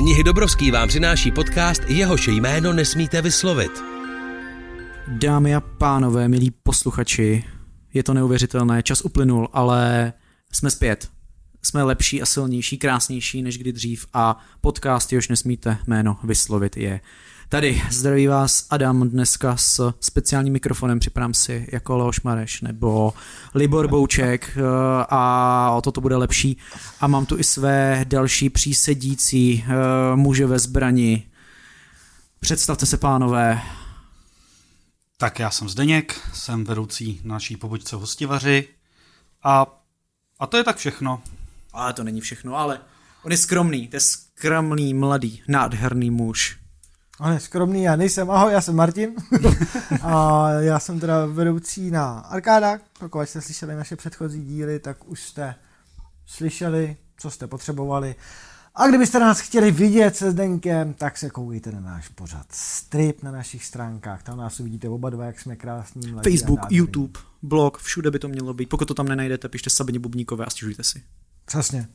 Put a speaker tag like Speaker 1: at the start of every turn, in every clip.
Speaker 1: Knihy Dobrovský vám přináší podcast, jehož jméno nesmíte vyslovit.
Speaker 2: Dámy a pánové, milí posluchači, je to neuvěřitelné, čas uplynul, ale jsme zpět. Jsme lepší a silnější, krásnější než kdy dřív a podcast, jehož nesmíte jméno vyslovit, je Tady zdraví vás Adam dneska s speciálním mikrofonem, připadám si jako Leoš Mareš nebo Libor Bouček eh, a o to to bude lepší. A mám tu i své další přísedící eh, muže ve zbrani. Představte se, pánové.
Speaker 3: Tak já jsem Zdeněk, jsem vedoucí naší pobočce hostivaři a, a to je tak všechno.
Speaker 2: Ale to není všechno, ale on je skromný, to je skromný, mladý, nádherný muž.
Speaker 4: On je skromný, já nejsem. Ahoj, já jsem Martin. a já jsem teda vedoucí na arkádách. Pokud jste slyšeli naše předchozí díly, tak už jste slyšeli, co jste potřebovali. A kdybyste nás chtěli vidět se Zdenkem, tak se koukejte na náš pořad strip na našich stránkách. Tam nás uvidíte oba dva, jak jsme krásní.
Speaker 2: Facebook, YouTube, blog, všude by to mělo být. Pokud to tam nenajdete, pište Sabině Bubníkové a stěžujte si.
Speaker 4: Přesně.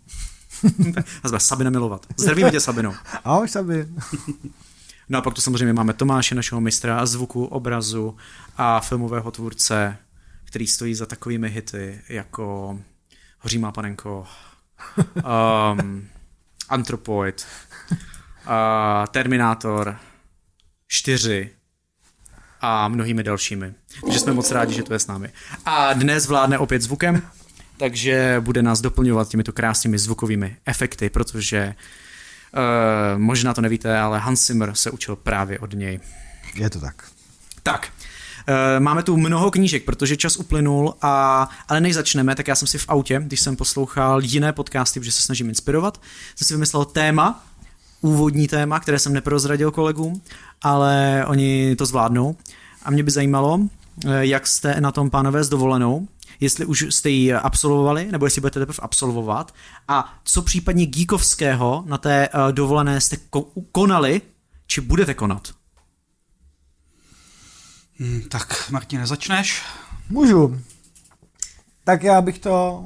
Speaker 2: a Sabina milovat. Zdravíme tě, Sabino.
Speaker 4: Ahoj, Sabin.
Speaker 2: No a pak tu samozřejmě máme Tomáše, našeho mistra zvuku, obrazu a filmového tvůrce, který stojí za takovými hity jako Hoří má panenko, um, Anthropoid, uh, Terminátor 4 a mnohými dalšími. Takže jsme moc rádi, že to je s námi. A dnes vládne opět zvukem, takže bude nás doplňovat těmito krásnými zvukovými efekty, protože Uh, možná to nevíte, ale Hans Zimmer se učil právě od něj.
Speaker 4: Je to tak.
Speaker 2: Tak, Uh, máme tu mnoho knížek, protože čas uplynul, a, ale než začneme, tak já jsem si v autě, když jsem poslouchal jiné podcasty, protože se snažím inspirovat, jsem si vymyslel téma, úvodní téma, které jsem neprozradil kolegům, ale oni to zvládnou. A mě by zajímalo, eh, jak jste na tom, pánové, s dovolenou, jestli už jste ji absolvovali, nebo jestli budete teprve absolvovat a co případně geekovského na té uh, dovolené jste ko- konali, či budete konat?
Speaker 3: Hmm, tak, Martine, začneš?
Speaker 4: Můžu. Tak já bych to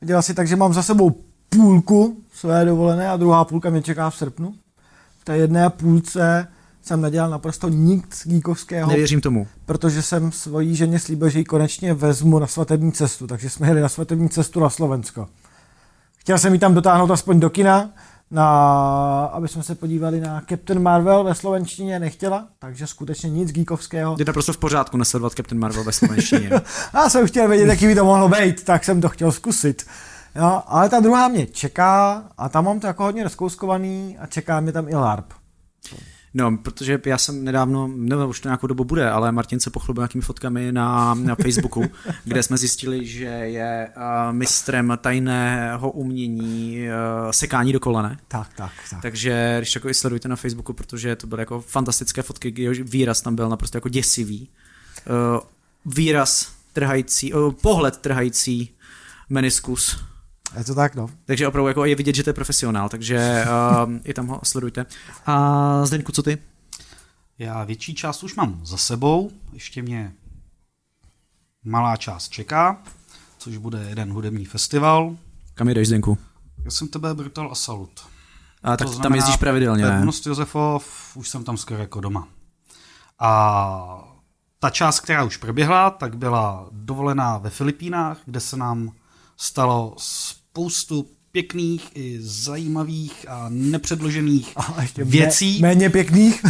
Speaker 4: viděl asi tak, že mám za sebou půlku své dovolené a druhá půlka mě čeká v srpnu. V té jedné půlce jsem nedělal naprosto nic geekovského.
Speaker 2: Nevěřím tomu.
Speaker 4: Protože jsem svojí ženě slíbil, že ji konečně vezmu na svatební cestu, takže jsme jeli na svatební cestu na Slovensko. Chtěl jsem ji tam dotáhnout aspoň do kina, na, aby jsme se podívali na Captain Marvel ve slovenštině, nechtěla, takže skutečně nic geekovského.
Speaker 2: Je naprosto v pořádku nesledovat Captain Marvel ve slovenštině.
Speaker 4: Já jsem chtěl vědět, jaký by to mohlo být, tak jsem to chtěl zkusit. Jo, ale ta druhá mě čeká a tam mám to jako hodně rozkouskovaný a čeká mě tam i LARP.
Speaker 2: No, protože já jsem nedávno, nebo už to nějakou dobu bude, ale Martin se pochlubil nějakými fotkami na, na Facebooku, kde jsme zjistili, že je uh, mistrem tajného umění uh, sekání do kolene.
Speaker 4: Tak, tak, tak.
Speaker 2: Takže když jako i sledujte na Facebooku, protože to byly jako fantastické fotky, jehož výraz tam byl naprosto jako děsivý. Uh, výraz trhající, uh, pohled trhající meniskus
Speaker 4: je to tak, no.
Speaker 2: Takže opravdu jako je vidět, že to je profesionál, takže uh, i tam ho sledujte. A Zdeňku, co ty?
Speaker 3: Já větší část už mám za sebou, ještě mě malá část čeká, což bude jeden hudební festival.
Speaker 2: Kam jdeš, Zdenku?
Speaker 3: Já jsem tebe Brutal a Salut.
Speaker 2: A tak tam jezdíš pravidelně, ne?
Speaker 3: Pevnost Josefov, už jsem tam skoro jako doma. A ta část, která už proběhla, tak byla dovolená ve Filipínách, kde se nám stalo spoustu pěkných i zajímavých a nepředložených a ještě věcí.
Speaker 4: Méně pěkných.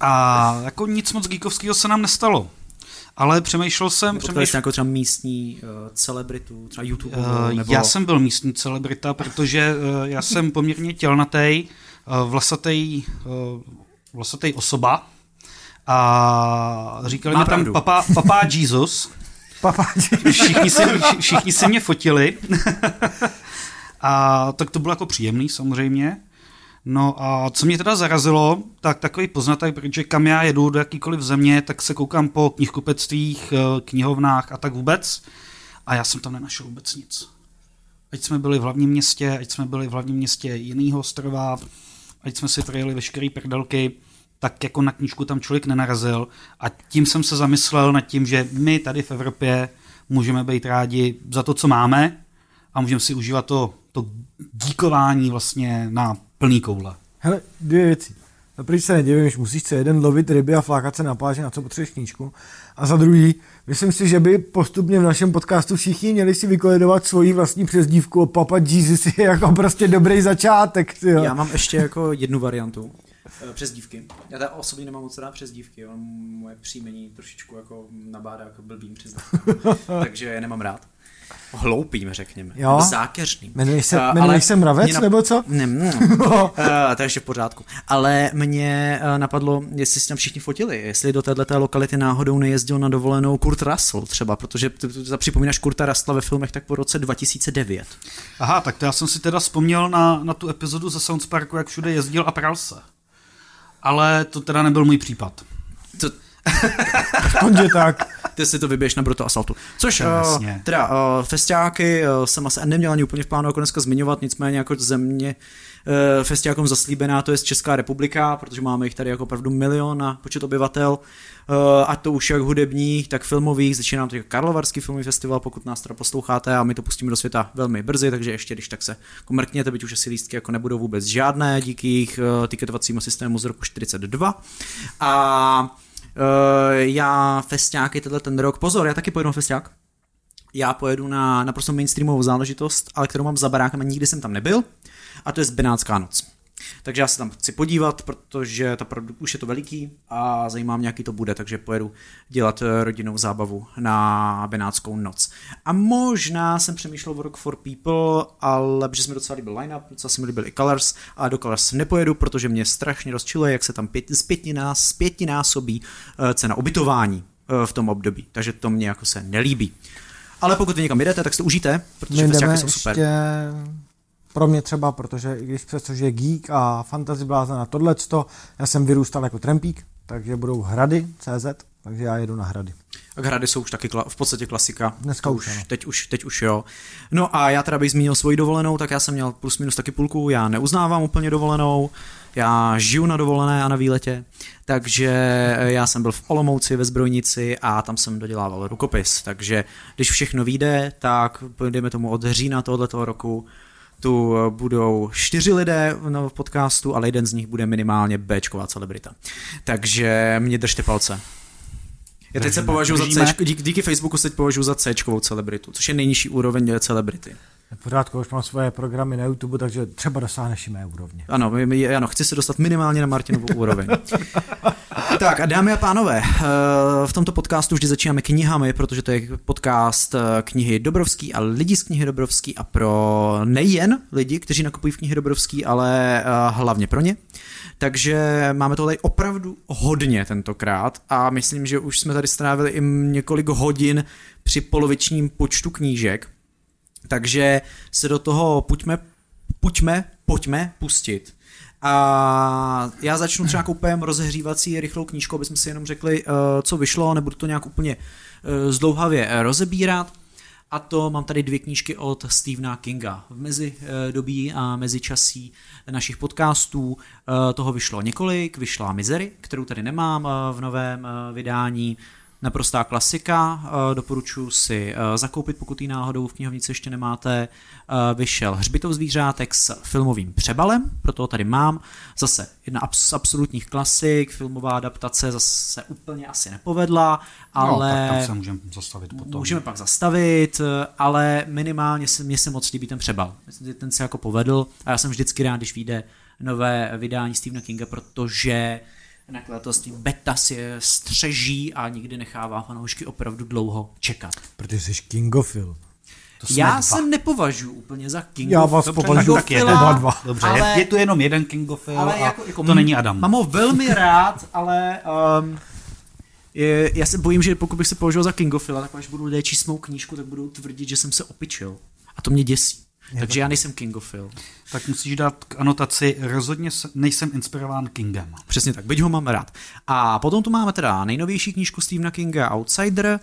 Speaker 3: a jako nic moc geekovského se nám nestalo. Ale přemýšlel jsem...
Speaker 2: Přemýšlel... jako třeba místní uh, celebritu, třeba YouTube.
Speaker 3: Uh, nebo... Já jsem byl místní celebrita, protože uh, já jsem poměrně tělnatý, uh, vlasatý, uh, vlasatý osoba. A říkali mi tam papa, papa Jesus. Všichni si, všichni si mě fotili. a tak to bylo jako příjemný samozřejmě. No a co mě teda zarazilo, tak takový poznatek, protože kam já jedu do jakýkoliv země, tak se koukám po knihkupectvích, eh, knihovnách a tak vůbec. A já jsem tam nenašel vůbec nic. Ať jsme byli v hlavním městě, ať jsme byli v hlavním městě jiného ostrova, ať jsme si projeli veškeré prdelky, tak jako na knížku tam člověk nenarazil a tím jsem se zamyslel nad tím, že my tady v Evropě můžeme být rádi za to, co máme a můžeme si užívat to, to díkování vlastně na plný koule.
Speaker 4: Hele, dvě věci. Za první se nedivím, že musíš se jeden lovit ryby a flákat se na pláži, na co potřebuješ knížku. A za druhý, myslím si, že by postupně v našem podcastu všichni měli si vykoledovat svoji vlastní přezdívku o Papa Jesus je jako prostě dobrý začátek. Tyjo.
Speaker 2: Já mám ještě jako jednu variantu přezdívky. Já teda osobně nemám moc rád přezdívky, on moje příjmení trošičku jako nabádá jako blbým přezdívkám, takže je nemám rád. Hloupým, řekněme.
Speaker 4: Jo?
Speaker 2: Zákeřným.
Speaker 4: Jmenuješ se,
Speaker 2: Eh, ale
Speaker 4: jmenuješ se mravec,
Speaker 2: mě
Speaker 4: nebo co?
Speaker 2: Ne, ne. uh, to je ještě v pořádku. Ale mě uh, napadlo, jestli si tam všichni fotili, jestli do této lokality náhodou nejezdil na dovolenou Kurt Russell třeba, protože ty, ty, ty připomínáš Kurta Russella ve filmech tak po roce 2009.
Speaker 3: Aha, tak to já jsem si teda vzpomněl na, na tu epizodu ze Sounds Parku, jak všude jezdil a pral se. Ale to teda nebyl můj případ.
Speaker 2: To,
Speaker 4: Aspoň, že tak.
Speaker 2: ty si to vybiješ na Broto Asaltu. Což uh,
Speaker 3: Jasně.
Speaker 2: teda uh, festiáky uh, jsem asi neměl ani úplně v plánu jako dneska zmiňovat, nicméně jako země uh, festiákům zaslíbená, to je Česká republika, protože máme jich tady jako opravdu milion na počet obyvatel, uh, ať to už jak hudebních, tak filmových, začíná to jako Karlovarský filmový festival, pokud nás teda posloucháte a my to pustíme do světa velmi brzy, takže ještě když tak se mrkněte, byť už asi lístky jako nebudou vůbec žádné díky jejich uh, tiketovacímu systému z roku 42. A já festiáky tenhle ten rok, pozor, já taky pojedu na festiák. Já pojedu na naprosto mainstreamovou záležitost, ale kterou mám za barákem a nikdy jsem tam nebyl. A to je Benátská noc. Takže já se tam chci podívat, protože ta produkt už je to veliký a zajímá mě, jaký to bude, takže pojedu dělat eh, rodinnou zábavu na Benátskou noc. A možná jsem přemýšlel o Rock for People, ale protože jsme docela líbil line-up, docela se mi líbil i Colors, a do Colors nepojedu, protože mě strašně rozčiluje, jak se tam pět, zpětninás, zpětninásobí eh, cena ubytování eh, v tom období, takže to mě jako se nelíbí. Ale pokud vy někam jedete, tak si to užijte, protože
Speaker 4: My
Speaker 2: festiáky jsou super.
Speaker 4: ještě pro mě třeba, protože i když přestože je geek a fantasy blázen na tohleto, já jsem vyrůstal jako trampík, takže budou hrady CZ, takže já jedu na hrady.
Speaker 2: A hrady jsou už taky kla- v podstatě klasika.
Speaker 4: Dneska
Speaker 2: To
Speaker 4: už ano.
Speaker 2: teď už, teď už jo. No a já teda bych zmínil svoji dovolenou, tak já jsem měl plus minus taky půlku, já neuznávám úplně dovolenou, já žiju na dovolené a na výletě, takže já jsem byl v Olomouci ve Zbrojnici a tam jsem dodělával rukopis, takže když všechno vyjde, tak dejme tomu od října tohoto roku, tu budou čtyři lidé v podcastu, ale jeden z nich bude minimálně Bčková celebrita. Takže mě držte palce. Já teď se považuji za. C, díky, díky Facebooku se teď považuji za C celebritu, což je nejnižší úroveň celebrity.
Speaker 4: V pořádku, už mám svoje programy na YouTube, takže třeba dosáhneš i mé úrovně.
Speaker 2: Ano, my- my- ano, chci se dostat minimálně na Martinovu úroveň. tak a dámy a pánové, eh, v tomto podcastu vždy začínáme knihami, protože to je podcast eh, knihy Dobrovský a lidi z knihy Dobrovský a pro nejen lidi, kteří nakupují v knihy Dobrovský, ale eh, hlavně pro ně. Takže máme to tady opravdu hodně tentokrát a myslím, že už jsme tady strávili i několik hodin při polovičním počtu knížek. Takže se do toho pojďme, pojďme, pojďme pustit. A já začnu třeba koupem rozehřívací rychlou knížku, aby jsme si jenom řekli, eh, co vyšlo, nebudu to nějak úplně eh, zdlouhavě eh, rozebírat. A to mám tady dvě knížky od Stephena Kinga. V mezi dobí a mezi časí našich podcastů toho vyšlo několik. Vyšla Misery, kterou tady nemám v novém vydání. Naprostá klasika, eh, doporučuji si eh, zakoupit, pokud ji náhodou v knihovnici ještě nemáte. Eh, Vyšel Hřbitov zvířátek s filmovým přebalem, proto ho tady mám. Zase jedna z absolutních klasik, filmová adaptace zase úplně asi nepovedla, ale...
Speaker 3: No, tak tam se můžeme zastavit potom.
Speaker 2: Můžeme pak zastavit, ale minimálně se, mně se moc líbí ten přebal. Myslím, že ten se jako povedl a já jsem vždycky rád, když vyjde nové vydání Stephena Kinga, protože nakladatelství Beta si je střeží a nikdy nechává fanoušky opravdu dlouho čekat.
Speaker 4: Protože jsi kingofil.
Speaker 2: Já
Speaker 3: dva.
Speaker 2: se nepovažuji úplně za Kinga.
Speaker 4: Já vás
Speaker 3: Dobře,
Speaker 4: považuji
Speaker 3: tak jeden.
Speaker 4: oba dva.
Speaker 3: Dobře,
Speaker 2: ale-
Speaker 3: je, je tu jenom jeden Kingofil
Speaker 2: ale
Speaker 3: a
Speaker 2: jako, jako
Speaker 3: to není Adam.
Speaker 2: Mám ho velmi rád, ale um, je, já se bojím, že pokud bych se považoval za Kingofila, tak až budu lidé číst mou knížku, tak budou tvrdit, že jsem se opičil. A to mě děsí. Takže já nejsem Kingofil.
Speaker 3: Tak musíš dát k anotaci, rozhodně se- nejsem inspirován Kingem.
Speaker 2: Přesně tak, byť ho mám rád. A potom tu máme teda nejnovější knížku Stephena Kinga Outsider, eh,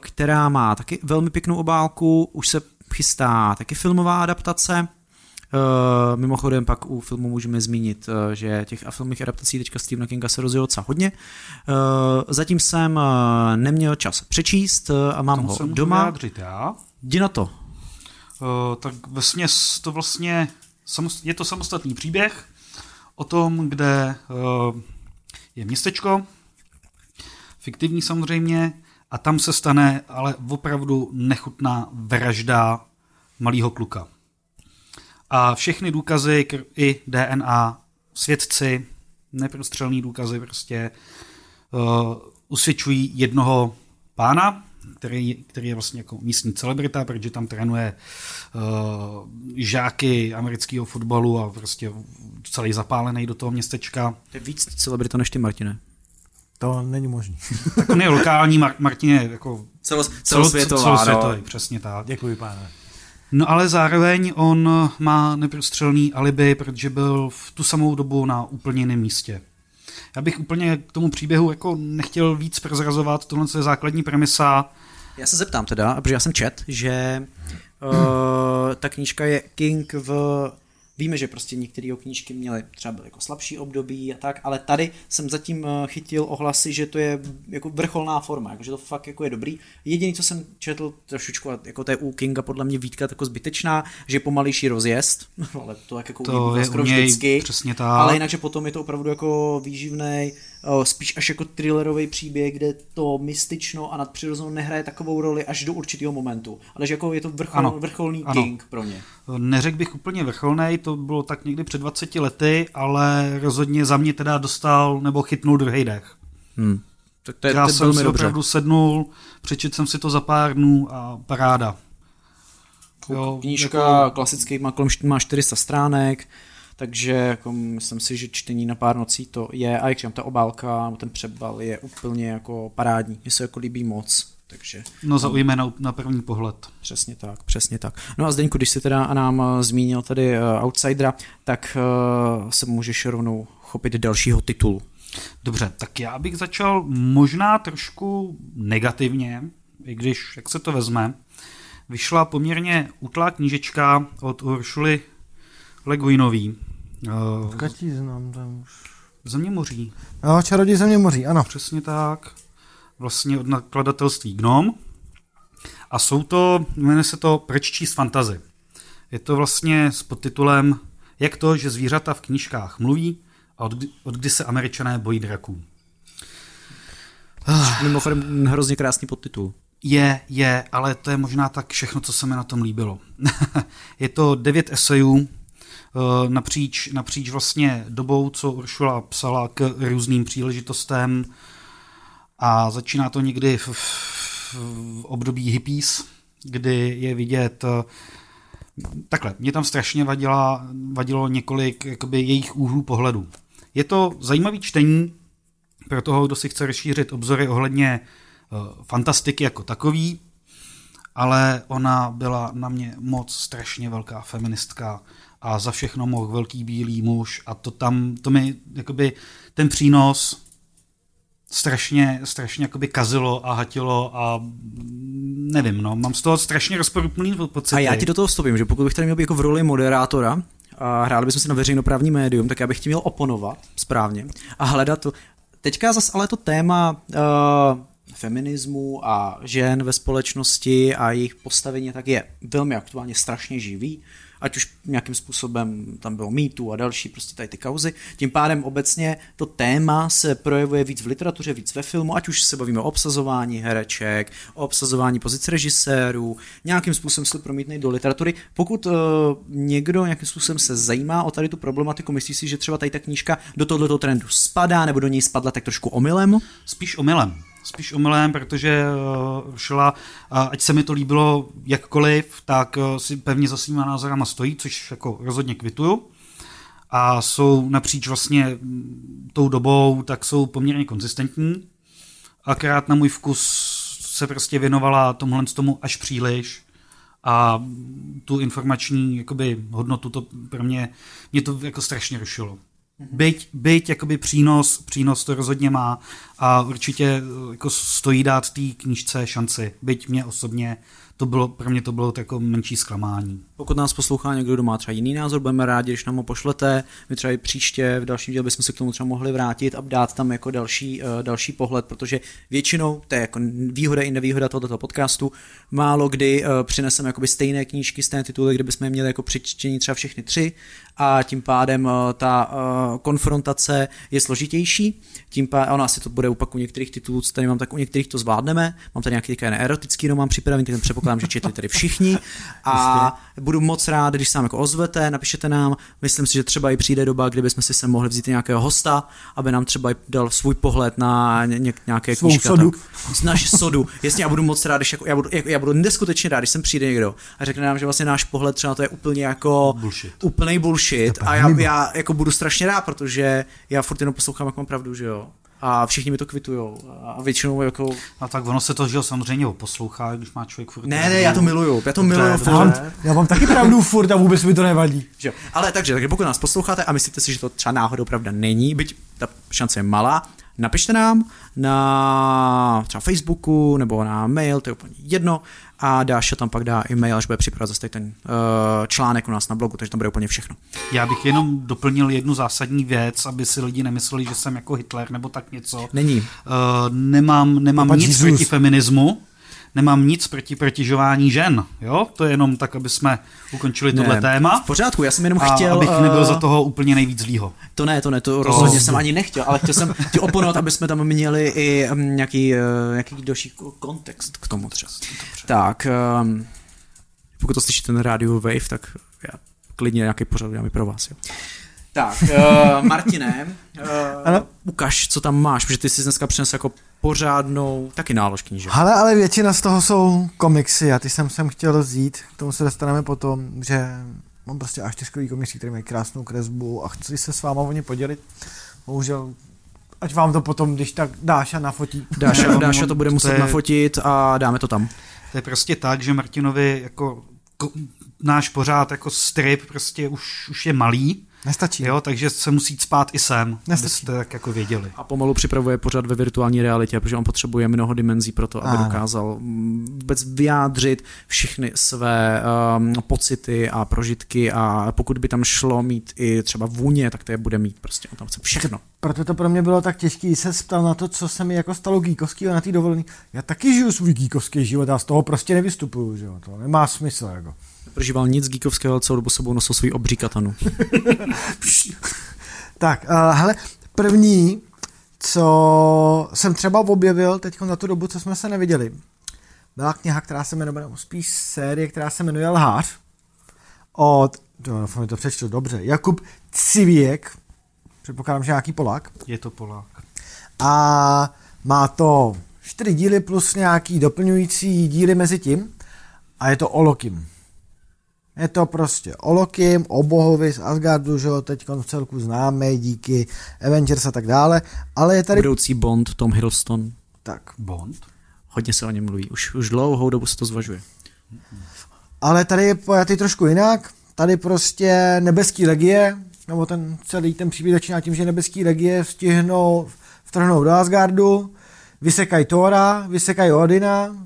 Speaker 2: která má taky velmi pěknou obálku, už se chystá taky filmová adaptace. Uh, mimochodem pak u filmu můžeme zmínit, uh, že těch a filmových adaptací teďka Stephena Kinga se rozjelo docela hodně. Uh, zatím jsem neměl čas přečíst a mám
Speaker 3: Tomu
Speaker 2: ho doma. Jdi na to.
Speaker 3: Uh, tak vesměs to vlastně je to samostatný příběh o tom, kde uh, je městečko, fiktivní samozřejmě, a tam se stane ale opravdu nechutná vražda malého kluka. A všechny důkazy, i DNA, svědci, neprostřelný důkazy prostě uh, usvědčují jednoho pána, který, který je vlastně jako místní celebrita, protože tam trénuje uh, žáky amerického fotbalu a prostě celý zapálený do toho městečka.
Speaker 2: To je víc celebrita než ty, Martine.
Speaker 4: To není možný.
Speaker 3: tak on je lokální, Mar- Martin je jako
Speaker 2: Celos, celosvětová,
Speaker 3: celosvětový,
Speaker 2: no.
Speaker 3: přesně tak.
Speaker 4: Děkuji, pane.
Speaker 3: No ale zároveň on má neprostřelný alibi, protože byl v tu samou dobu na úplně jiném místě. Já bych úplně k tomu příběhu jako nechtěl víc prozrazovat, tohle je základní premisa.
Speaker 2: Já se zeptám teda, protože já jsem čet, že uh, ta knížka je King v Víme, že prostě některé knížky měly třeba byly jako slabší období a tak, ale tady jsem zatím eh, chytil ohlasy, že to je jako vrcholná forma, jako, že to fakt jako je dobrý. Jediný, co jsem četl trošičku, jako to je u Kinga podle mě výtka jako zbytečná, že je pomalejší rozjezd, ale to tak jako
Speaker 3: to je skoro vždycky,
Speaker 2: přesně tak. ale jinak, že potom je to opravdu jako výživný, eh, spíš až jako thrillerový příběh, kde to mystično a nadpřirozeno nehraje takovou roli až do určitého momentu, ale že jako je to vrchol, ano, vrcholný ano. King pro mě.
Speaker 3: Neřekl bych úplně vrcholný, to bylo tak někdy před 20 lety, ale rozhodně za mě teda dostal nebo chytnul druhý dech. Hmm. Tak to je, Já to jsem si dobře. opravdu sednul, přečet jsem si to za pár dnů a paráda.
Speaker 2: Jo, Knížka jako... klasický má kolem má 400 stránek, takže jako myslím si, že čtení na pár nocí to je, a jak ta obálka, ten přebal je úplně jako parádní, mně se jako líbí moc. Takže,
Speaker 3: no zaujme na, na první pohled.
Speaker 2: Přesně tak, přesně tak. No a Zdeňku, když jsi teda nám eh, zmínil tady uh, Outsidera, tak uh, se můžeš rovnou chopit dalšího titulu.
Speaker 3: Dobře, tak já bych začal možná trošku negativně, i když, jak se to vezme, vyšla poměrně utlá knížečka od Uršuly Leguinový.
Speaker 4: Uh, Katí znám tam už.
Speaker 3: Země moří.
Speaker 4: Jo, čaroděj země moří, ano.
Speaker 3: Přesně tak vlastně od nakladatelství Gnom. A jsou to, jmenuje se to Proč číst fantazy. Je to vlastně s podtitulem Jak to, že zvířata v knížkách mluví a od, od kdy se američané bojí draků.
Speaker 2: Mimochodem hrozně krásný podtitul.
Speaker 3: Je, je, ale to je možná tak všechno, co se mi na tom líbilo. je to devět esejů napříč, napříč vlastně dobou, co Uršula psala k různým příležitostem, a začíná to někdy v, v, v období hippies, kdy je vidět eh, takhle, mě tam strašně vadila, vadilo několik jakoby, jejich úhlů pohledu. Je to zajímavý čtení pro toho, kdo si chce rozšířit obzory ohledně uh, fantastiky jako takový, ale ona byla na mě moc strašně velká feministka a za všechno mohl velký bílý muž a to tam, to mi jakoby ten přínos strašně, strašně jakoby kazilo a hatilo a nevím, no, mám z toho strašně rozporuplný pocit.
Speaker 2: A já ti do toho vstupím, že pokud bych tady měl jako v roli moderátora a hráli bychom si na veřejnoprávní médium, tak já bych ti měl oponovat správně a hledat to. Teďka zase ale to téma uh, feminismu a žen ve společnosti a jejich postavení tak je velmi aktuálně strašně živý ať už nějakým způsobem tam bylo mýtu a další prostě tady ty kauzy. Tím pádem obecně to téma se projevuje víc v literatuře, víc ve filmu, ať už se bavíme o obsazování hereček, o obsazování pozic režisérů, nějakým způsobem se promítne do literatury. Pokud uh, někdo nějakým způsobem se zajímá o tady tu problematiku, myslí si, že třeba tady ta knížka do tohoto trendu spadá, nebo do něj spadla tak trošku omylem?
Speaker 3: Spíš omylem spíš omylem, protože uh, šla, ať se mi to líbilo jakkoliv, tak uh, si pevně za svýma názorama stojí, což jako rozhodně kvituju. A jsou napříč vlastně mm, tou dobou, tak jsou poměrně konzistentní. Akorát na můj vkus se prostě věnovala tomuhle tomu až příliš a tu informační jakoby, hodnotu to pro mě, mě to jako strašně rušilo. Byť, byť jakoby přínos, přínos to rozhodně má a určitě jako stojí dát té knížce šanci. Byť mě osobně to bylo, pro mě to bylo jako menší zklamání.
Speaker 2: Pokud nás poslouchá někdo, kdo má třeba jiný názor, budeme rádi, když nám ho pošlete. My třeba i příště v dalším díle bychom se k tomu třeba mohli vrátit a dát tam jako další, uh, další pohled, protože většinou, to je jako výhoda i nevýhoda tohoto podcastu, málo kdy uh, přineseme jakoby stejné knížky, stejné tituly, kde bychom je měli jako přečtení třeba všechny tři a tím pádem uh, ta konfrontace je složitější. Tím pádem, ono asi to bude opak u některých titulů, co tady mám, tak u některých to zvládneme. Mám tady nějaký erotický román připravený, tak předpokládám, že četli tady všichni. A budu moc rád, když se nám jako ozvete, napíšete nám. Myslím si, že třeba i přijde doba, kdybychom si sem mohli vzít nějakého hosta, aby nám třeba i dal svůj pohled na ně, nějaké
Speaker 4: Svou
Speaker 2: knížka.
Speaker 4: sodu.
Speaker 2: Tak, naši sodu. Jasně, já budu moc rád, když jako, já, budu, jako, já budu neskutečně rád, když sem přijde někdo a řekne nám, že vlastně náš pohled třeba to je úplně jako
Speaker 3: Bullshit.
Speaker 2: úplný bullshit a já, já jako budu strašně rád, protože já furt jenom poslouchám, jak mám pravdu, že jo. A všichni mi to kvitujou. A většinou jako...
Speaker 3: A tak ono se to, že samozřejmě poslouchá, když má člověk furt...
Speaker 2: Ne, ne, já to miluju. Já to
Speaker 3: Dobře,
Speaker 2: miluju furt.
Speaker 4: Mám, já mám taky pravdu furt a vůbec mi to nevadí.
Speaker 2: Že. Ale takže, takže pokud nás posloucháte a myslíte si, že to třeba náhodou pravda není, byť ta šance je malá, napište nám na třeba Facebooku nebo na mail, to je úplně jedno a Dáša tam pak dá e-mail, až bude připravovat zase ten uh, článek u nás na blogu, takže tam bude úplně všechno.
Speaker 3: Já bych jenom doplnil jednu zásadní věc, aby si lidi nemysleli, že jsem jako Hitler nebo tak něco.
Speaker 2: Není.
Speaker 3: Uh, nemám nemám nic
Speaker 4: Jesus.
Speaker 3: proti feminismu, nemám nic proti protižování žen, jo? To je jenom tak, aby jsme ukončili tohle
Speaker 2: Ne,
Speaker 3: téma.
Speaker 2: V pořádku, já jsem jenom
Speaker 3: A
Speaker 2: chtěl...
Speaker 3: abych
Speaker 2: eh,
Speaker 3: nebyl za toho úplně nejvíc zlýho.
Speaker 2: To ne, to ne, to rozhodně jsem ani nechtěl, ale chtěl jsem ti oponovat, aby jsme tam měli i um, nějaký, uh, nějaký další ko- kontext k tomu třeba. Tak, um, pokud to slyšíte na rádiu Wave, tak já klidně nějaký pořad udělám i pro vás. Jo. Tak, uh, Martine, uh,
Speaker 4: Ano?
Speaker 2: ukaž, co tam máš, protože ty jsi dneska přinesl jako pořádnou taky nálož knížek.
Speaker 4: Ale, ale většina z toho jsou komiksy a ty jsem sem chtěl vzít, k tomu se dostaneme potom, že mám prostě až tiskový komiksy, který mají krásnou kresbu a chci se s váma o ně podělit. Bohužel, ať vám to potom, když tak dáš a nafotí.
Speaker 2: Dáša, Dáša to bude
Speaker 3: To
Speaker 2: muset
Speaker 3: je-
Speaker 2: nafotit a dáme to tam.
Speaker 3: To je prostě tak, že Martinovi jako ko, náš pořád jako strip prostě už, už je malý,
Speaker 4: Nestačí.
Speaker 3: jo, takže se musí jít spát i sem,
Speaker 4: Nestačí.
Speaker 3: abyste tak jako věděli.
Speaker 2: A pomalu připravuje pořád ve virtuální realitě, protože on potřebuje mnoho dimenzí pro to, aby
Speaker 4: Ano.
Speaker 2: dokázal mm, vůbec vyjádřit všechny své um, pocity a prožitky a pokud by tam šlo mít i třeba vůně, tak to je bude mít prostě, on tam chce všechno.
Speaker 4: Proto to pro mě bylo tak těžké se ptal na to, co se mi jako stalo geekovského na té dovolené. Já taky žiju svůj geekovský život a z toho prostě nevystupuju, že jo. To nemá smysl, jako.
Speaker 2: Neprožíval nic geekovského, ale celou dobu sebou nosil svůj obří katanu.
Speaker 4: Tak, uh, hele, první, co jsem třeba objevil teď na tu dobu, co jsme se neviděli, byla kniha, která se jmenuje, nebo spíš série, která se jmenuje Lhář, od, to, doufám, že to přečtu dobře, Jakub Civěk, předpokládám, že nějaký Polák,
Speaker 3: Je to Polák.
Speaker 4: a má to čtyři díly plus nějaký doplňující díly mezi tím a je to Olokim. Je to prostě Olokim, o bohovi z Asgardu, že ho teď v celku známe díky Avengers a tak dále, ale je tady
Speaker 2: Budoucí Bond, Tom Hiddleston,
Speaker 4: tak.
Speaker 3: Bond?
Speaker 2: hodně se o něm mluví, už, už dlouhou dobu se to zvažuje.
Speaker 4: Ale tady je pojatý trošku jinak. Tady prostě nebeský legie, nebo ten celý ten příběh začíná tím, že nebeský legie stihnou vtrhnout do Asgardu, vysekají Thora, vysekají Odina,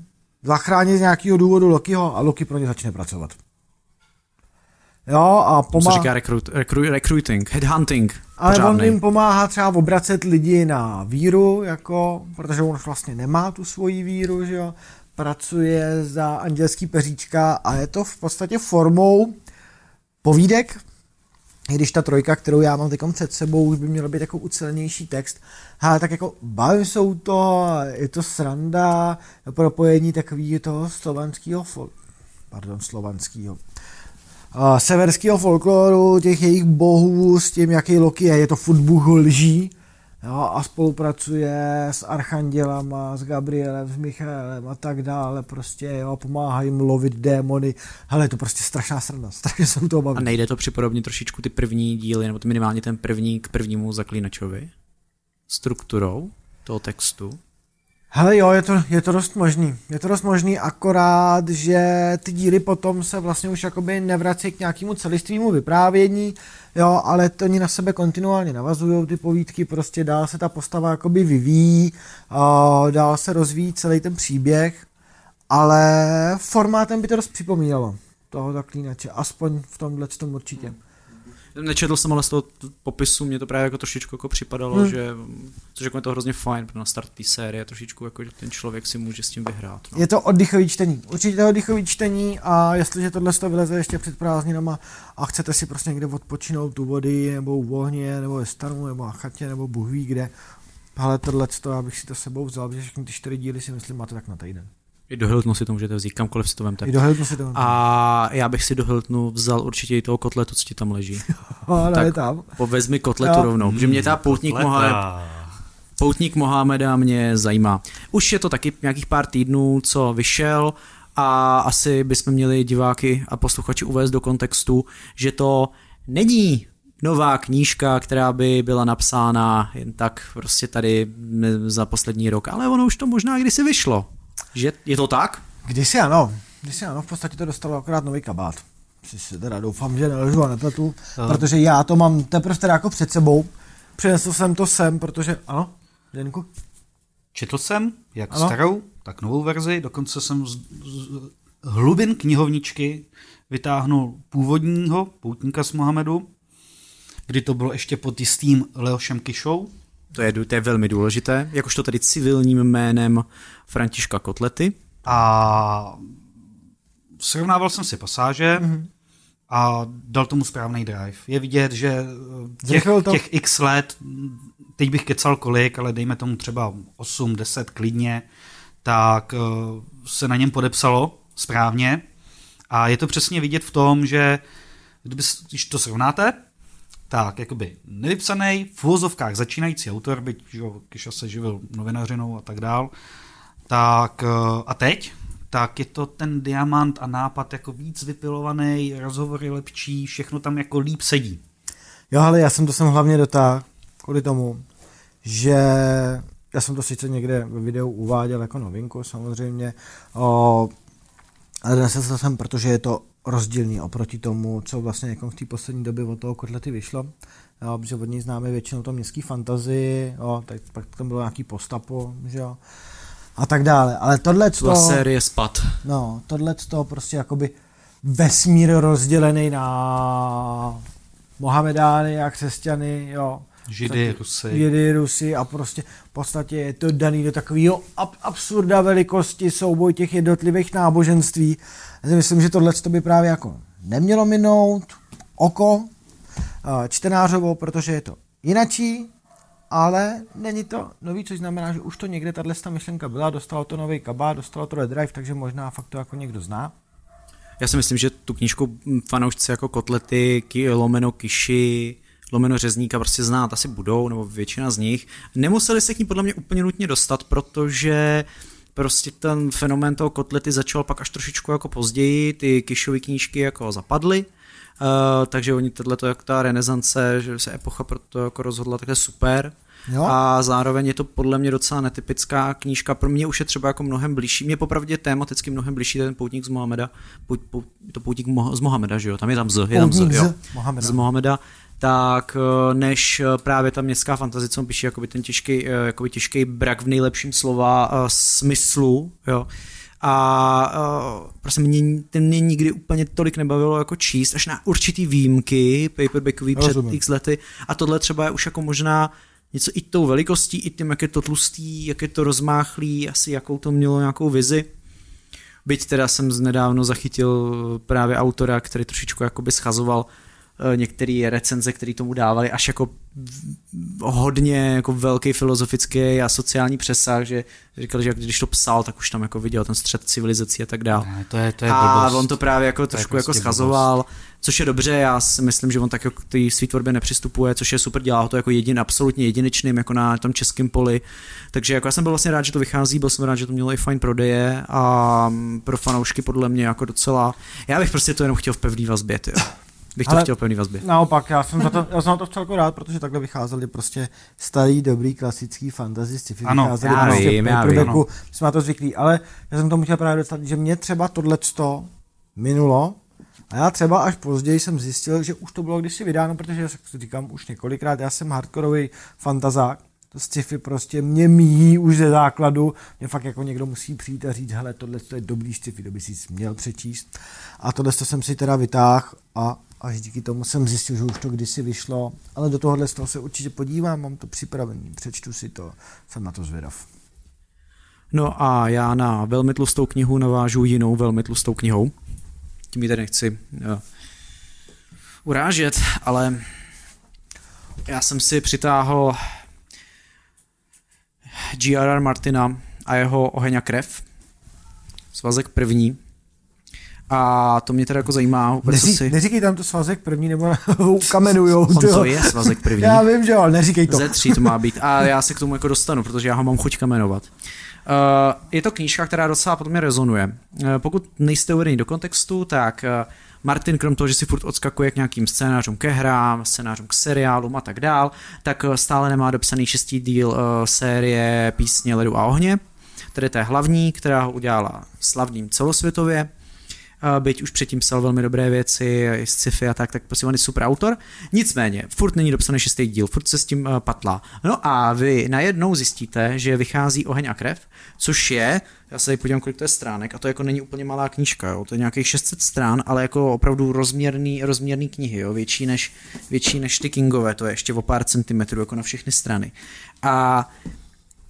Speaker 4: zachránit z nějakého důvodu Lokiho a Loki pro ně začne pracovat. Jo, a pomáhá.
Speaker 2: říká recruit, recruit, recruiting, headhunting.
Speaker 4: Ale on jim pomáhá třeba obracet lidi na víru, jako, protože on vlastně nemá tu svoji víru, že jo. Pracuje za andělský peříčka a je to v podstatě formou povídek, i když ta trojka, kterou já mám teď před sebou, už by měla být jako ucelenější text, ale tak jako bavím se u toho, je to sranda, propojení takový toho slovanského, pardon, slovanského, severského folkloru, těch jejich bohů s tím, jaký Loki je, je to furt lží, jo, a spolupracuje s archandělama, s Gabrielem, s Michaelem a tak dále, prostě, jo, pomáhá jim lovit démony, hele, je to prostě strašná sranda, strašně se u toho
Speaker 2: A nejde to připodobnit trošičku ty první díly, nebo minimálně ten první k prvnímu zaklínačovi? Strukturou toho textu?
Speaker 4: Hele jo, je to, je to dost možný. Je to dost možný, akorát, že ty díly potom se vlastně už jakoby nevrací k nějakému celistvému vyprávění, jo, ale to oni na sebe kontinuálně navazují ty povídky, prostě dál se ta postava jakoby vyvíjí, a dál se rozvíjí celý ten příběh ale formátem by to dost připomínalo toho zaklínače, aspoň v tomhle tom určitě.
Speaker 2: Nečetl jsem ale z toho popisu, mě to právě jako trošičku jako připadalo, hmm. že, což jako je to hrozně fajn na start té série, trošičku jako, že ten člověk si může s tím vyhrát. No.
Speaker 4: Je to oddechový čtení, určitě to oddechový čtení a jestliže tohle to vyleze ještě před prázdninama a chcete si prostě někde odpočinout u vody, nebo u ohně, nebo ve stanu, nebo na chatě, nebo Bůh ví kde, ale tohle to, já bych si to sebou vzal, protože všechny ty čtyři díly si myslím máte tak na týden.
Speaker 2: I do Hiltonu si to můžete vzít, kamkoliv si to vemte.
Speaker 4: I do Hiltonu si to vemte.
Speaker 2: A já bych si do Hiltonu vzal určitě i toho kotletu, co ti tam leží.
Speaker 4: no, tak je tam.
Speaker 2: Povezmi kotletu jo. rovnou, protože mě ta poutník Mohamed, poutník Mohameda mě zajímá. Už je to taky nějakých pár týdnů, co vyšel a asi bychom měli diváky a posluchači uvést do kontextu, že to není nová knížka, která by byla napsána jen tak prostě tady za poslední rok, ale ono už to možná kdysi vyšlo. Že je to tak?
Speaker 4: Kdysi ano, kdysi ano, v podstatě to dostalo akorát nový kabát. Si teda doufám, že neležu a nepletu, no. protože já to mám teprve teda jako před sebou. Přinesl jsem to sem, protože, ano, Jenku?
Speaker 3: Četl jsem, jak ano? starou, tak novou verzi, dokonce jsem z, z hlubin knihovničky vytáhnul původního poutníka z Mohamedu, kdy to bylo ještě pod jistým Leošem Kišou,
Speaker 2: to je, to je velmi důležité, jakožto tady civilním jménem Františka Kotlety.
Speaker 3: A srovnával jsem si pasáže mm-hmm. a dal tomu správný drive. Je vidět, že těch, těch x let, teď bych kecal kolik, ale dejme tomu třeba 8, 10 klidně, tak eh, se na něm podepsalo správně. A je to přesně vidět v tom, že když to srovnáte, tak jakoby nevypsaný, v úvozovkách začínající autor, byť jo, Kiša se živil novinařinou a tak dál, tak eh, a teď, tak je to ten diamant a nápad jako víc vypilovaný, rozhovory lepší, všechno tam jako líp sedí.
Speaker 4: Jo, ale já jsem to sem hlavně dotáhl kvůli tomu, že já jsem to sice někde ve videu uváděl jako novinku samozřejmě, o, ale dnes jsem, protože je to rozdílný oproti tomu, co vlastně jako v té poslední době od toho kotlety vyšlo. Jo, protože od něj známe většinou to městský fantazy, jo, tak pak tam bylo nějaký postapo, že jo, a tak dále. Ale tohle to...
Speaker 2: série spad.
Speaker 4: No, tohle to prostě jakoby vesmír rozdělený na Mohamedány a křesťany, jo.
Speaker 3: Židy, Rusy.
Speaker 4: Židy, Rusy a prostě v podstatě je to daný do takového ab- absurda velikosti souboj těch jednotlivých náboženství. Já si myslím, že tohle by právě jako nemělo minout oko čtenářovo, protože je to jinačí, ale není to nový, což znamená, že už to někde tahle myšlenka byla, dostalo to nový kabát, dostalo to Drive, takže možná fakt to jako někdo zná.
Speaker 2: Já si myslím, že tu knížku fanoušci jako kotlety, lomeno kiši, lomeno řezníka prostě znát asi budou, nebo většina z nich. Nemuseli se k ní podle mě úplně nutně dostat, protože prostě ten fenomén toho kotlety začal pak až trošičku jako později, ty kišové knížky jako zapadly, Uh, takže oni tohle jak ta renesance, že se epocha pro to jako rozhodla, tak je super. Jo. A zároveň je to podle mě docela netypická knížka. Pro mě už je třeba jako mnohem blížší. Mě popravdě tematicky mnohem blížší ten poutník z Mohameda. Pou, pou, to poutník z Mohameda, že jo? Tam je tam z, je tam z, jo.
Speaker 4: Mohameda.
Speaker 2: z Mohameda tak eh, než eh, právě ta městská fantazie, co píše jakoby ten těžký, jakoby těžký brak v nejlepším slova smyslu, jo, a uh, prostě mě, ten mě nikdy úplně tolik nebavilo jako číst, až na určitý výjimky paperbackový před x lety. A tohle třeba je už jako možná něco i tou velikostí, i tím, jak je to tlustý, jak je to rozmáchlý, asi jakou to mělo nějakou vizi. Byť teda jsem nedávno zachytil právě autora, který trošičku jakoby schazoval Eh, některé recenze, které tomu dávali až jako hodně jako velký filozofický a sociální přesah, že říkali, že když to psal, tak už tam jako viděl ten střed civilizací a tak dále.
Speaker 3: to je, to je
Speaker 2: a
Speaker 3: blbost.
Speaker 2: on to právě jako to trošku jako prostě jako schazoval, blbost. což je dobře, já si myslím, že on tak jako k té svý tvorbě nepřistupuje, což je super, dělá to jako jedin, absolutně jedinečným, jako na tom českém poli. Takže jako já jsem byl vlastně rád, že to vychází, byl jsem rád, že to mělo i fajn prodeje a pro fanoušky podle mě jako docela, já bych prostě to jenom chtěl v pevný vazbě, tyjo bych to chtěl pevný vazbě.
Speaker 4: Naopak, já jsem, za to, já jsem na to vcelku rád, protože takhle vycházeli prostě starý, dobrý, klasický fantasy sci-fi.
Speaker 2: Ano,
Speaker 4: vycházeli
Speaker 2: já prostě vím, já vím.
Speaker 4: Ano. Jsme na to zvyklí, ale já jsem tomu chtěl právě dostat, že mě třeba tohleto minulo, a já třeba až později jsem zjistil, že už to bylo kdysi vydáno, protože jak si říkám už několikrát, já jsem hardkorový fantazák, To sci-fi prostě mě míjí už ze základu. Mě fakt jako někdo musí přijít a říct, hele, tohle to je dobrý sci-fi, to by si měl přečíst. A tohle to jsem si teda vytáhl a až díky tomu jsem zjistil, že už to kdysi vyšlo. Ale do tohohle z toho se určitě podívám, mám to připravený, přečtu si to, jsem na to zvědav.
Speaker 2: No a já na velmi tlustou knihu navážu jinou velmi tlustou knihou. Tím ji tady nechci jo, urážet, ale já jsem si přitáhl G.R.R. Martina a jeho Oheň a krev. Svazek první. A to mě teda jako zajímá.
Speaker 4: Neří,
Speaker 2: si...
Speaker 4: Neříkej tam to svazek první, nebo kamenujou.
Speaker 2: On to je svazek první.
Speaker 4: Já vím, že ale neříkej to.
Speaker 2: Ze tří to má být. A já se k tomu jako dostanu, protože já ho mám chuť kamenovat. Uh, je to knížka, která docela potom mě rezonuje. Uh, pokud nejste uvedení do kontextu, tak uh, Martin, krom toho, že si furt odskakuje k nějakým scénářům ke hrám, scénářům k seriálům a tak dál, tak stále nemá dopsaný šestý díl uh, série Písně ledu a ohně, tedy té hlavní, která ho udělala slavným celosvětově byť už předtím psal velmi dobré věci, i sci-fi a tak, tak prostě on je super autor. Nicméně, furt není dopsaný šestý díl, furt se s tím uh, patlá. No a vy najednou zjistíte, že vychází Oheň a krev, což je, já se tady podívám, kolik to je stránek, a to jako není úplně malá knížka, jo? to je nějakých 600 strán, ale jako opravdu rozměrný, rozměrný knihy, jo? Větší, než, větší než ty Kingové, to je ještě o pár centimetrů jako na všechny strany. A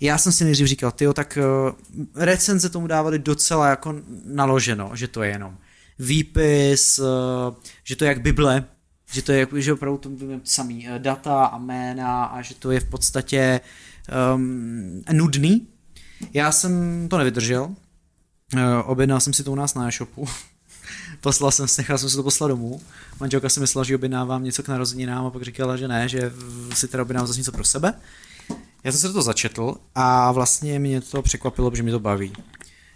Speaker 2: já jsem si nejdřív říkal, tyjo, tak uh, recenze tomu dávali docela jako naloženo, že to je jenom výpis, uh, že to je jak Bible, že to je že opravdu to samý uh, data a jména a že to je v podstatě um, nudný. Já jsem to nevydržel, uh, objednal jsem si to u nás na e-shopu, poslal jsem, nechal jsem si to poslat domů. Manželka si myslela, že objednávám něco k narozeninám a pak říkala, že ne, že si teda objednávám zase něco pro sebe. Já jsem se to začetl a vlastně mě to překvapilo, že mi to baví.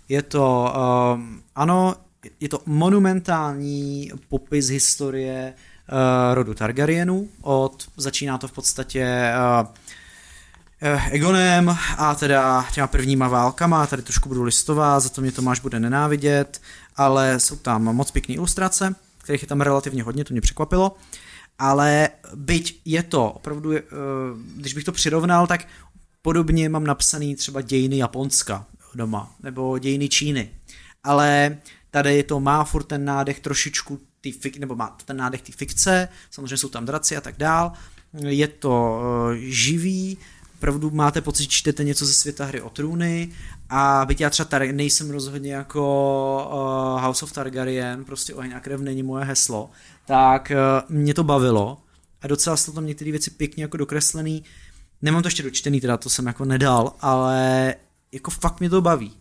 Speaker 2: Je to, um, ano, je to monumentální popis historie uh, rodu Targaryenů. Od, začíná to v podstatě uh, Egonem a teda těma prvníma válkama, tady trošku budu listovat, za to mě Tomáš bude nenávidět, ale jsou tam moc pěkné ilustrace, kterých je tam relativně hodně, to mě překvapilo ale byť je to opravdu, eh, když bych to přirovnal, tak podobně mám napsaný třeba dějiny Japonska doma, nebo dějiny Číny, ale tady to má furt ten nádech trošičku ty fik, nebo má ten nádech ty fikce, samozřejmě jsou tam draci a tak dál, je to uh, živý, opravdu máte pocit, že čtete něco ze světa hry o trůny. A byť já třeba tar- nejsem rozhodně jako uh, House of Targaryen, prostě oheň a krev není moje heslo, tak uh, mě to bavilo a docela jsou tam některé věci pěkně jako dokreslený. Nemám to ještě dočtený, teda to jsem jako nedal, ale jako fakt mě to baví.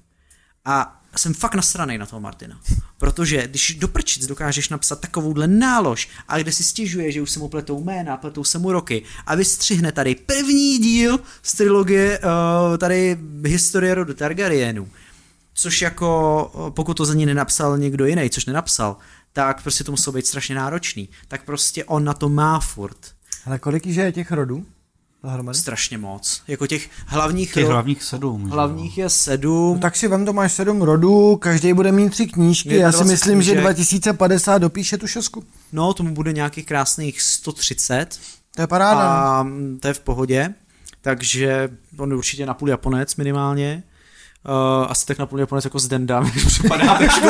Speaker 2: A jsem fakt nasranej na toho Martina. Protože když do prčic dokážeš napsat takovouhle nálož a kde si stěžuje, že už se mu pletou jména, pletou se mu roky a vystřihne tady první díl z trilogie uh, tady historie rodu Targaryenů, což jako pokud to za ní nenapsal někdo jiný, což nenapsal, tak prostě to muselo být strašně náročný. Tak prostě on na to má furt.
Speaker 4: Ale kolik je těch rodů? Dohromady?
Speaker 2: Strašně moc. Jako těch hlavních...
Speaker 3: Těch hlavních sedm.
Speaker 2: Hlavních že? je sedm.
Speaker 4: No, tak si vem to máš sedm rodů, každý bude mít tři knížky. Já si myslím, knížek. že 2050 dopíše tu šesku.
Speaker 2: No, tomu bude nějakých krásných 130.
Speaker 4: To je paráda.
Speaker 2: A mm, to je v pohodě. Takže on je určitě na půl Japonec minimálně. Uh, asi tak napůl Japonec jako s Denda, mi připadá trošku,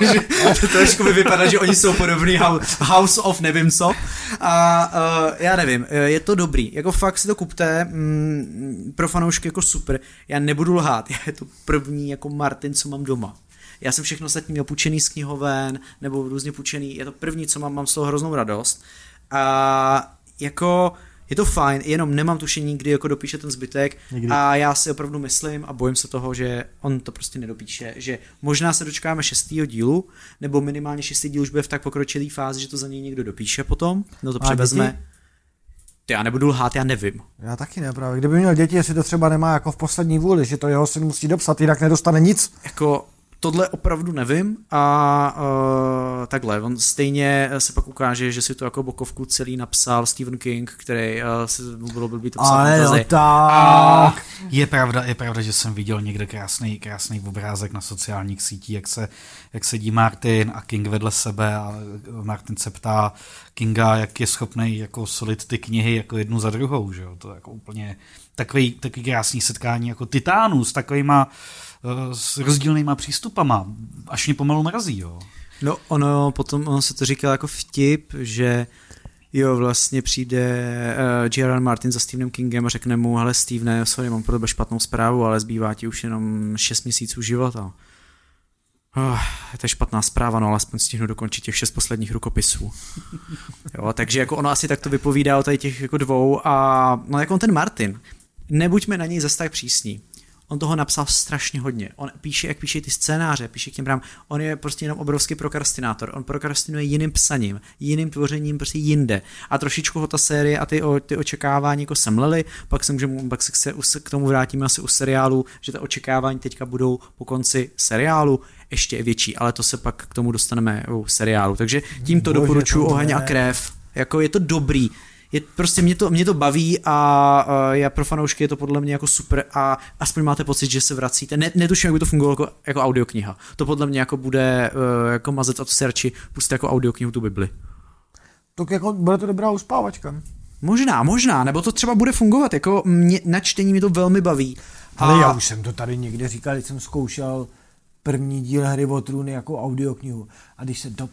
Speaker 2: že to trošku by vypadá, že oni jsou podobný House of nevím co. A uh, já nevím, eh, je to dobrý, jako fakt si to kupte, mm, pro fanoušky jako super, já nebudu lhát, je to první jako Martin, co mám doma. Já jsem všechno ostatní měl půjčený z knihoven, nebo různě půjčený, je to první, co mám, mám z toho hroznou radost. A jako je to fajn, jenom nemám tušení, kdy jako dopíše ten zbytek Nikdy. a já si opravdu myslím a bojím se toho, že on to prostě nedopíše, že možná se dočkáme šestého dílu, nebo minimálně šestý díl už bude v tak pokročilý fázi, že to za něj někdo dopíše potom, no to a převezme. Děti? Já nebudu lhát, já nevím.
Speaker 4: Já taky ne, právě. Kdyby měl děti, jestli to třeba nemá jako v poslední vůli, že to jeho syn musí dopsat, jinak nedostane nic.
Speaker 2: Jako tohle opravdu nevím a uh, takhle, on stejně se pak ukáže, že si to jako bokovku celý napsal Stephen King, který uh, se mu bylo blbý to psát
Speaker 4: Ale
Speaker 2: fantasy.
Speaker 4: tak.
Speaker 3: Je pravda, je pravda, že jsem viděl někde krásný, krásný obrázek na sociálních sítích, jak se, jak sedí Martin a King vedle sebe a Martin se ptá Kinga, jak je schopný jako solit ty knihy jako jednu za druhou, že jo? To je jako úplně takový, takový krásný setkání jako titánů s takovýma uh, s rozdílnýma přístupama. Až mě pomalu mrazí, jo.
Speaker 2: No ono potom ono se to říká jako vtip, že jo, vlastně přijde uh, J.R.R. Martin za Stephenem Kingem a řekne mu, hele Stevene, sorry, mám pro tebe špatnou zprávu, ale zbývá ti už jenom 6 měsíců života. Oh, to je špatná zpráva, no alespoň stihnu dokončit těch šest posledních rukopisů. Jo, takže jako ono asi tak to vypovídá o tady těch jako dvou a no jako on ten Martin, nebuďme na něj zase tak přísní. On toho napsal strašně hodně. On píše, jak píše ty scénáře, píše k těm brám. On je prostě jenom obrovský prokrastinátor. On prokrastinuje jiným psaním, jiným tvořením, prostě jinde. A trošičku ho ta série a ty, o, ty očekávání jako semlely, pak se, můžeme, pak se k tomu vrátíme asi u seriálu, že ta očekávání teďka budou po konci seriálu ještě větší, ale to se pak k tomu dostaneme u seriálu. Takže tímto
Speaker 4: Bože,
Speaker 2: doporučuji Oheň a krev. Jako je to dobrý je, prostě mě to, mě to baví a uh, já pro fanoušky je to podle mě jako super a aspoň máte pocit, že se vracíte. Ne, netuším, jak by to fungovalo jako, jako audiokniha. To podle mě jako bude uh, jako mazet od serči, pustit jako audioknihu tu Bibli.
Speaker 4: Tak jako bude to dobrá uspávačka.
Speaker 2: Možná, možná, nebo to třeba bude fungovat, jako mě, na čtení mi to velmi baví.
Speaker 4: Ale já už jsem to tady někde říkal, když jsem zkoušel první díl Hry o trůny jako audioknihu. A když se to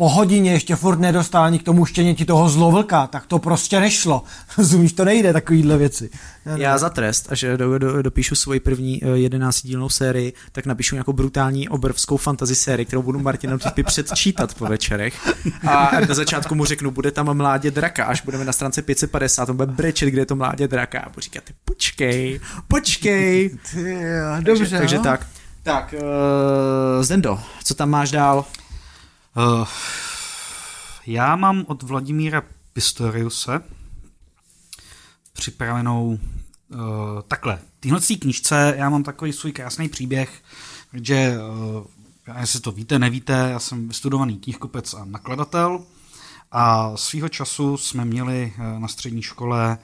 Speaker 4: po hodině ještě furt nedostal ani k tomu štěněti toho zlovlka, tak to prostě nešlo. Rozumíš, to nejde, takovýhle věci. Já,
Speaker 2: Já za trest, až do, do, dopíšu svoji první uh, jedenáctidílnou sérii, tak napíšu nějakou brutální obrovskou fantasy sérii, kterou budu Martinu typy předčítat po večerech. A na začátku mu řeknu, bude tam mládě draka, až budeme na stránce 550, on bude brečet, kde je to mládě draka. A budu říkat, počkej, počkej.
Speaker 4: Ty, dobře,
Speaker 2: takže, takže
Speaker 4: no.
Speaker 2: tak. Tak, uh, Zdendo, co tam máš dál?
Speaker 3: Uh, já mám od Vladimíra Pistoriuse připravenou uh, takhle. Tyhle knižce já mám takový svůj krásný příběh, že uh, jestli to víte, nevíte, já jsem vystudovaný knihkupec a nakladatel a svýho času jsme měli na střední škole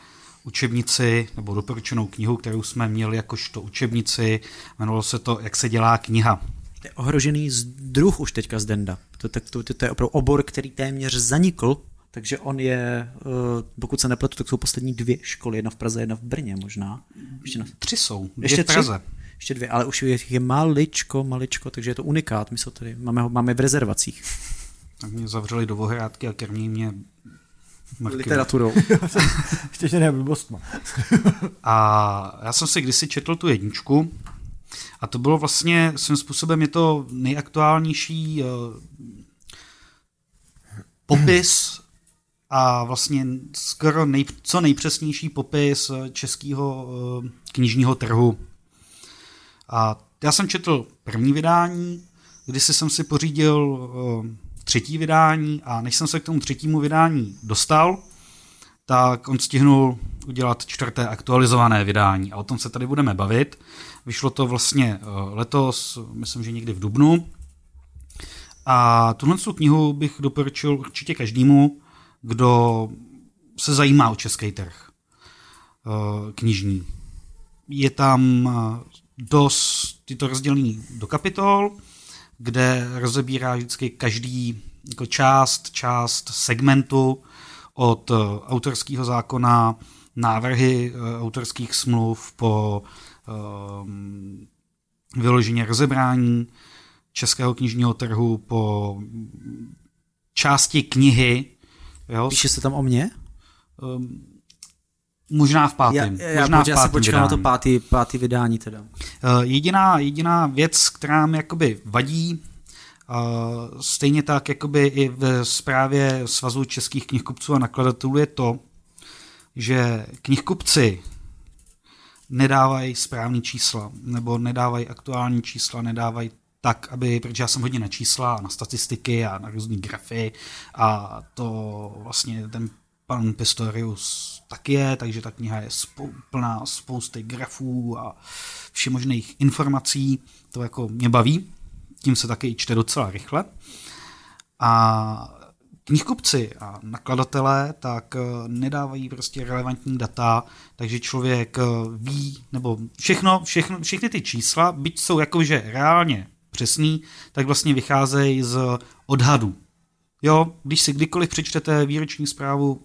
Speaker 3: učebnici nebo doporučenou knihu, kterou jsme měli jakožto učebnici, jmenovalo se to Jak se dělá kniha.
Speaker 2: Je ohrožený z druh už teďka z Denda. To, to, to, to je opravdu obor, který téměř zanikl, takže on je, uh, pokud se nepletu, tak jsou poslední dvě školy, jedna v Praze, jedna v Brně možná. Ještě, na,
Speaker 3: Tři jsou, dvě
Speaker 2: ještě
Speaker 3: v Praze.
Speaker 2: Tři? Ještě dvě, ale už je, je maličko, maličko, takže je to unikát. My jsou tady, máme, ho, máme v rezervacích.
Speaker 3: Tak mě zavřeli do ohrádky a krmí mě mrkvy.
Speaker 2: Literaturou.
Speaker 4: Ještě, že ne blbostma.
Speaker 3: A já jsem si kdysi četl tu jedničku a to bylo vlastně svým způsobem je to nejaktuálnější uh, popis a vlastně skoro nej, co nejpřesnější popis českého uh, knižního trhu. A já jsem četl první vydání, kdysi jsem si pořídil uh, třetí vydání a než jsem se k tomu třetímu vydání dostal, tak on stihnul udělat čtvrté aktualizované vydání a o tom se tady budeme bavit. Vyšlo to vlastně letos, myslím, že někdy v Dubnu. A tuhle knihu bych doporučil určitě každému, kdo se zajímá o český trh knižní. Je tam dost, je to rozdělený do kapitol, kde rozebírá vždycky každý jako část, část segmentu od autorského zákona, návrhy autorských smluv po um, vyloženě rozebrání českého knižního trhu, po části knihy. Jo?
Speaker 2: Píše se tam o mně?
Speaker 3: Um, možná v pátém.
Speaker 2: Já, já,
Speaker 3: možná
Speaker 2: já, já se počkám na to pátý, pátý vydání teda.
Speaker 3: Uh, jediná, jediná věc, která mi jakoby vadí, Uh, stejně tak jakoby i ve zprávě Svazu českých knihkupců a nakladatelů je to, že knihkupci nedávají správný čísla, nebo nedávají aktuální čísla, nedávají tak, aby, protože já jsem hodně na čísla, na statistiky a na různé grafy a to vlastně ten pan Pistorius tak je, takže ta kniha je spou- plná spousty grafů a všemožných informací. To jako mě baví, tím se taky čte docela rychle. A knihkupci a nakladatelé tak eh, nedávají prostě relevantní data, takže člověk eh, ví, nebo všechno, všechno, všechny ty čísla, byť jsou jakože reálně přesný, tak vlastně vycházejí z odhadu. Jo, když si kdykoliv přečtete výroční zprávu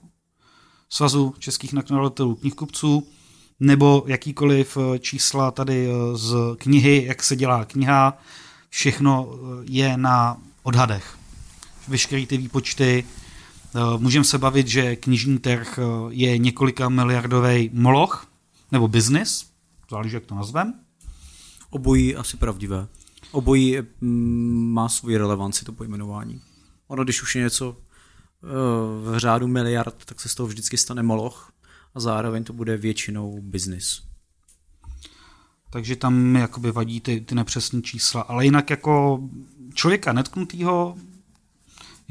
Speaker 3: Svazu českých nakladatelů knihkupců, nebo jakýkoliv eh, čísla tady z knihy, jak se dělá kniha, všechno je na odhadech veškeré ty výpočty. Eh, můžeme se bavit, že knižní trh eh, je několika miliardový moloch, nebo biznis, záleží, jak to nazvem.
Speaker 2: Obojí asi pravdivé. Obojí mm, má svoji relevanci, to pojmenování. Ono, když už je něco eh, v řádu miliard, tak se z toho vždycky stane moloch a zároveň to bude většinou biznis.
Speaker 3: Takže tam jakoby vadí ty, ty nepřesné čísla. Ale jinak jako člověka netknutýho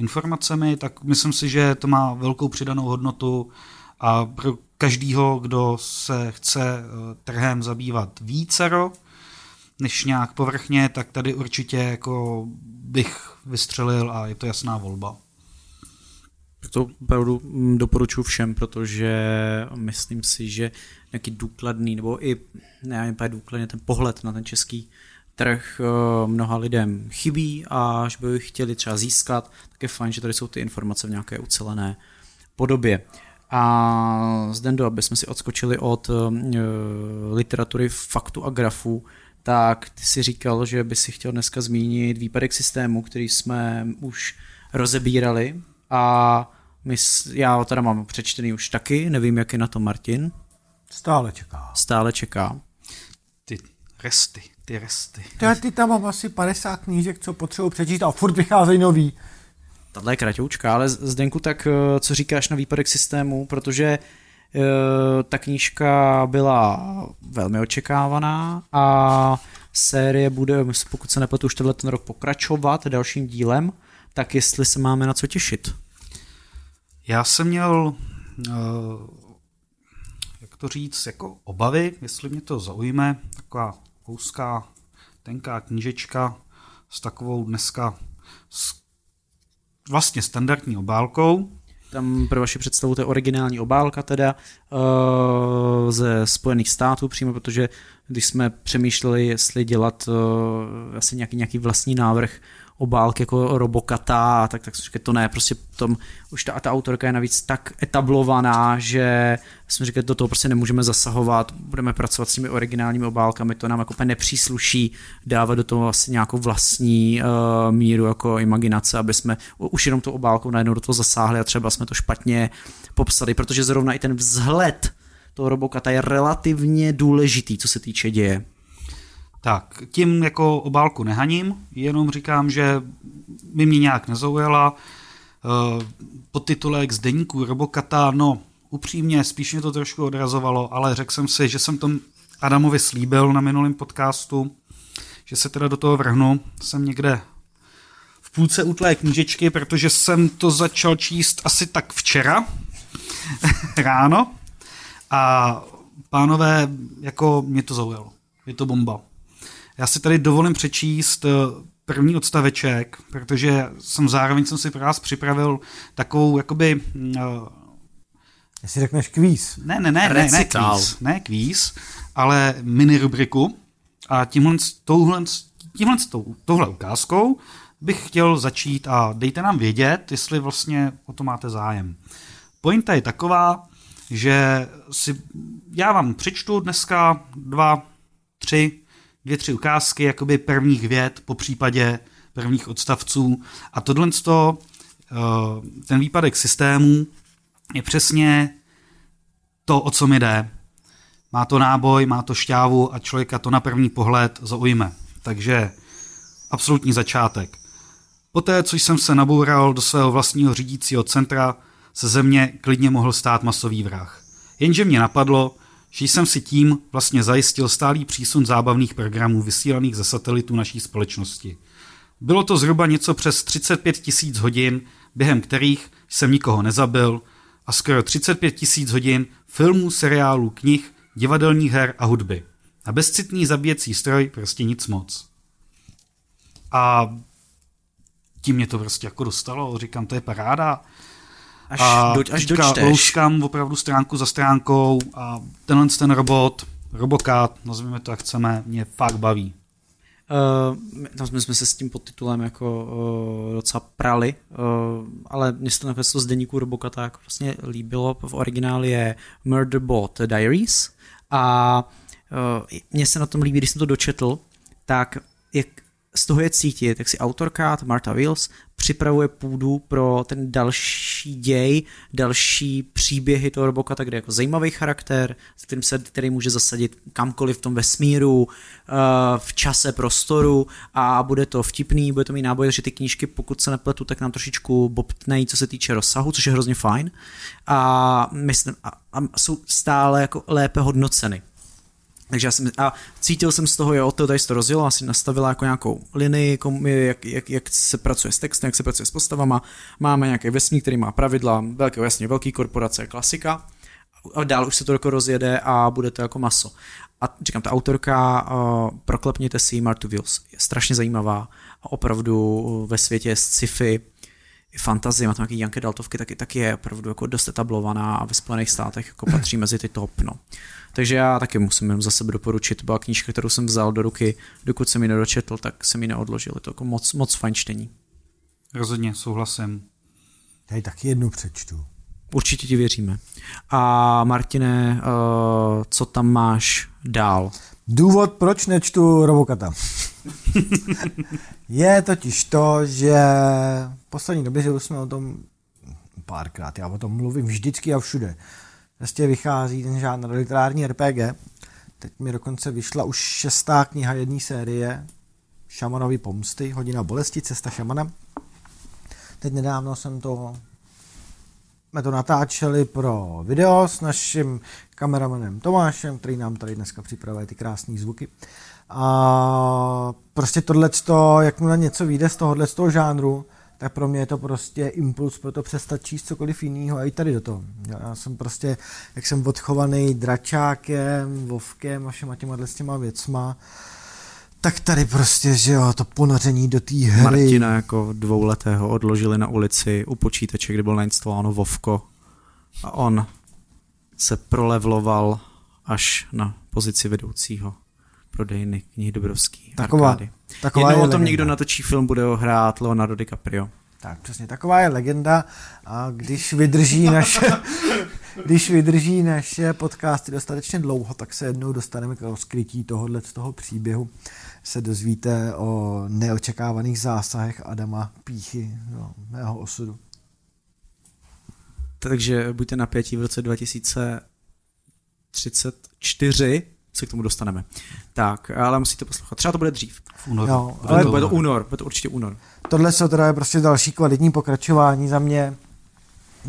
Speaker 3: informacemi, tak myslím si, že to má velkou přidanou hodnotu a pro každýho, kdo se chce eh, trhem zabývat vícero, než nějak povrchně, tak tady určitě jako bych vystřelil a je to jasná volba.
Speaker 2: To opravdu mm, doporučuji všem, protože myslím si, že nějaký důkladný, nebo i ne, důkladně ten pohled na ten český trh eh, mnoha lidem chybí a až by chtěli třeba získat, tak je fajn, že tady jsou ty informace v nějaké ucelené podobě. A Zdendo, aby jsme si odskočili od uh, literatury faktu a grafu, tak ty si říkal, že by si chtěl dneska zmínit výpadek systému, který jsme už rozebírali a my, já ho teda mám přečtený už taky, nevím, jak je na to Martin.
Speaker 4: Stále čeká.
Speaker 2: Stále čeká.
Speaker 3: Ty resty ty resty.
Speaker 4: Já ty tam mám asi 50 knížek, co potřebuji přečíst a furt vycházejí nový.
Speaker 2: Tahle je kratoučka, ale Zdenku, tak eh, co říkáš na výpadek systému, protože e, ta knížka byla velmi očekávaná a série bude, pokud se nepletu, už tenhle ten rok pokračovat dalším dílem, tak jestli se máme na co těšit.
Speaker 3: Já jsem měl, uh, jak to říct, jako obavy, jestli mě to zaujme, taková kouská, tenká knížečka s takovou dneska s vlastně standardní obálkou.
Speaker 2: Tam pro vaši představu to je originální obálka teda uh, ze Spojených států přímo, protože když jsme přemýšleli, jestli dělat uh, asi nějaký, nějaký vlastní návrh obálky jako Robokata, tak, tak říkali, to ne, prostě tom, už ta, ta autorka je navíc tak etablovaná, že jsme říkali, do toho prostě nemůžeme zasahovat, budeme pracovat s těmi originálními obálkami, to nám jako nepřísluší dávat do toho asi nějakou vlastní uh, míru jako imaginace, aby jsme už jenom tu obálkou najednou do toho zasáhli a třeba jsme to špatně popsali, protože zrovna i ten vzhled toho Robokata je relativně důležitý, co se týče děje.
Speaker 3: Tak, tím jako obálku nehaním, jenom říkám, že by mě nějak nezaujala. Eh, podtitulek z deníku Robokata, no upřímně, spíš mě to trošku odrazovalo, ale řekl jsem si, že jsem tom Adamovi slíbil na minulém podcastu, že se teda do toho vrhnu. Jsem někde v půlce utlé knížečky, protože jsem to začal číst asi tak včera ráno a pánové, jako mě to zaujalo. Je to bomba. Já si tady dovolím přečíst eh, první odstaveček, protože jsem zároveň jsem si pro vás připravil takovou jakoby... Uh,
Speaker 4: Jestli řekneš kvíz.
Speaker 3: Ne, ne, ne, ne, ne kvíz, ne kvíz, ale mini rubriku. A tímhle, touhle, tímhle touhle ukázkou bych chtěl začít a dejte nám vědět, jestli vlastně o to máte zájem. Pointa je taková, že si, já vám přečtu dneska dva, tři dvě, tři ukázky jakoby prvních věd, po případě prvních odstavců. A tohle to, eh, ten výpadek systému je přesně to, o co mi jde. Má to náboj, má to šťávu a člověka to na první pohled zaujme. Takže absolutní začátek. Poté, co jsem se naboural do svého vlastního řídícího centra, se země klidně mohl stát masový vrah. Jenže mě napadlo, že jsem si tím vlastně zajistil stálý přísun zábavných programů vysílaných ze satelitu naší společnosti. Bylo to zhruba něco přes 35 tisíc hodin, během kterých jsem nikoho nezabil a skoro 35 tisíc hodin filmů, seriálů, knih, divadelních her a hudby. A bezcitný zabíjecí stroj prostě nic moc. A tím mě to prostě jako dostalo, říkám, to je paráda.
Speaker 2: Až,
Speaker 3: a
Speaker 2: do, až
Speaker 3: teďka
Speaker 2: dočteš.
Speaker 3: louskám opravdu stránku za stránkou a tenhle ten robot, Robocat, nazveme to jak chceme, mě fakt baví.
Speaker 2: Uh, tam jsme, jsme se s tím podtitulem jako uh, docela prali, uh, ale mně se to nakonec to z deníku Robokata jako vlastně líbilo. V originále je Murderbot Diaries a uh, mně se na tom líbí, když jsem to dočetl, tak jak z toho je cítit, jak si autorka Marta Wills připravuje půdu pro ten další děj, další příběhy toho Robokata, kde je jako zajímavý charakter, s kterým se, který může zasadit kamkoliv v tom vesmíru, v čase, prostoru a bude to vtipný, bude to mít náboj, že ty knížky, pokud se nepletu, tak nám trošičku bobtnejí, co se týče rozsahu, což je hrozně fajn a, myslím, a, a jsou stále jako lépe hodnoceny. Takže já jsem, a cítil jsem z toho, jo, to tady to rozjelo, asi nastavila jako nějakou linii, kom, jak, jak, jak, se pracuje s textem, jak se pracuje s postavama, máme nějaký vesmír, který má pravidla, velké, jasně, velký korporace, klasika, a dál už se to jako rozjede a bude to jako maso. A říkám, ta autorka, uh, proklepněte si Martu Wills, je strašně zajímavá a opravdu ve světě sci-fi, fantazie, má tam nějaký Janke Daltovky, taky, taky je opravdu jako dost etablovaná a ve Spojených státech jako patří mezi ty top, no. Takže já taky musím jenom za sebe doporučit. Byla knížka, kterou jsem vzal do ruky, dokud jsem ji nedočetl, tak jsem ji neodložil. Je to jako moc, moc fajn čtení.
Speaker 3: Rozhodně, souhlasím.
Speaker 4: Tady taky jednu přečtu.
Speaker 2: Určitě ti věříme. A Martine, uh, co tam máš dál?
Speaker 4: Důvod, proč nečtu Robokata. je totiž to, že v poslední době, že už jsme o tom párkrát, já o tom mluvím vždycky a všude, vlastně vychází ten žánr literární RPG. Teď mi dokonce vyšla už šestá kniha jedné série Šamanovy pomsty, Hodina bolesti, Cesta šamana. Teď nedávno jsem to jsme to natáčeli pro video s naším kameramanem Tomášem, který nám tady dneska připravuje ty krásné zvuky. A prostě tohle, jakmile něco vyjde z tohohle z toho žánru, tak pro mě je to prostě impuls pro to přestat číst cokoliv jiného a i tady do toho. Já jsem prostě, jak jsem odchovaný dračákem, vovkem a všema těma s těma věcma, tak tady prostě, že jo, to ponoření do té hry.
Speaker 2: Martina jako dvouletého odložili na ulici u počítače, kde byl nainstalováno Vovko a on se prolevloval až na pozici vedoucího prodejny knihy Dobrovský.
Speaker 4: Taková,
Speaker 2: arkády.
Speaker 4: Taková
Speaker 2: Jednou
Speaker 4: je
Speaker 2: o tom
Speaker 4: legenda.
Speaker 2: někdo natočí film, bude ho hrát Leonardo DiCaprio.
Speaker 4: Tak přesně, taková je legenda a když vydrží naše, když vydrží naše podcasty dostatečně dlouho, tak se jednou dostaneme k rozkrytí tohohle z toho příběhu. Se dozvíte o neočekávaných zásahech Adama Píchy do mého osudu.
Speaker 2: Takže buďte napětí v roce 2034 se k tomu dostaneme. Tak, ale musíte poslouchat. Třeba to bude dřív.
Speaker 3: V únoru.
Speaker 4: Jo,
Speaker 2: Ale
Speaker 4: ale
Speaker 2: to bude to únor, bude to určitě únor.
Speaker 4: tohle jsou teda prostě další kvalitní pokračování za mě,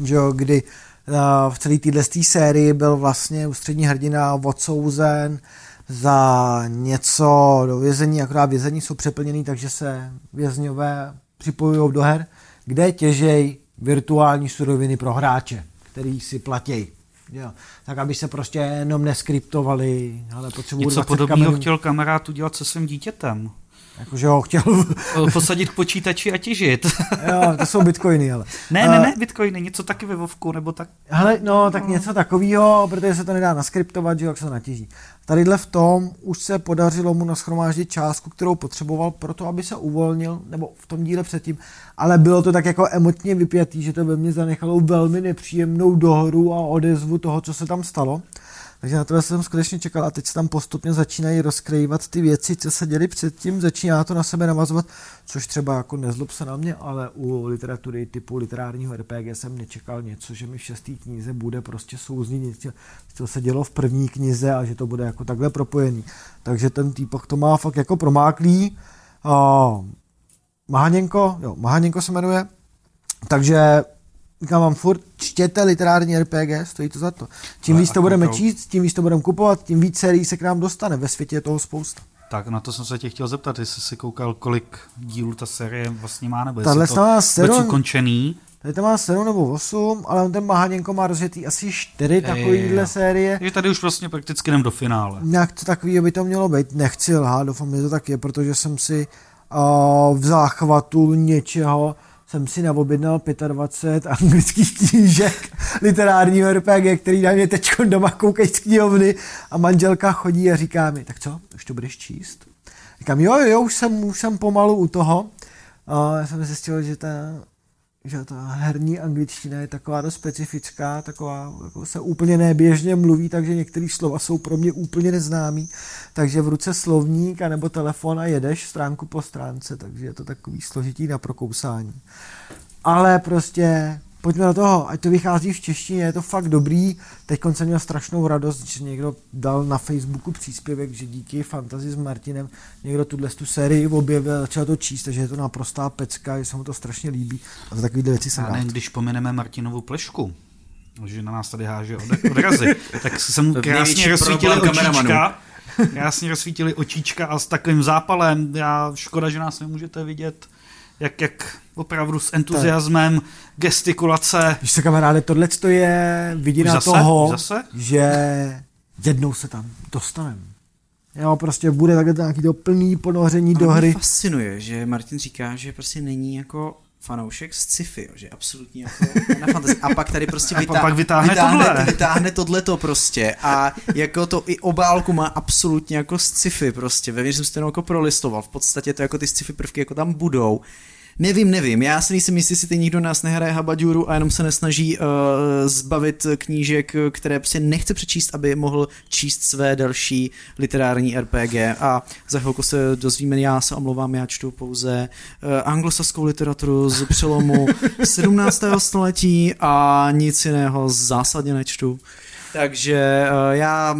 Speaker 4: že jo, kdy uh, v celé téhle sérii byl vlastně ústřední hrdina odsouzen za něco do vězení, akorát vězení jsou přeplněný, takže se vězňové připojují do her, kde těžej virtuální suroviny pro hráče, který si platí. Jo. Tak aby se prostě jenom neskriptovali, ale potřebují
Speaker 3: Něco
Speaker 4: 20
Speaker 3: podobného
Speaker 4: kamenů.
Speaker 3: chtěl kamarád udělat se svým dítětem.
Speaker 4: Jakože ho chtěl,
Speaker 3: Posadit k počítači a těžit.
Speaker 4: jo, to jsou bitcoiny, ale.
Speaker 3: ne, ne,
Speaker 4: A-
Speaker 3: ne, bitcoiny, něco taky ve Vovku, nebo tak.
Speaker 4: Hele, no, tak něco takového, protože se to nedá naskriptovat, že jo, jak se to natěží. Tadyhle v tom už se podařilo mu nashromáždit částku, kterou potřeboval pro to, aby se uvolnil, nebo v tom díle předtím, ale bylo to tak jako emotně vypjatý, že to ve mně zanechalo velmi nepříjemnou dohru a odezvu toho, co se tam stalo. Takže na to jsem skutečně čekal a teď se tam postupně začínají rozkrývat ty věci, co se děly předtím, začíná to na sebe navazovat, což třeba jako nezlob se na mě, ale u literatury typu literárního RPG jsem nečekal něco, že mi v šestý knize bude prostě souznit něco, co se dělo v první knize a že to bude jako takhle propojený. Takže ten týpok to má fakt jako promáklý. Uh, Mahaněnko, jo, Mahaněnko se jmenuje, takže říkám vám furt, čtěte literární RPG, stojí to za to. Čím
Speaker 3: Ale
Speaker 4: víc to budeme
Speaker 3: koukal-
Speaker 4: číst, tím víc to budeme kupovat, tím víc sérií se k nám dostane. Ve světě je toho spousta.
Speaker 3: Tak na to jsem se tě chtěl zeptat, jestli jsi koukal, kolik dílů ta série vlastně má, nebo
Speaker 4: Tahle
Speaker 3: jestli to vůbec
Speaker 4: sedm-
Speaker 3: ukončený.
Speaker 4: Tady to má 7 nebo 8, ale on ten Mahaněnko má rozjetý asi 4 takovýhle série.
Speaker 3: Takže tady už vlastně prakticky jdem do finále.
Speaker 4: Nějak to takový by to mělo být. Nechci lhát, doufám, že to tak je, protože jsem si uh, v záchvatu něčeho jsem si naobjednal 25 anglických knížek literárního RPG, který na mě teď doma koukají z knihovny a manželka chodí a říká mi, tak co, už to budeš číst? Říkám, jo, jo, už jsem, už jsem pomalu u toho. A já jsem zjistil, že ta, že ta herní angličtina je taková dost specifická, taková, jako se úplně neběžně mluví, takže některé slova jsou pro mě úplně neznámý, takže v ruce slovník anebo telefon a jedeš stránku po stránce, takže je to takový složitý na prokousání. Ale prostě pojďme do toho, ať to vychází v češtině, je to fakt dobrý. Teď jsem měl strašnou radost, že někdo dal na Facebooku příspěvek, že díky Fantasy s Martinem někdo tuhle tu sérii objevil, začal to číst, takže je to naprostá pecka, že se mu to strašně líbí. A za takovýhle věci jsem
Speaker 3: A ne,
Speaker 4: rád.
Speaker 3: když pomineme Martinovu plešku, že na nás tady háže od- odrazy, tak se mu krásně
Speaker 2: kameramanů.
Speaker 3: očička. Krásně rozsvítili očička a s takovým zápalem. Já škoda, že nás nemůžete vidět, jak, jak opravdu s entuziasmem, gestikulace.
Speaker 4: Víš co, kamaráde, tohle to je vidina
Speaker 3: zase?
Speaker 4: toho,
Speaker 3: zase?
Speaker 4: že jednou se tam dostaneme. Jo, prostě bude takhle nějaký to plný ponoření do
Speaker 2: Ale mě
Speaker 4: hry.
Speaker 2: fascinuje, že Martin říká, že prostě není jako fanoušek z sci-fi, že absolutně jako na fantasy. A pak tady prostě
Speaker 3: A
Speaker 2: vytá-
Speaker 3: pak vytáhne
Speaker 2: vytáhne,
Speaker 3: tohle.
Speaker 2: vytáhne tohleto prostě. A jako to i obálku má absolutně jako z sci-fi prostě. Ve jsem to jako prolistoval. V podstatě to jako ty sci-fi prvky jako tam budou. Nevím, nevím, já si nejsem jistý, jestli teď nikdo nás nehraje Habadjuru a jenom se nesnaží uh, zbavit knížek, které prostě nechce přečíst, aby mohl číst své další literární RPG a za chvilku se dozvíme, já se omlouvám, já čtu pouze uh, anglosaskou literaturu z přelomu 17. století a nic jiného zásadně nečtu. Takže uh, já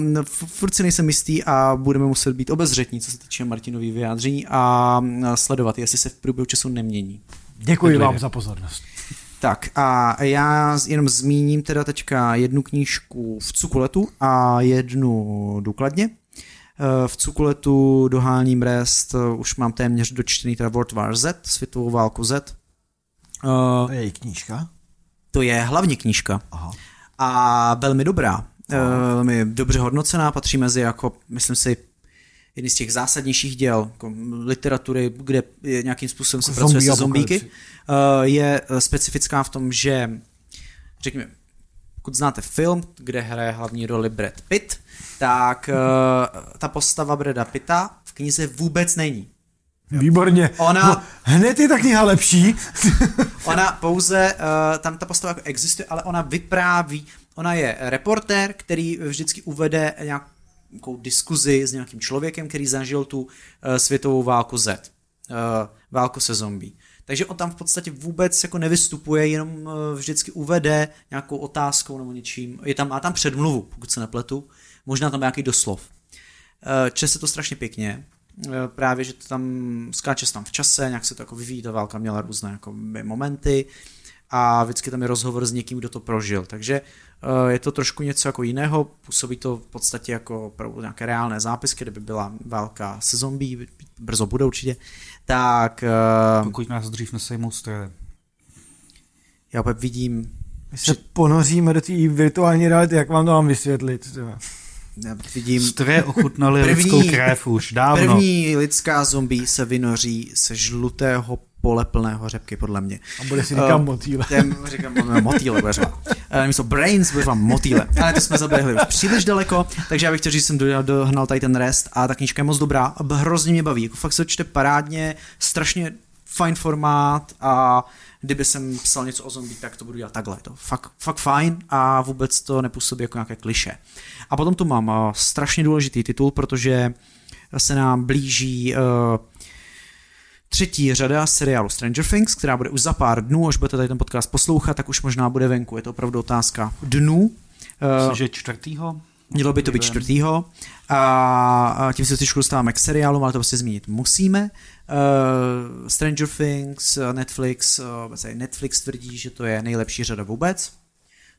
Speaker 2: furt si nejsem jistý a budeme muset být obezřetní, co se týče Martinových vyjádření a mm, sledovat, jestli se v průběhu času nemění.
Speaker 4: Děkuji
Speaker 2: Bedlivě.
Speaker 4: vám za pozornost.
Speaker 2: Tak a já jenom zmíním teda teďka jednu knížku v Cukuletu a jednu důkladně. Eh, V Cukuletu doháním rest, eh, už mám téměř dočtený teda World War Z, světovou válku Z. Eh,
Speaker 4: To je její knížka.
Speaker 2: To je hlavní knížka
Speaker 4: Aha.
Speaker 2: A velmi dobrá, eh, velmi dobře hodnocená, patří mezi jako, myslím si, jedny z těch zásadnějších děl jako literatury, kde je nějakým způsobem se
Speaker 4: Jako
Speaker 2: pracuje
Speaker 4: zombie
Speaker 2: se zombíky. Eh, Je eh, specifická v tom, že řekněme, pokud znáte film, kde hraje hlavní roli Brad Pitt, tak ta postava Brada Pitta v knize vůbec není.
Speaker 4: Výborně.
Speaker 2: Ona-
Speaker 4: hned je ta kniha lepší.
Speaker 2: Ona pouze, uh, tam ta postava jako existuje, ale ona vypráví, ona je reportér, který vždycky uvede nějakou diskuzi s nějakým člověkem, který zažil tu uh, světovou válku Z, uh, válku se zombie. Takže on tam v podstatě vůbec jako nevystupuje, jenom uh, vždycky uvede nějakou otázkou nebo něčím. Je tam, má tam předmluvu, pokud se nepletu, možná tam nějaký doslov. Eh, Čte se to strašně pěkně, právě, že to tam skáče tam v čase, nějak se to jako vyvíjí, ta válka měla různé jako momenty a vždycky tam je rozhovor s někým, kdo to prožil, takže eh, je to trošku něco jako jiného, působí to v podstatě jako nějaké reálné zápisky, kdyby byla válka se zombie, brzo bude určitě, tak eh,
Speaker 3: Pokud nás dřív nesejmou stroje.
Speaker 2: já opět vidím,
Speaker 4: My se ponoříme do té virtuální reality, jak vám to mám vysvětlit. třeba.
Speaker 2: Já vidím
Speaker 3: Stroje ochutnali
Speaker 2: První-
Speaker 3: lidskou krev už dávno.
Speaker 2: První lidská zombie se vynoří se žlutého pole plného řepky, podle mě.
Speaker 4: A bude si říkat
Speaker 2: Eh,
Speaker 4: motýle.
Speaker 2: Ten, říkám, no, motýle, bude řva. Uh, místo brains, bude řva motýle. Ale to jsme zaběhli už příliš daleko, takže já bych chtěl říct, že jsem do- dohnal tady ten rest a ta knížka je moc dobrá a hrozně mě baví. Jako fakt se to čte parádně, strašně fajn formát a kdyby jsem psal něco o zombie, tak to budu dělat takhle. Je to fakt, fakt fajn a vůbec to nepůsobí jako nějaké kliše. A potom tu mám uh, strašně důležitý titul, protože se nám blíží uh, třetí řada seriálu Stranger Things, která bude už za pár dnů, až budete tady ten podcast poslouchat, tak už možná bude venku. Je to opravdu otázka dnů. Uh,
Speaker 3: Myslím, že čtvrtýho?
Speaker 2: Mělo by to být čtvrtýho a a tím se trošku dostáváme k seriálu, ale to prostě zmínit musíme. Uh, Stranger Things, uh, Netflix, uh, Netflix tvrdí, že to je nejlepší řada vůbec.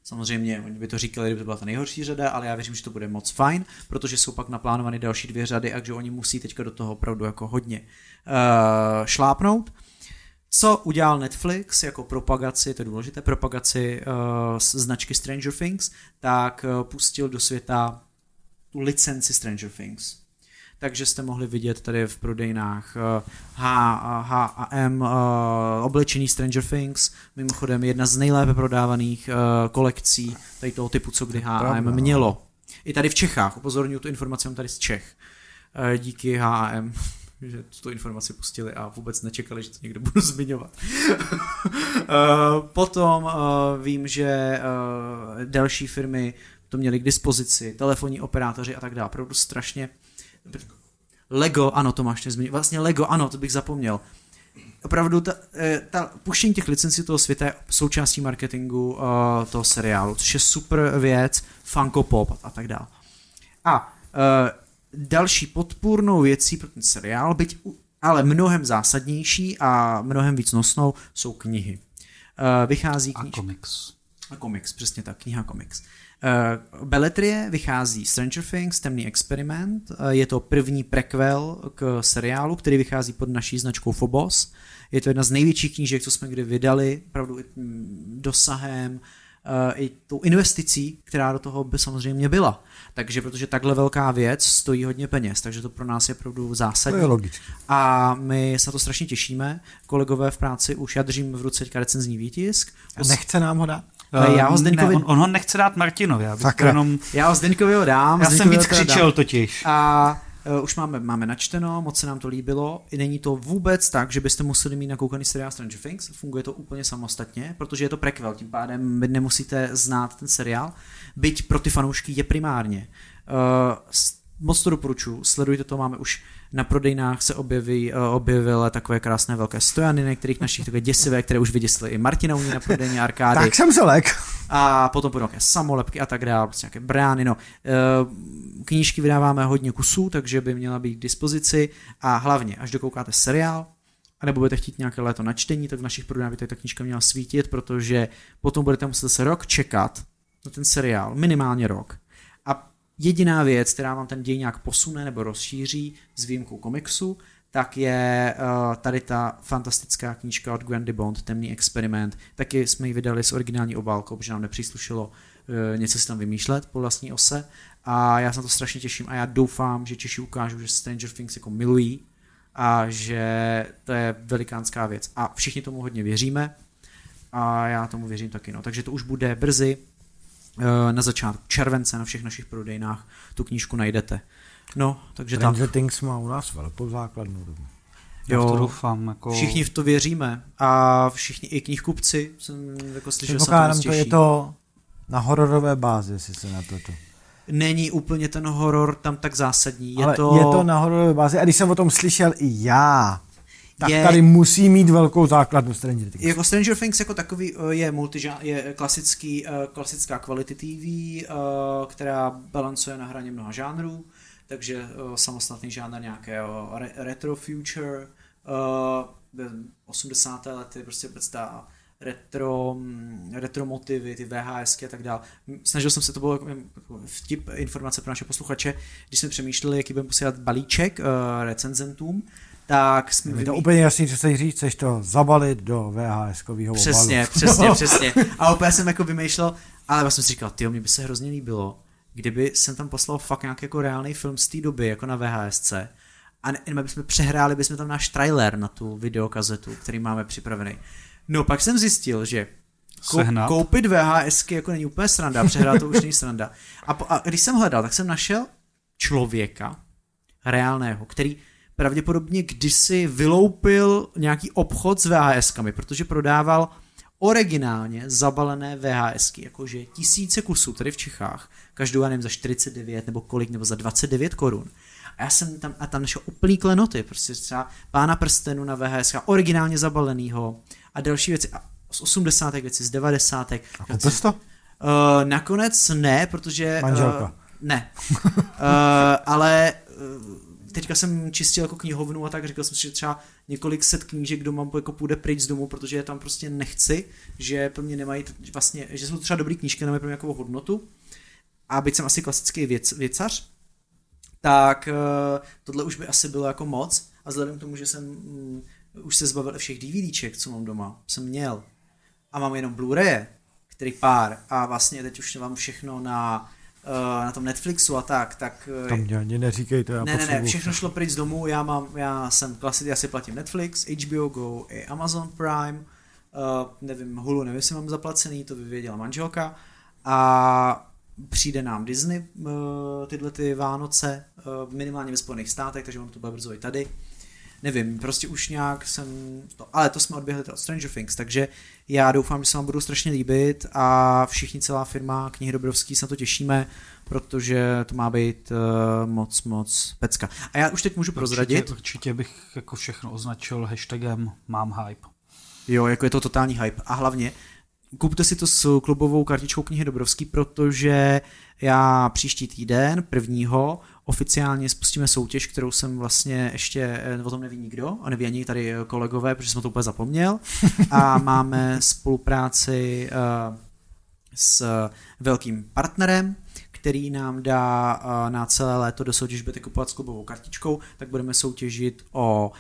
Speaker 2: Samozřejmě, oni by to říkali, kdyby to byla ta nejhorší řada, ale já věřím, že to bude moc fajn, protože jsou pak naplánovány další dvě řady a že oni musí teďka do toho opravdu jako hodně uh, šlápnout. Co udělal Netflix jako propagaci, to je důležité, propagaci uh, značky Stranger Things, tak uh, pustil do světa tu licenci Stranger Things. Takže jste mohli vidět tady v prodejnách uh, H, H&M uh, oblečení Stranger Things, mimochodem jedna z nejlépe prodávaných uh, kolekcí tady toho typu, co kdy H&M mělo. I tady v Čechách, upozorňuji tu informaci, mám tady z Čech. Díky H&M že tu informaci pustili a vůbec nečekali, že to někdo budu zmiňovat. Potom vím, že další firmy to měli k dispozici, telefonní operátoři a tak dále. Opravdu strašně. Lego, ano, to máš nezmínit. Vlastně Lego, ano, to bych zapomněl. Opravdu ta, eh, ta puštění těch licencí toho světa je součástí marketingu uh, toho seriálu, což je super věc, Funko Pop a tak dále. A uh, další podpůrnou věcí pro ten seriál, byť ale mnohem zásadnější a mnohem víc nosnou, jsou knihy. Uh, vychází
Speaker 3: kniž... A komiks.
Speaker 2: A komiks, přesně tak, kniha komiks. Uh, Beletrie vychází Stranger Things, Temný experiment, uh, je to první prequel k seriálu, který vychází pod naší značkou Phobos. Je to jedna z největších knížek, co jsme kdy vydali, opravdu dosahem, uh, i tou investicí, která do toho by samozřejmě byla. Takže protože takhle velká věc stojí hodně peněz, takže to pro nás je opravdu zásadní.
Speaker 4: To je logické.
Speaker 2: A my se na to strašně těšíme. Kolegové v práci už já držím v ruce teďka recenzní výtisk.
Speaker 4: Nechce nám ho dát?
Speaker 2: Já ho Zdeňkovi...
Speaker 3: ne, on, on ho nechce dát Martinovi. Já, bych jenom...
Speaker 2: já ho Zdeňkovi ho dám.
Speaker 3: Já jsem víc křičel dám. totiž.
Speaker 2: A uh, už máme, máme načteno, moc se nám to líbilo. I není to vůbec tak, že byste museli mít nakoukaný seriál Stranger Things. Funguje to úplně samostatně, protože je to prequel, tím pádem vy nemusíte znát ten seriál. Byť pro ty fanoušky je primárně. Uh, moc to doporučuji, sledujte to, máme už na prodejnách se objeví, uh, objevily takové krásné velké stojany některých našich takové děsivé, které už vyděsily i Martina na prodejní arkády.
Speaker 4: tak jsem se lek.
Speaker 2: A potom budou nějaké samolepky a tak dále, prostě nějaké brány, no. Uh, knížky vydáváme hodně kusů, takže by měla být k dispozici a hlavně, až dokoukáte seriál, a nebo budete chtít nějaké léto na čtení, tak v našich prodejnách by ta knížka měla svítit, protože potom budete muset se rok čekat na ten seriál, minimálně rok. Jediná věc, která vám ten děj nějak posune nebo rozšíří s výjimkou komiksu, tak je uh, tady ta fantastická knížka od Gwendy Bond, Temný experiment. Taky jsme ji vydali s originální obálkou, protože nám nepříslušelo uh, něco si tam vymýšlet po vlastní ose. A já se na to strašně těším a já doufám, že Češi ukážou, že Stranger Things jako milují a že to je velikánská věc. A všichni tomu hodně věříme a já tomu věřím taky. No. Takže to už bude brzy, na začátku července na všech našich prodejnách tu knížku najdete. No, takže
Speaker 4: Stranger tak. Things má u nás velkou základnu.
Speaker 2: Jo, to doufám. Jako... Všichni v to věříme a všichni, i knihkupci, jsem jako slyšel, se to,
Speaker 4: to je to na hororové bázi, jestli se na to to
Speaker 2: není úplně ten horor tam tak zásadní. Je
Speaker 4: Ale
Speaker 2: to...
Speaker 4: je to na hororové bázi a když jsem o tom slyšel i já, tak je, tady musí mít velkou základnu Stranger Things.
Speaker 2: Jako Stranger Things jako takový eh, je, multiža, je klasický, eh, klasická quality TV, eh, která balancuje na hraně mnoha žánrů, takže samostatný žánr nějakého retro future, 80. lety, prostě vůbec ta retro, mm, retro motivy, ty VHSky a tak dále. Snažil jsem se, to bylo jako vtip informace pro naše posluchače, když jsme přemýšleli, jaký budeme posílat balíček recenzentům, tak jsme...
Speaker 4: Je to úplně jasný, co chceš říct, chceš to zabalit do VHS-kového
Speaker 2: Přesně, obalu. přesně, přesně. A úplně jsem jako vymýšlel, ale vlastně jsem si říkal, ty mě by se hrozně líbilo, kdyby jsem tam poslal fakt nějaký jako reálný film z té doby, jako na VHSC, a ne, bychom přehráli bychom tam náš trailer na tu videokazetu, který máme připravený. No pak jsem zjistil, že kou- koupit VHSky jako není úplně sranda, přehrát to už není sranda. A, po, a když jsem hledal, tak jsem našel člověka reálného, který pravděpodobně kdysi vyloupil nějaký obchod s VHSkami, protože prodával originálně zabalené VHSky, jakože tisíce kusů tady v Čechách, každou, já nevím, za 49 nebo kolik, nebo za 29 korun. A já jsem tam, a tam našel úplný klenoty, prostě třeba pána prstenu na VHS, originálně zabalenýho a další věci. A z 80. věci, z 90. A
Speaker 4: koupil to? Uh,
Speaker 2: nakonec ne, protože...
Speaker 4: Manželka. Uh,
Speaker 2: ne. uh, ale uh, teďka jsem čistil jako knihovnu a tak říkal jsem si, že třeba několik set knížek doma jako půjde pryč z domu, protože je tam prostě nechci, že pro mě nemají vlastně, že jsou třeba dobrý knížky, nemají pro mě nějakou hodnotu. A byť jsem asi klasický věc, věcař, tak uh, tohle už by asi bylo jako moc a vzhledem k tomu, že jsem mm, už se zbavil všech DVDček, co mám doma, jsem měl. A mám jenom Blu-ray, který pár. A vlastně teď už mám všechno na, na tom Netflixu a tak. tak uh,
Speaker 4: To mě ani neříkejte, já
Speaker 2: ne, ne, ne, všechno šlo pryč z domu, já mám, já jsem klasicky, já si platím Netflix, HBO Go i Amazon Prime, uh, nevím, Hulu nevím, jestli mám zaplacený, to by věděla manželka a přijde nám Disney uh, tyhle ty Vánoce, uh, minimálně ve Spojených státech, takže on to bude brzo i tady. Nevím, prostě už nějak jsem to, ale to jsme odběhli od Stranger Things, takže já doufám, že se vám budou strašně líbit a všichni celá firma knihy Dobrovský se na to těšíme, protože to má být uh, moc, moc pecka. A já už teď můžu prozradit.
Speaker 3: Určitě, určitě bych jako všechno označil hashtagem mám hype.
Speaker 2: Jo, jako je to totální hype. A hlavně, kupte si to s klubovou kartičkou knihy Dobrovský, protože já příští týden, prvního, oficiálně spustíme soutěž, kterou jsem vlastně ještě, eh, o tom neví nikdo, a neví ani tady eh, kolegové, protože jsem to úplně zapomněl. A máme spolupráci uh, s velkým partnerem, který nám dá na celé léto do soutěž, budete kupovat s klubovou kartičkou, tak budeme soutěžit o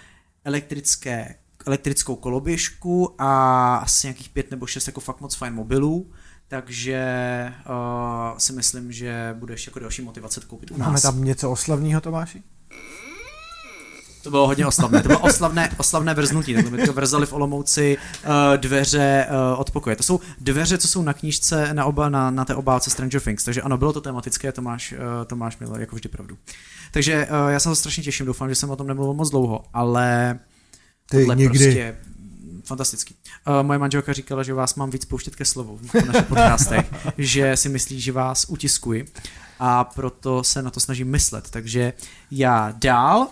Speaker 2: elektrické elektrickou koloběžku a asi nějakých pět nebo šest jako fakt moc fajn mobilů, takže uh, si myslím, že bude ještě jako další motivace to koupit u nás.
Speaker 4: Máme tam něco oslavného, Tomáši?
Speaker 2: To bylo hodně oslavné, to bylo oslavné, oslavné vrznutí, takhle mi to vrzali v Olomouci uh, dveře uh, od pokoje. To jsou dveře, co jsou na knížce, na, oba, na, na té obálce Stranger Things, takže ano, bylo to tematické, Tomáš, uh, Tomáš měl jako vždy pravdu. Takže uh, já se to strašně těším, doufám, že jsem o tom nemluvil moc dlouho, ale
Speaker 4: Ty
Speaker 2: tohle
Speaker 4: někdy.
Speaker 2: prostě fantastický. Uh, moje manželka říkala, že vás mám víc pouštět ke slovu v našich podcastech, že si myslí, že vás utiskuji a proto se na to snažím myslet. Takže já dál uh,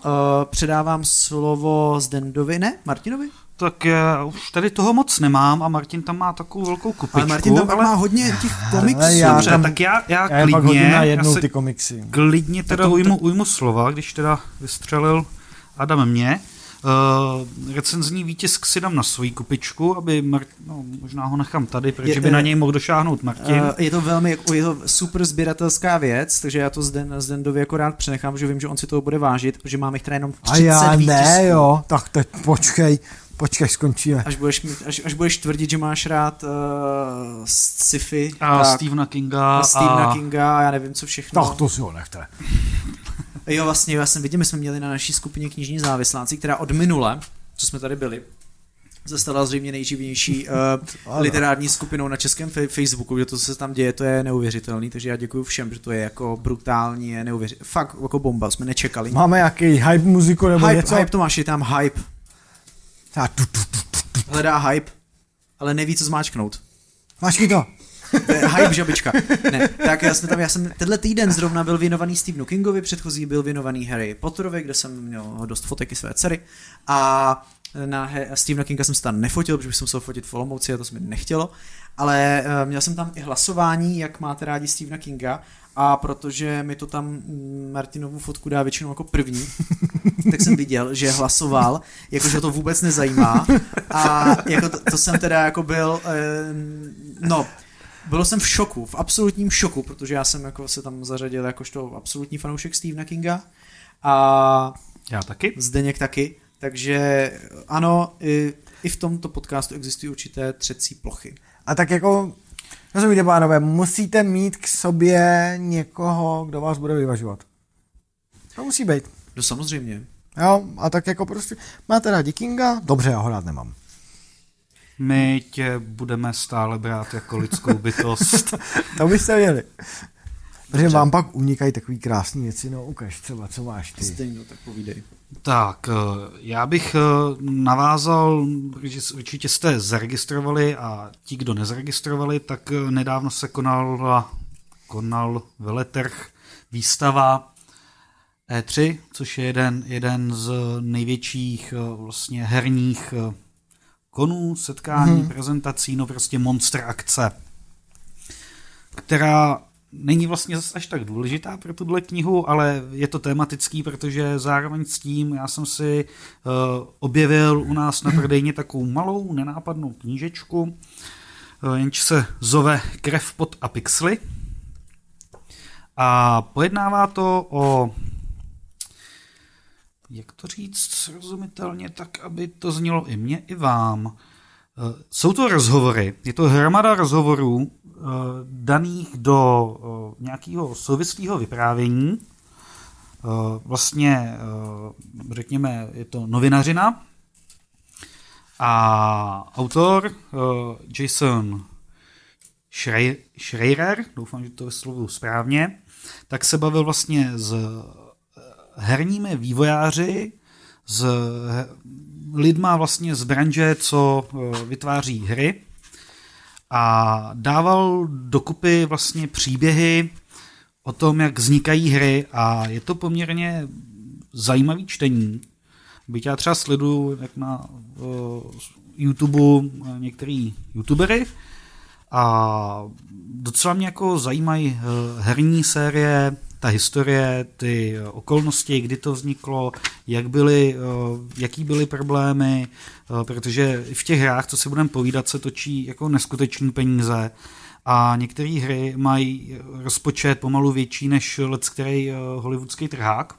Speaker 2: předávám slovo Zdendovi, ne, Martinovi?
Speaker 3: Tak já už tady toho moc nemám a Martin tam má takovou velkou kupičku.
Speaker 2: Ale Martin tam ale... má hodně těch komiksů.
Speaker 4: Ale já
Speaker 3: Dobře,
Speaker 4: tam-
Speaker 3: tak já, já,
Speaker 4: Já
Speaker 3: klidně,
Speaker 4: na
Speaker 3: já
Speaker 4: jednou
Speaker 3: se
Speaker 4: ty komiksy.
Speaker 3: klidně teda
Speaker 2: to-
Speaker 3: ujmu, ujmu slova, když teda vystřelil Adam mě. Uh, recenzní výtisk si dám na svoji kupičku, aby Mar- no, možná ho nechám tady, protože
Speaker 2: Je-
Speaker 3: by na
Speaker 2: eh,
Speaker 3: něj mohl došáhnout Martin.
Speaker 2: Uh, je to velmi, jako- je to super sběratelská věc, takže já to Zden, Zdendovi jako rád přenechám, že vím, že on si toho bude vážit, protože máme jich teda jenom 30
Speaker 4: A já
Speaker 2: výtisků.
Speaker 4: ne, jo, tak teď počkej, počkej, skončíme.
Speaker 2: Až budeš, mít, až, až budeš tvrdit, že máš rád uh, sci-fi
Speaker 3: a
Speaker 2: tak,
Speaker 3: Stephena Kinga
Speaker 2: a Stephena
Speaker 3: a
Speaker 2: Kinga a já nevím co všechno.
Speaker 4: Tak to si ho nechte.
Speaker 2: Jo, vlastně, já jsem viděl, my jsme měli na naší skupině knižní závisláci, která od minule, co jsme tady byli, se stala zřejmě nejživější uh,
Speaker 4: Ano.
Speaker 2: literární skupinou na českém fe- Facebooku, že to, co se tam děje, to je neuvěřitelný, takže já děkuji všem, že to je jako brutální, je neuvěřitelný. Fakt jako bomba, jsme nečekali.
Speaker 4: Máme nějaký hype muziku nebo
Speaker 2: hype,
Speaker 4: něco?
Speaker 2: hype Tomáš, je tam hype.
Speaker 4: A tu, tu, tu, tu, tu.
Speaker 2: Hledá hype, ale neví, co zmáčknout.
Speaker 4: Máš to?
Speaker 2: Hype žabička. Ne, tak já jsem tam, já jsem tenhle týden zrovna byl věnovaný Stephenu Kingovi, předchozí byl věnovaný Harry Potterovi, kde jsem měl dost fotek i své dcery. A na Stephena Kinga jsem se tam nefotil, protože se musel fotit v Olomouci a to se mi nechtělo, ale eh, měl jsem tam i hlasování, jak máte rádi Stephena Kinga a protože mi to tam mm, Martinovu fotku dá většinou jako první, tak jsem viděl, že hlasoval, jakože to vůbec nezajímá. A jako to, to jsem teda jako byl, eh, no, byl jsem v šoku, v absolutním šoku, protože já jsem jako se tam zařadil jakožto absolutní fanoušek Stephena Kinga a
Speaker 3: já taky.
Speaker 2: Zdeněk taky, takže ano, i, i v tomto podcastu existují určité třecí plochy.
Speaker 4: A tak jako, rozumíte pánové, musíte mít k sobě někoho, kdo vás bude vyvažovat. To musí být.
Speaker 2: No samozřejmě.
Speaker 4: Jo, a tak jako prostě, máte rádi Kinga? Dobře, já ho rád nemám.
Speaker 3: My tě budeme stále brát jako lidskou bytost.
Speaker 4: To byste měli. Protože vám pak unikají takový krásné věci, no ukaž třeba, co máš ty.
Speaker 2: Zdeňko, tak povídej.
Speaker 3: Tak, eh, já bych eh, navázal, protože určitě jste zaregistrovali a ti, kdo nezaregistrovali, tak eh, nedávno se konal, konal veletrh výstava E3, což je jeden, jeden z největších vlastně herních konů, setkání, hmm. prezentací, no prostě monster akce, která není vlastně zase až tak důležitá pro tuhle knihu, ale je to tematický, protože zároveň s tím já jsem si uh, objevil u nás na prodejně takovou malou, nenápadnou knížečku, uh, jenž se zove Krev pod a pixely. A pojednává to o jak to říct srozumitelně, tak aby to znělo i mně, i vám. Eh, jsou to rozhovory, je to hromada rozhovorů eh, daných do eh, nějakého souvislého vyprávění. Vlastně, řekněme, je to novinařina a autor Jason Schreier, doufám, že to vyslovuju správně, tak se bavil vlastně s herními vývojáři, s lidma vlastně z branže, co e, vytváří hry. A dával dokupy vlastně příběhy o tom, jak vznikají hry. A je to poměrně zajímavý čtení. Byť já třeba sleduju jak na uh, YouTube některý youtubery. A docela mě jako zajímají uh, herní série, ta historie, ty eh, okolnosti, kdy to vzniklo, jak byly, eh, jaký byly problémy, eh, protože v těch hrách, co si budeme povídat, se točí jako neskutečné peníze a některé hry mají rozpočet pomalu větší než let který hollywoodský trhák.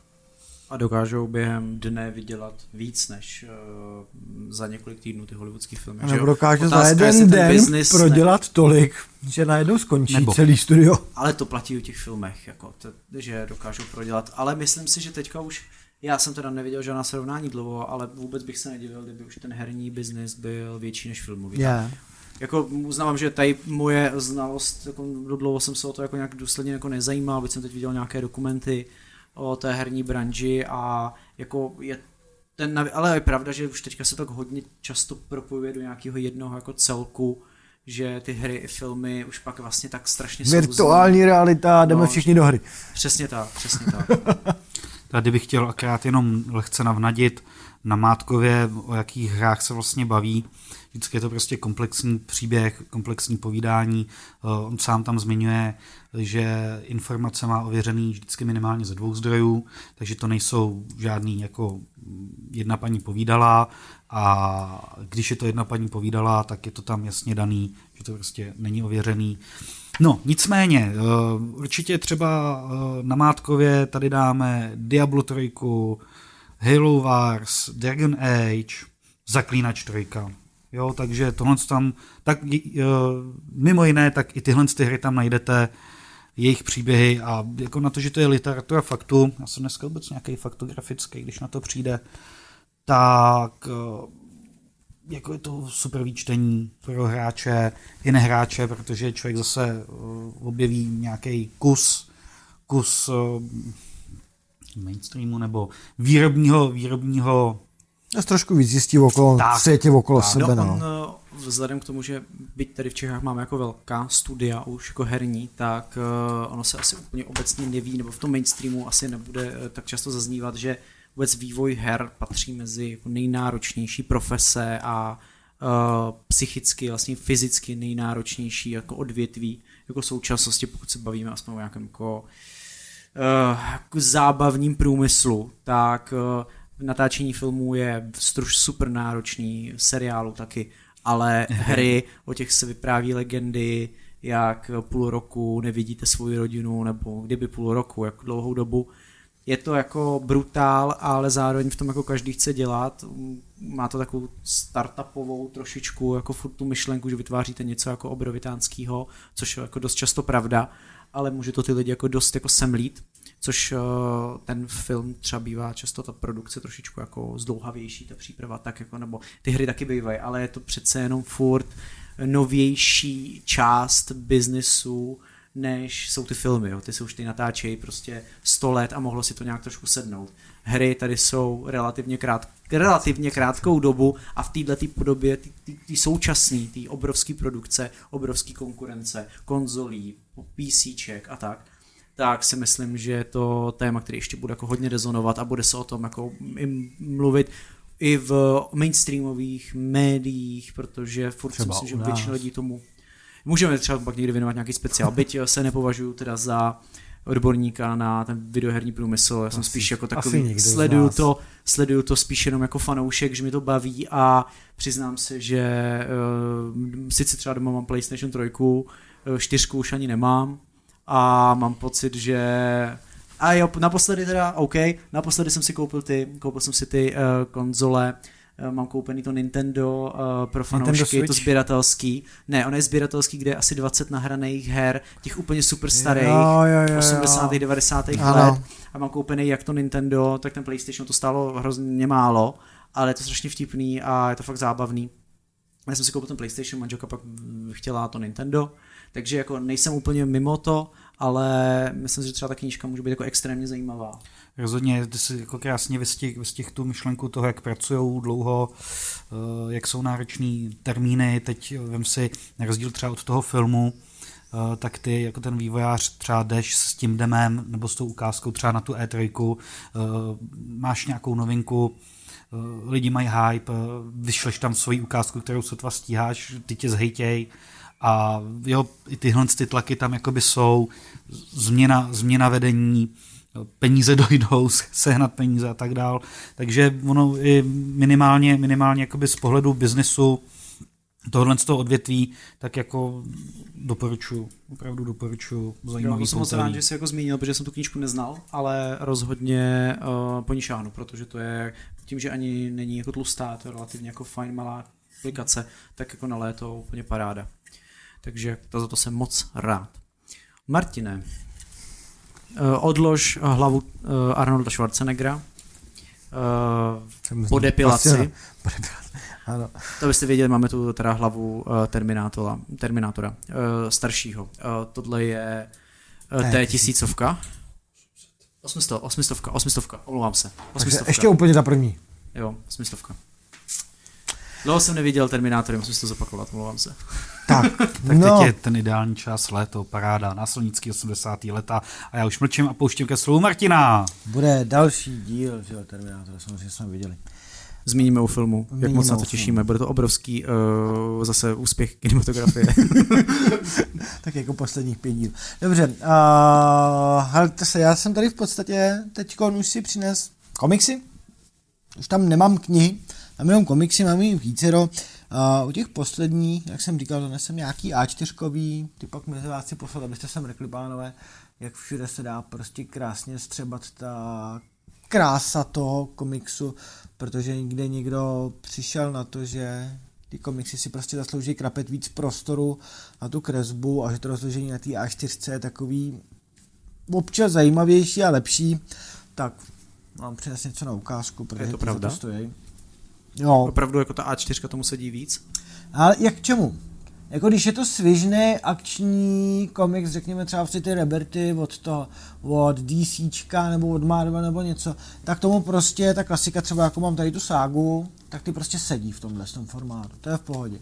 Speaker 2: A dokážou během dne vydělat víc než uh, za několik týdnů ty hollywoodské filmy.
Speaker 4: Nebo dokáže za jeden den prodělat ne... tolik, že najednou skončí nebo. celý studio.
Speaker 2: Ale to platí u těch filmech, jako, to, že dokážou prodělat. Ale myslím si, že teďka už, já jsem teda neviděl žádná srovnání dlouho, ale vůbec bych se nedivil, kdyby už ten herní biznis byl větší než filmový.
Speaker 4: Yeah.
Speaker 2: Jako uznávám, že tady moje znalost, jako dlouho jsem se o to jako nějak důsledně jako nezajímal, byť jsem teď viděl nějaké dokumenty, o té herní branži a jako je ten, ale je pravda, že už teďka se tak hodně často propojuje do nějakého jednoho jako celku, že ty hry i filmy už pak vlastně tak strašně
Speaker 4: jsou Virtuální realita, jdeme no, všichni do hry.
Speaker 2: Přesně tak, přesně tak.
Speaker 3: Tady bych chtěl akorát jenom lehce navnadit na Mátkově, o jakých hrách se vlastně baví. Vždycky je to prostě komplexní příběh, komplexní povídání. Eh, on sám tam zmiňuje, že informace má ověřený vždycky minimálně ze dvou zdrojů, takže to nejsou žádný jako jedna paní povídala a když je to jedna paní povídala, tak je to tam jasně daný, že to prostě není ověřený. No, nicméně, eh, určitě třeba eh, na Mátkově tady dáme Diablo 3, Halo Wars, Dragon Age, Zaklínač 3. Jo, takže tohle tam, tak mimo jiné, tak i tyhle ty hry tam najdete, jejich příběhy a jako na to, že to je literatura faktu, já jsem dneska vůbec nějaký faktografický, když na to přijde, tak eh, jako je to super výčtení pro hráče i nehráče, protože člověk zase eh, objeví nějaký kus, kus mainstreamu nebo výrobního, výrobního
Speaker 4: já trošku víc zjistí okolo, tak, světě okolo tak, sebe. No,
Speaker 2: no. On, vzhledem k tomu, že byť tady v Čechách máme jako velká studia už jako herní, tak uh, ono se asi úplně obecně neví, nebo v tom mainstreamu asi nebude uh, tak často zaznívat, že vůbec vývoj her patří mezi jako nejnáročnější profese a uh, psychicky, vlastně fyzicky nejnáročnější jako odvětví jako současnosti, pokud se bavíme aspoň o nějakém jako, uh, jako zábavním průmyslu, tak uh, natáčení filmů je struž super náročný, seriálu taky, ale hry, o těch se vypráví legendy, jak půl roku nevidíte svou rodinu, nebo kdyby půl roku, jako dlouhou dobu. Je to jako brutál, ale zároveň v tom jako každý chce dělat. Má to takovou startupovou trošičku, jako furt tu myšlenku, že vytváříte něco jako obrovitánského, což je jako dost často pravda, ale může to ty lidi jako dost jako semlít což uh, ten film třeba bývá často ta produkce trošičku jako zdlouhavější, ta příprava tak jako, nebo ty hry taky bývají, ale je to přece jenom furt novější část biznesu, než jsou ty filmy, jo. ty se už ty natáčejí prostě 100 let a mohlo si to nějak trošku sednout. Hry tady jsou relativně, krát, relativně krátkou dobu a v této podobě ty současné, ty obrovské produkce, obrovské konkurence, konzolí, PCček a tak, tak si myslím, že je to téma, který ještě bude jako hodně rezonovat a bude se o tom jako mluvit i v mainstreamových médiích, protože furt třeba si myslím, že většina lidí tomu můžeme třeba pak někdy věnovat nějaký speciál, byť se nepovažuji teda za odborníka na ten videoherní průmysl, já jsem asi, spíš jako takový, sleduju to, sleduju to spíš jenom jako fanoušek, že mi to baví a přiznám se, že uh, sice třeba doma mám PlayStation 3, uh, čtyřku už ani nemám, a mám pocit, že A jo, naposledy teda, OK, naposledy jsem si koupil ty, koupil jsem si ty uh, konzole, uh, mám koupený to Nintendo uh, pro fanoušky, to sběratelský. Ne, on je sběratelský, kde je asi 20 nahraných her, těch úplně super starých, jo, jo, jo, 80. 90. Ano. let. A mám koupený jak to Nintendo, tak ten PlayStation, to stálo hrozně málo, ale je to strašně vtipný a je to fakt zábavný. Já jsem si koupil ten PlayStation, manželka pak chtěla to Nintendo, takže jako nejsem úplně mimo to, ale myslím, že třeba ta knížka může být jako extrémně zajímavá.
Speaker 3: Rozhodně, ty si jako krásně vystih, vystih tu myšlenku toho, jak pracují dlouho, eh, jak jsou náročný termíny, teď vem si, na rozdíl třeba od toho filmu, eh, tak ty jako ten vývojář třeba jdeš s tím demem nebo s tou ukázkou třeba na tu E3, eh, máš nějakou novinku, lidi mají hype, vyšleš tam svoji ukázku, kterou sotva stíháš, ty tě zhejtěj, a jo, i tyhle ty tlaky tam jakoby jsou, změna, změna vedení, peníze dojdou, sehnat peníze a tak dál. Takže ono i minimálně, minimálně jakoby z pohledu biznesu tohle z toho odvětví, tak jako doporučuji, opravdu doporučuji zajímavý
Speaker 2: jo, jsem moc rád, že jsi jako zmínil, protože jsem tu knížku neznal, ale rozhodně uh, po ní šáhnu, protože to je tím, že ani není jako tlustá, to je relativně jako fajn malá aplikace, tak jako na léto úplně paráda. Takže to za to jsem moc rád. Martine, eh, odlož hlavu eh, Arnolda Schwarzeneggera po depilaci. Ano. To byste věděli, máme tu teda hlavu eh, Terminátora, Terminátora staršího. Tohle je T tisícovka. Osmistovka, osmistovka, osmistovka, omlouvám se. Osmistovka.
Speaker 4: ještě úplně ta první.
Speaker 2: Jo, osmistovka. Dlouho jsem neviděl Terminátory, musím si to zopakovat, omlouvám se.
Speaker 3: Tak, tak no. teď je ten ideální čas, léto, paráda, následnický 80. leta a já už mlčím a pouštím ke slovu Martina.
Speaker 4: Bude další díl, že jo, Terminátor, samozřejmě jsme viděli.
Speaker 2: Zmíníme o filmu, Zmíníme jak moc na to těšíme. Bude to obrovský uh, zase úspěch kinematografie.
Speaker 4: tak jako posledních pět díl. Dobře, uh, se, já jsem tady v podstatě teď už si přines komiksy. Už tam nemám knihy, tam jenom komiksy, mám jich vícero. Uh, u těch posledních, jak jsem říkal, donesem nějaký A4, ty pak mezi vás si poslat, abyste sem řekli, pánové, jak všude se dá prostě krásně střebat ta krása toho komiksu, protože někde někdo přišel na to, že ty komiksy si prostě zaslouží krapet víc prostoru na tu kresbu a že to rozložení na té A4 je takový občas zajímavější a lepší, tak mám přines něco na ukázku, protože
Speaker 2: je to pravda.
Speaker 4: To stojí.
Speaker 2: Jo. Opravdu jako ta A4 tomu sedí víc?
Speaker 4: Ale jak čemu? Jako když je to svižný akční komiks, řekněme třeba prostě ty Reberty od toho, od DCčka nebo od Marvel nebo něco, tak tomu prostě ta klasika třeba jako mám tady tu ságu, tak ty prostě sedí v tomhle tom formátu, to je v pohodě.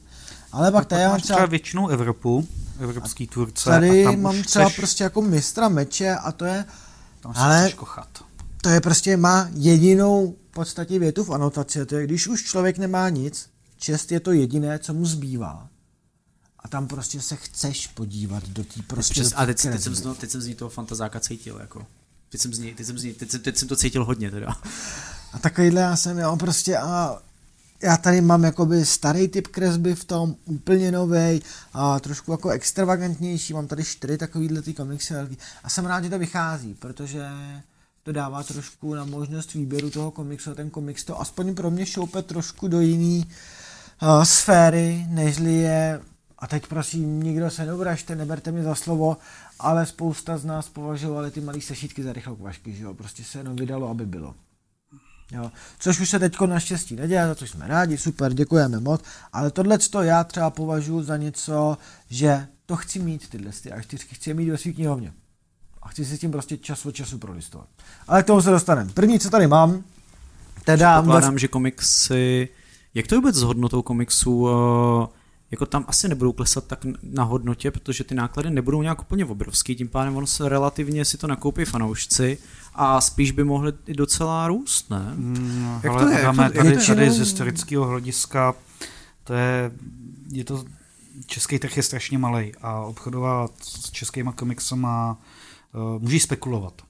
Speaker 4: Ale pak tady
Speaker 3: mám třeba... většinou Evropu, evropský tvůrce.
Speaker 4: Tady a tam mám třeba chceš... prostě jako mistra meče a to je...
Speaker 3: Tam ale kochat.
Speaker 4: to je prostě má jedinou podstatě větu v anotaci, to je, když už člověk nemá nic, čest je to jediné, co mu zbývá. A tam prostě se chceš podívat do té prostě...
Speaker 2: a teď, teď, jsem, z, teď jsem z ní toho fantazáka cítil, jako. Teď jsem, z ní, teď, jsem z ní, teď, jsem, teď jsem to cítil hodně teda.
Speaker 4: A takovýhle já jsem, jo, prostě a já tady mám jakoby starý typ kresby v tom, úplně nový a trošku jako extravagantnější, mám tady čtyři takovýhle ty komiksy a jsem rád, že to vychází, protože to dává trošku na možnost výběru toho komiksu. Ten komiks to aspoň pro mě šoupe trošku do jiný uh, sféry, nežli je a teď prosím, nikdo se neobražte, neberte mě za slovo, ale spousta z nás považovali ty malé sešítky za rychlokvašky, že jo, prostě se jenom vydalo, aby bylo. Jo. Což už se teď naštěstí neděje, za což jsme rádi, super, děkujeme moc, ale tohle to já třeba považuji za něco, že to chci mít, tyhle ty a čtyřky chci mít ve svých knihovně chci si s tím prostě čas od času prolistovat. Ale k tomu se dostaneme. První, co tady mám, teda...
Speaker 2: Pokládám, že komiksy... Jak to je vůbec s hodnotou komiksů? Eh, jako tam asi nebudou klesat tak na hodnotě, protože ty náklady nebudou nějak úplně obrovský, tím pádem ono se relativně si to nakoupí fanoušci a spíš by mohli i docela růst, ne?
Speaker 3: Mm, Jak ale to je? Dáme, jak to, tady, tady z historického hlediska to je, je to český trh je strašně malý a obchodovat s českýma komiksama můžeš spekulovat.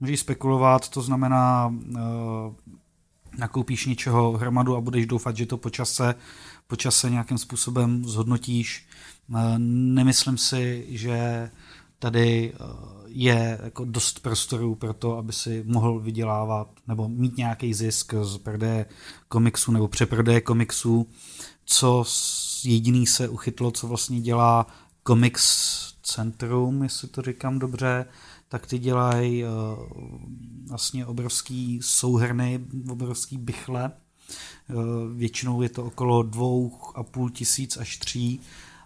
Speaker 3: Můžeš spekulovat, to znamená, uh, nakoupíš něčeho hromadu a budeš doufat, že to po čase, po čase nějakým způsobem zhodnotíš. Uh, nemyslím si, že tady eh, je jako dost prostoru pro to, aby si mohl vydělávat nebo mít nějaký zisk z prodeje komiksu nebo přeprodeje komiksů, co jediný se uchytlo, co vlastně dělá Comics Centrum, jestli to říkám dobře, tak ty dělají uh, vlastně obrovský souhrny, obrovský bychle. Uh, většinou je to okolo dvou a půl tisíc až tří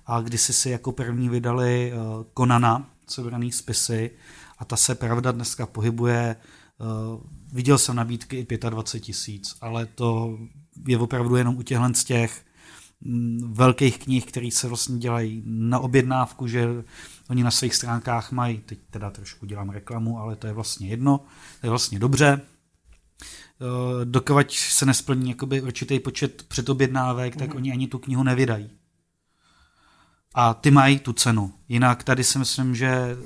Speaker 3: a kdysi si jako první vydali uh, Konana, sebraný spisy a ta se pravda dneska pohybuje, viděl jsem nabídky i 25 tisíc, ale to je opravdu jenom u těchhle z těch mm, velkých knih, které se vlastně dělají na objednávku, že oni na svých stránkách mají, teď teda trošku dělám reklamu, ale to je vlastně jedno, to je vlastně dobře, uh, dokovat se nesplní jakoby určitý počet předobjednávek, tak mm. oni ani tu knihu nevydají a ty mají tu cenu. Jinak tady si myslím, že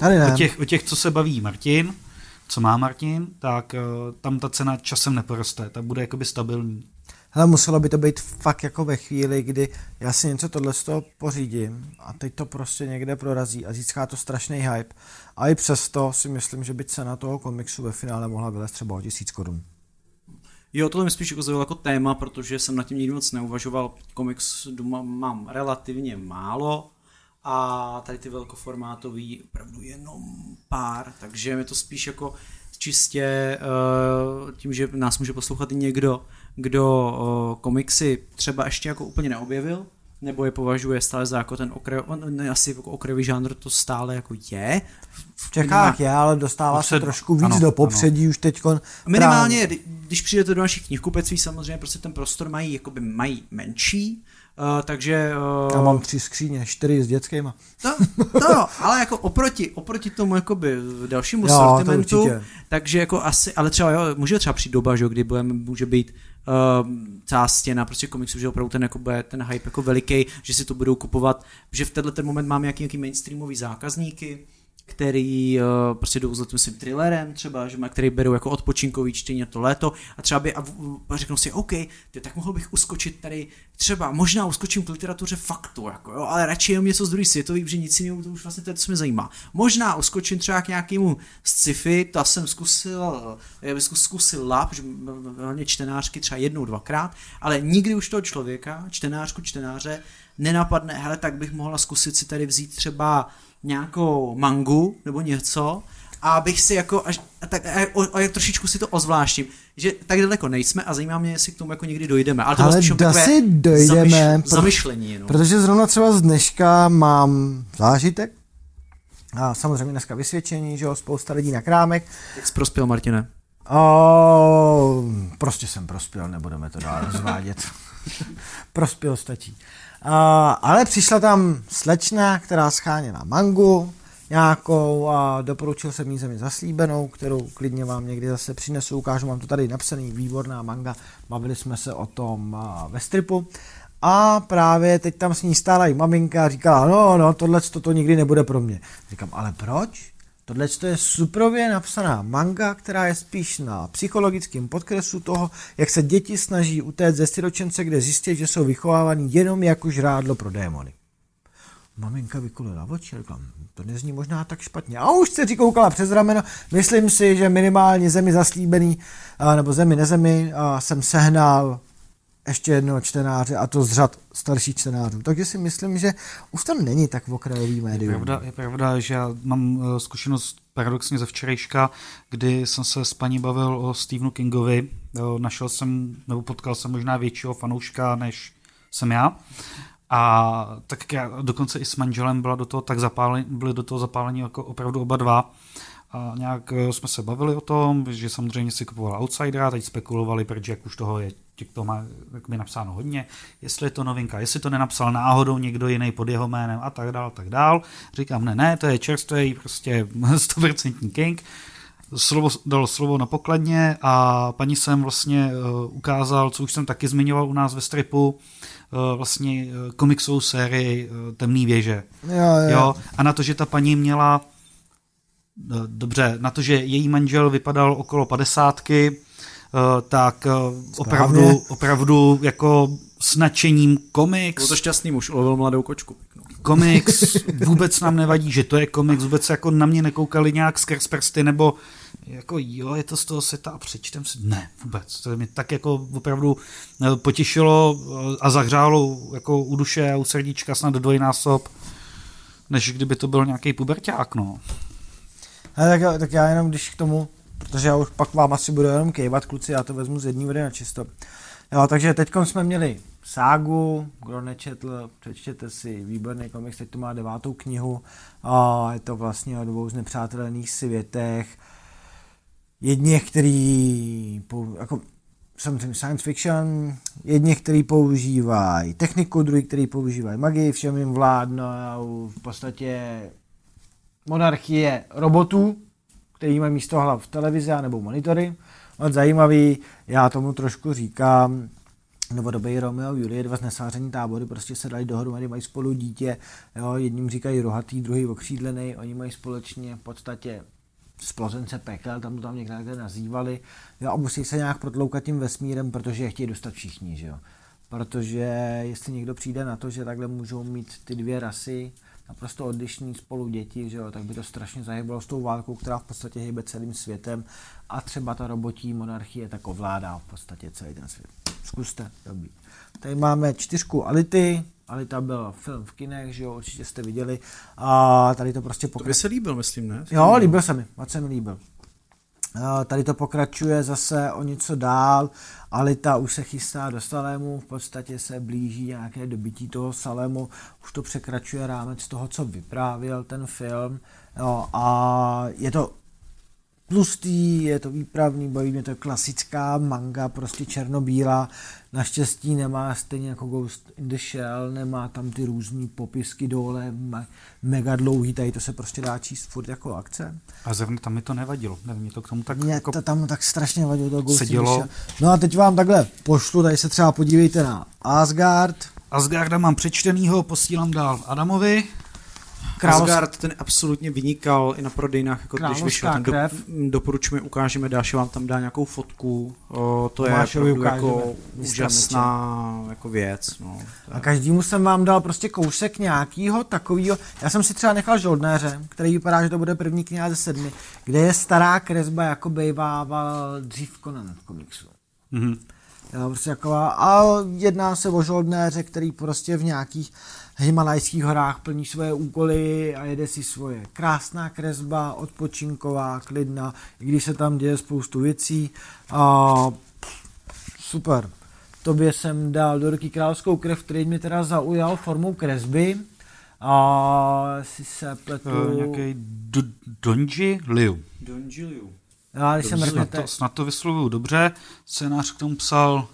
Speaker 3: tady o, těch, o těch, co se baví Martin, co má Martin, tak uh, tam ta cena časem neporoste, ta bude jakoby stabilní.
Speaker 4: Ale muselo by to být fakt jako ve chvíli, kdy já si něco tohle z toho pořídím a teď to prostě někde prorazí a získá to strašný hype. A i přesto si myslím, že by cena toho komiksu ve finále mohla vylézt třeba o tisíc korun.
Speaker 2: Jo, tohle mi spíš jako jako téma, protože jsem na tím nikdy moc neuvažoval. Komiks doma mám relativně málo a tady ty velkoformátový opravdu jenom pár, takže mi to spíš jako čistě uh, tím, že nás může poslouchat i někdo, kdo uh, komiksy třeba ještě jako úplně neobjevil, nebo je považuje stále za jako ten okraj, ne, asi jako okrajový žánr to stále jako je.
Speaker 4: V Čechách je, ale dostává se trošku víc ano, do popředí ano. už teď.
Speaker 2: Minimálně, právě. když přijdete do našich knihkupectví, samozřejmě prostě ten prostor mají, jakoby mají menší, Uh, takže...
Speaker 4: Uh, Já mám tři skříně, čtyři s dětskýma.
Speaker 2: To, to ale jako oproti, oproti tomu jakoby dalšímu jo, sortimentu, takže jako asi, ale třeba jo, může třeba přijít doba, že, kdy budeme, může být uh, celá stěna prostě komiksů, že opravdu ten, jako bude, ten hype jako veliký, že si to budou kupovat, že v tenhle ten moment máme nějaký, nějaký mainstreamový zákazníky, který uh, prostě jdou za tím svým thrillerem třeba, že má, který berou jako odpočinkový čtení to léto a třeba by a, a řeknou si, OK, ty, tak mohl bych uskočit tady třeba, možná uskočím k literatuře faktu, jako, jo, ale radši jenom něco z druhé světový, protože nic jiného to už vlastně to, co mě zajímá. Možná uskočím třeba k nějakému sci-fi, to jsem zkusil, já bych zkusil lap, že hlavně čtenářky třeba jednou, dvakrát, ale nikdy už toho člověka, čtenářku, čtenáře, nenapadne, hele, tak bych mohla zkusit si tady vzít třeba nějakou mangu nebo něco a abych si jako, až, tak, a, a, a trošičku si to ozvláštím, že tak daleko nejsme a zajímá mě, jestli k tomu jako někdy dojdeme. Ale to Ale
Speaker 4: spíš asi dojdeme,
Speaker 2: zamyš, pro, zamyšlení jenom.
Speaker 4: Protože zrovna třeba z dneška mám zážitek, a samozřejmě dneska vysvědčení, že jo, spousta lidí na krámek.
Speaker 2: Jak jsi prospěl, Martine?
Speaker 4: O, prostě jsem prospěl, nebudeme to dál rozvádět. prospěl stačí. Uh, ale přišla tam slečna, která scháněla mangu nějakou a doporučil jsem jí zemi zaslíbenou, kterou klidně vám někdy zase přinesu, ukážu vám to tady napsaný, výborná manga, bavili jsme se o tom uh, ve stripu. A právě teď tam s ní stála i maminka a říkala, no, no, tohle to nikdy nebude pro mě. Říkám, ale proč? Tohle je suprově napsaná manga, která je spíš na psychologickém podkresu toho, jak se děti snaží utéct ze siročence, kde zjistí, že jsou vychovávaní jenom jako žrádlo pro démony. Maminka vykolila oči a říkala, to nezní možná tak špatně. A už se koukala přes rameno, myslím si, že minimálně zemi zaslíbený, nebo zemi nezemi, jsem sehnal ještě jednoho čtenáře a to z řad starších čtenářů. Takže si myslím, že už to není tak okrajový médium.
Speaker 3: Je pravda, je pravda, že já mám eh, zkušenost paradoxně ze včerejška, kdy jsem se s paní bavil o Stephenu Kingovi. Eh, našel jsem, nebo potkal jsem možná většího fanouška, než jsem já. A tak já dokonce i s manželem byla do toho tak zapálení, byli do toho zapálení jako opravdu oba dva. A nějak eh, jsme se bavili o tom, že samozřejmě si kupoval Outsidera, teď spekulovali, protože jak už toho je těch to má by napsáno hodně, jestli je to novinka, jestli to nenapsal náhodou někdo jiný pod jeho jménem a tak dál, tak dál. Říkám, ne, ne, to je čerstvý, prostě 100% King. Slovo, dal slovo na pokladně a paní jsem vlastně uh, ukázal, co už jsem taky zmiňoval u nás ve stripu, uh, vlastně uh, komiksovou sérii uh, Temný věže.
Speaker 4: Jo, jo. jo,
Speaker 3: a na to, že ta paní měla dobře, na to, že její manžel vypadal okolo padesátky, Eh, tak eh, opravdu, opravdu jako s nadšením komiks.
Speaker 2: Byl to šťastný muž, ulovil mladou kočku.
Speaker 3: komiks, vůbec nám nevadí, že to je komiks, vůbec jako na mě nekoukali nějak skrz prsty, nebo jako jo, je to z toho světa a přečtem si. Ne, vůbec. To mě tak jako opravdu eh, potěšilo a zahřálo jako u duše a u srdíčka snad dvojnásob, než kdyby to byl nějaký puberták, no.
Speaker 4: Hele, tak, tak já jenom když k tomu, protože já už pak vám asi budu jenom kejvat, kluci, já to vezmu z jedné vody na čisto. Jo, takže teď jsme měli ságu, kdo nečetl, přečtěte si, výborný komiks, teď to má devátou knihu a je to vlastně o dvou znepřátelených světech, jedněch, který, jako samozřejmě science fiction, jedni, který používají techniku, druhý, který používají magii, všem jim vládnou v podstatě monarchie robotů, který mají místo hlav v televizi nebo monitory. Moc zajímavý, já tomu trošku říkám, novodobý Romeo a Julie, dva znesáření tábory, prostě se dali dohromady, mají spolu dítě, jo, jedním říkají rohatý, druhý okřídlený, oni mají společně v podstatě splozence pekel, tam to tam někde nazývali, jo, a musí se nějak protloukat tím vesmírem, protože je chtějí dostat všichni, že jo. Protože jestli někdo přijde na to, že takhle můžou mít ty dvě rasy, naprosto odlišní spolu děti, že jo, tak by to strašně zahybalo s tou válkou, která v podstatě hýbe celým světem a třeba ta robotí monarchie tak ovládá v podstatě celý ten svět. Zkuste, dobrý. Tady máme čtyřku Ality, Alita byl film v kinech, že jo, určitě jste viděli. A tady to prostě
Speaker 2: pokračuje. To by se líbil, myslím, ne?
Speaker 4: Jo, líbil se mi, moc se mi líbil. Tady to pokračuje zase o něco dál. Alita už se chystá do Salému, v podstatě se blíží nějaké dobytí toho Salému, už to překračuje rámec toho, co vyprávěl ten film. Jo, a je to tlustý, je to výpravný boj, je to klasická manga, prostě černobílá. Naštěstí nemá stejně jako Ghost in the Shell, nemá tam ty různé popisky dole, mega dlouhý, tady to se prostě dá číst furt jako akce.
Speaker 3: A zrovna tam mi to nevadilo, nevím, mě to k tomu tak
Speaker 4: Mě
Speaker 3: jako
Speaker 4: to tam tak strašně vadilo, to Ghost sedělo. in the Shell. No a teď vám takhle pošlu, tady se třeba podívejte na Asgard.
Speaker 3: Asgarda mám přečtenýho, posílám dál Adamovi.
Speaker 2: Královská... Asgard ten absolutně vynikal i na prodejnách, jako když vyšel. Ten do, doporučujeme, ukážeme, Dáši vám tam dá nějakou fotku. O, to Tomášovi je opravdu jako úžasná jako věc. No.
Speaker 4: A každému jsem vám dal prostě kousek nějakého takového. Já jsem si třeba nechal žoldnéře, který vypadá, že to bude první kniha ze sedmi, kde je stará kresba, jako bejvával dřív Conan v komiksu. Mm-hmm. Jo, prostě taková, a jedná se o žoldnéře, který prostě v nějakých Himalajských horách plní své úkoly a jede si svoje. Krásná kresba, odpočinková, klidná, i když se tam děje spoustu věcí. A super. Tobě jsem dal do ruky královskou krev, který mě teda zaujal formou kresby. A si se pletu... Uh,
Speaker 3: nějaký Donji Liu.
Speaker 2: Donji Liu.
Speaker 4: Já, když jsem
Speaker 3: snad, to, snad to vyslovuju dobře. Scénář k tomu psal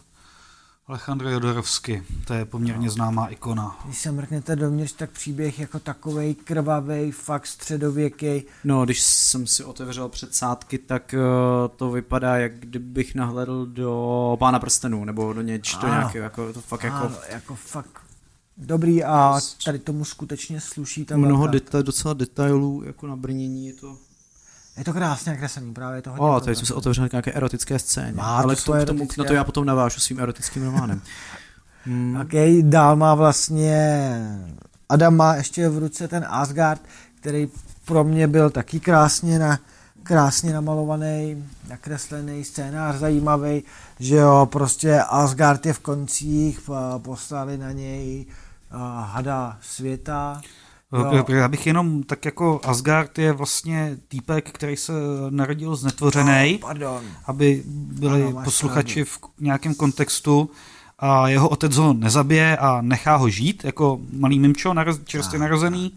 Speaker 3: Alejandro Jodorovsky, to je poměrně známá ikona.
Speaker 4: Když se mrknete dovnitř, tak příběh jako takovej krvavý, fakt středověký.
Speaker 2: No, když jsem si otevřel předsádky, tak uh, to vypadá, jak kdybych nahledl do Pána prstenů, nebo do něč, do nějakého, jako to fakt jako... Ano,
Speaker 4: jako fakt dobrý a tady tomu skutečně sluší ta
Speaker 2: Mnoho deta- docela detailů, jako na brnění je to
Speaker 4: je to krásně nakreslený, právě je to hodně.
Speaker 2: O, tady jsem se otevřel nějaké erotické scény. Má ale to, k tomu, na to já potom navážu svým erotickým románem.
Speaker 4: hmm. Ok, dál má vlastně Adam má ještě v ruce ten Asgard, který pro mě byl taky krásně na, krásně namalovaný, nakreslený scénář zajímavý, že jo, prostě Asgard je v koncích, poslali na něj uh, hada světa,
Speaker 3: Jo. Já bych jenom, tak jako Asgard je vlastně týpek, který se narodil znetvořený,
Speaker 4: oh,
Speaker 3: aby byli ano, posluchači v nějakém kontextu. A jeho otec ho nezabije a nechá ho žít jako malý mimčo, naroz, čerstvě narozený.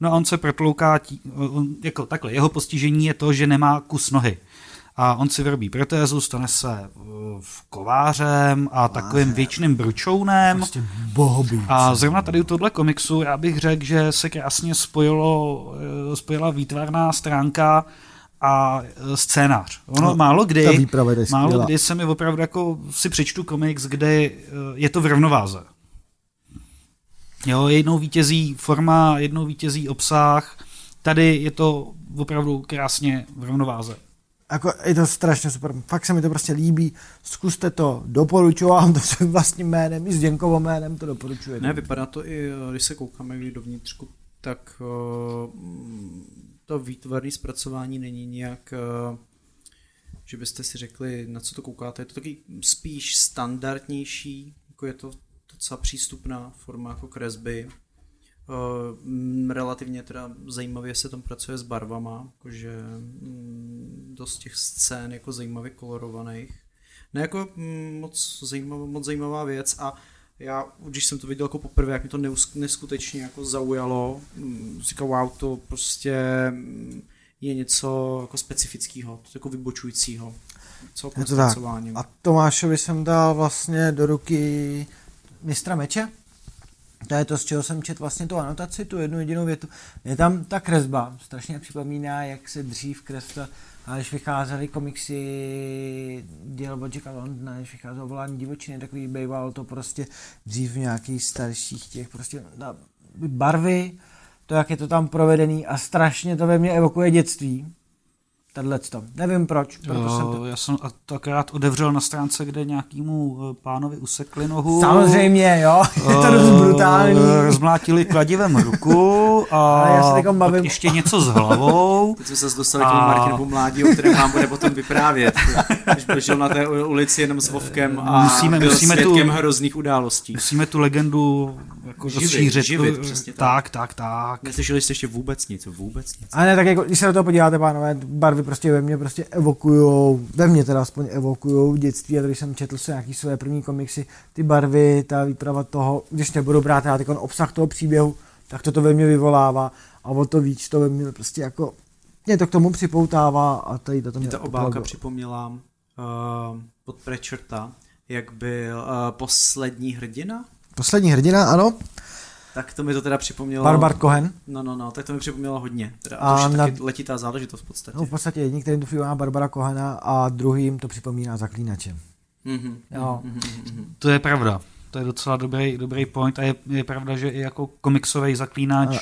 Speaker 3: No a on se protlouká, tí, jako takhle, jeho postižení je to, že nemá kus nohy a on si vyrobí protézu, stane se v kovářem a takovým věčným bručounem.
Speaker 4: Prostě.
Speaker 3: A zrovna tady u tohle komiksu já bych řekl, že se krásně spojilo, eh, spojila výtvarná stránka a eh, scénář. Ono no, málo kdy, málo kdy se mi opravdu jako si přečtu komiks, kde eh, je to v rovnováze. Jo, jednou vítězí forma, jednou vítězí obsah, tady je to opravdu krásně v rovnováze.
Speaker 4: Jako je to strašně super, fakt se mi to prostě líbí, zkuste to, doporučuji vám to svým vlastním jménem, i s Děnkovým jménem to doporučuji.
Speaker 2: Ne, vypadá to i, když se koukáme do vnitřku, tak uh, to výtvarné zpracování není nějak, uh, že byste si řekli, na co to koukáte. Je to taky spíš standardnější, jako je to docela přístupná forma jako kresby. Uh, relativně teda zajímavě se tam pracuje s barvama, jakože mm, dost těch scén jako zajímavě kolorovaných. Ne jako mm, moc, zajímavá, moc zajímavá věc a já, když jsem to viděl jako poprvé, jak mi to neskutečně jako zaujalo, mm, říkal, wow, to prostě je něco jako specifického, jako vybočujícího.
Speaker 4: Je to tak. A Tomášovi jsem dal vlastně do ruky mistra meče. To je to, z čeho jsem čet vlastně tu anotaci, tu jednu jedinou větu. Je tam ta kresba, strašně připomíná, jak se dřív kresla, a když vycházely komiksy děl od Jacka Londona, když vycházelo volání divočiny, takový býval to prostě dřív v nějakých starších těch prostě barvy, to, jak je to tam provedený a strašně to ve mně evokuje dětství Tenhle to. Nevím proč. Proto
Speaker 3: jo,
Speaker 4: jsem to...
Speaker 3: Já jsem to akorát odevřel na stránce, kde nějakýmu eh, pánovi usekli nohu.
Speaker 4: Samozřejmě, jo. Je to dost eh, brutální.
Speaker 3: Rozmlátili kladivem ruku a, a já se bavím. ještě něco s hlavou.
Speaker 2: Teď jsme se dostali a... k tomu Martinovu mládí, o kterém vám bude potom vyprávět. Když běžel na té ulici jenom s Vovkem a musíme, byl musíme svědkem tu, hrozných událostí.
Speaker 3: Musíme tu legendu jako živit,
Speaker 2: rozšířit. Živit, přesně
Speaker 3: tak. Tak, tak, tak.
Speaker 2: Neslyšeli jste ještě vůbec nic, vůbec nic.
Speaker 4: A ne, tak jako, když se na to podíváte, pánové, barvy prostě ve mně prostě evokujou, ve mně teda aspoň evokujou dětství, a když jsem četl se nějaký své první komiksy, ty barvy, ta výprava toho, když nebudu brát já obsah toho příběhu, tak to to ve mně vyvolává a o to víc to ve mně prostě jako mě to k tomu připoutává a tady to mě
Speaker 2: ta obálka připomněla uh, pod prečrta, jak byl uh, poslední hrdina
Speaker 4: Poslední hrdina, ano.
Speaker 2: Tak to mi to teda připomnělo.
Speaker 4: Barbar Cohen.
Speaker 2: No, no, no, tak to mi připomnělo hodně. Teda, a to na... taky letitá záležitost v podstatě.
Speaker 4: No, v podstatě jedním, kterým to připomíná Barbara Kohena a druhým to připomíná Zaklínače.
Speaker 3: Mm-hmm, jo. Mm-hmm. To je pravda. To je docela dobrý, dobrý point a je, je pravda, že i jako komiksový zaklínač ano.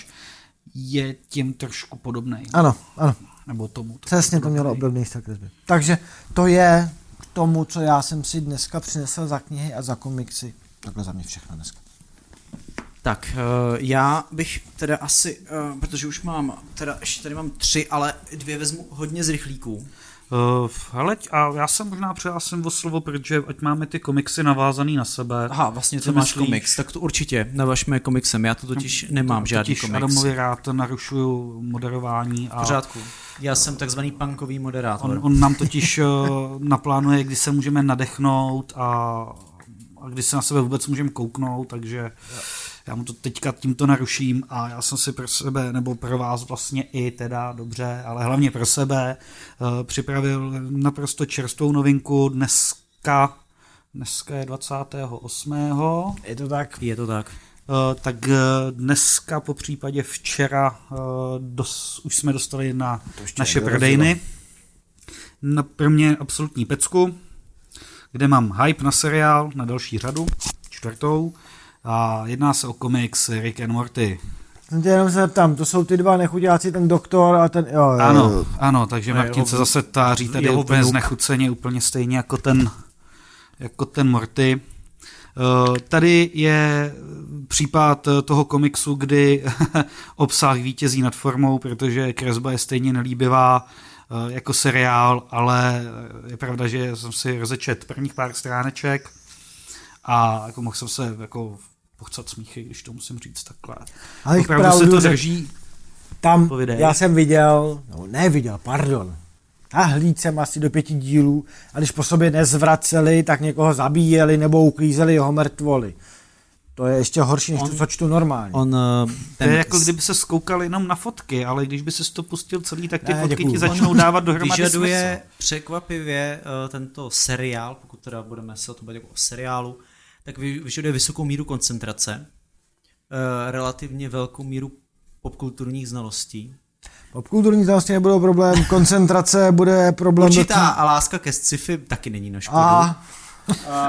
Speaker 3: je tím trošku podobný.
Speaker 4: Ano, ano.
Speaker 3: Nebo tomu. To
Speaker 4: Přesně to mělo obdobný styl Takže to je k tomu, co já jsem si dneska přinesl za knihy a za komiksy. Takhle za mě všechno dneska.
Speaker 2: Tak, uh, já bych teda asi, uh, protože už mám, teda ještě tady mám tři, ale dvě vezmu hodně z rychlíků.
Speaker 3: Uh, hele, a já jsem možná přihlásím o slovo, protože ať máme ty komiksy navázaný na sebe.
Speaker 2: Aha, vlastně to máš myslíš? komiks, tak to určitě navažme komiksem, já to totiž no, nemám to, žádný totiž komiks.
Speaker 3: Adamovi rád narušuju moderování. A...
Speaker 2: V pořádku. Já jsem takzvaný punkový moderátor.
Speaker 3: On, on nám totiž naplánuje, kdy se můžeme nadechnout a a kdy se na sebe vůbec můžeme kouknout, takže já mu to teďka tímto naruším a já jsem si pro sebe, nebo pro vás vlastně i teda dobře, ale hlavně pro sebe uh, připravil naprosto čerstvou novinku dneska, dneska je 28.
Speaker 4: Je to tak?
Speaker 2: Je to tak.
Speaker 3: Uh, tak uh, dneska po případě včera uh, dos, už jsme dostali na naše prodejny. Na, pro mě absolutní pecku kde mám hype na seriál na další řadu, čtvrtou, a jedná se o komiks Rick and Morty.
Speaker 4: Jsem tě jenom se zeptám, to jsou ty dva nechudáci, ten doktor a ten... Jo, jo,
Speaker 3: ano, jo. ano, takže Martin se zase táří tady úplně znechuceně, úplně stejně jako ten, jako ten Morty. Uh, tady je případ toho komiksu, kdy obsah vítězí nad formou, protože kresba je stejně nelíbivá, Eh, jako seriál, ale je pravda, že jsem si rozečet prvních pár stráneček a jako mohl jsem se jako pochcat smíchy, když to musím říct takhle.
Speaker 4: Ale Opravdu se to drží. Tam Povidej. já jsem viděl, no neviděl, pardon, a jsem asi do pěti dílů a když po sobě nezvraceli, tak někoho zabíjeli nebo uklízeli jeho mrtvoli. To je ještě horší, než on, to, co čtu normálně.
Speaker 3: On, ten... To je jako kdyby se skoukal jenom na fotky, ale když by se to pustil celý, tak ty ne, fotky děkuju. ti začnou dávat dohromady
Speaker 2: Vyžaduje smysl. překvapivě uh, tento seriál, pokud teda budeme se o tom bavit jako o seriálu, tak vyžaduje vysokou míru koncentrace, uh, relativně velkou míru popkulturních znalostí.
Speaker 4: Popkulturní znalosti nebudou problém, koncentrace bude problém.
Speaker 2: Určitá a láska ke sci-fi taky není na škodu. A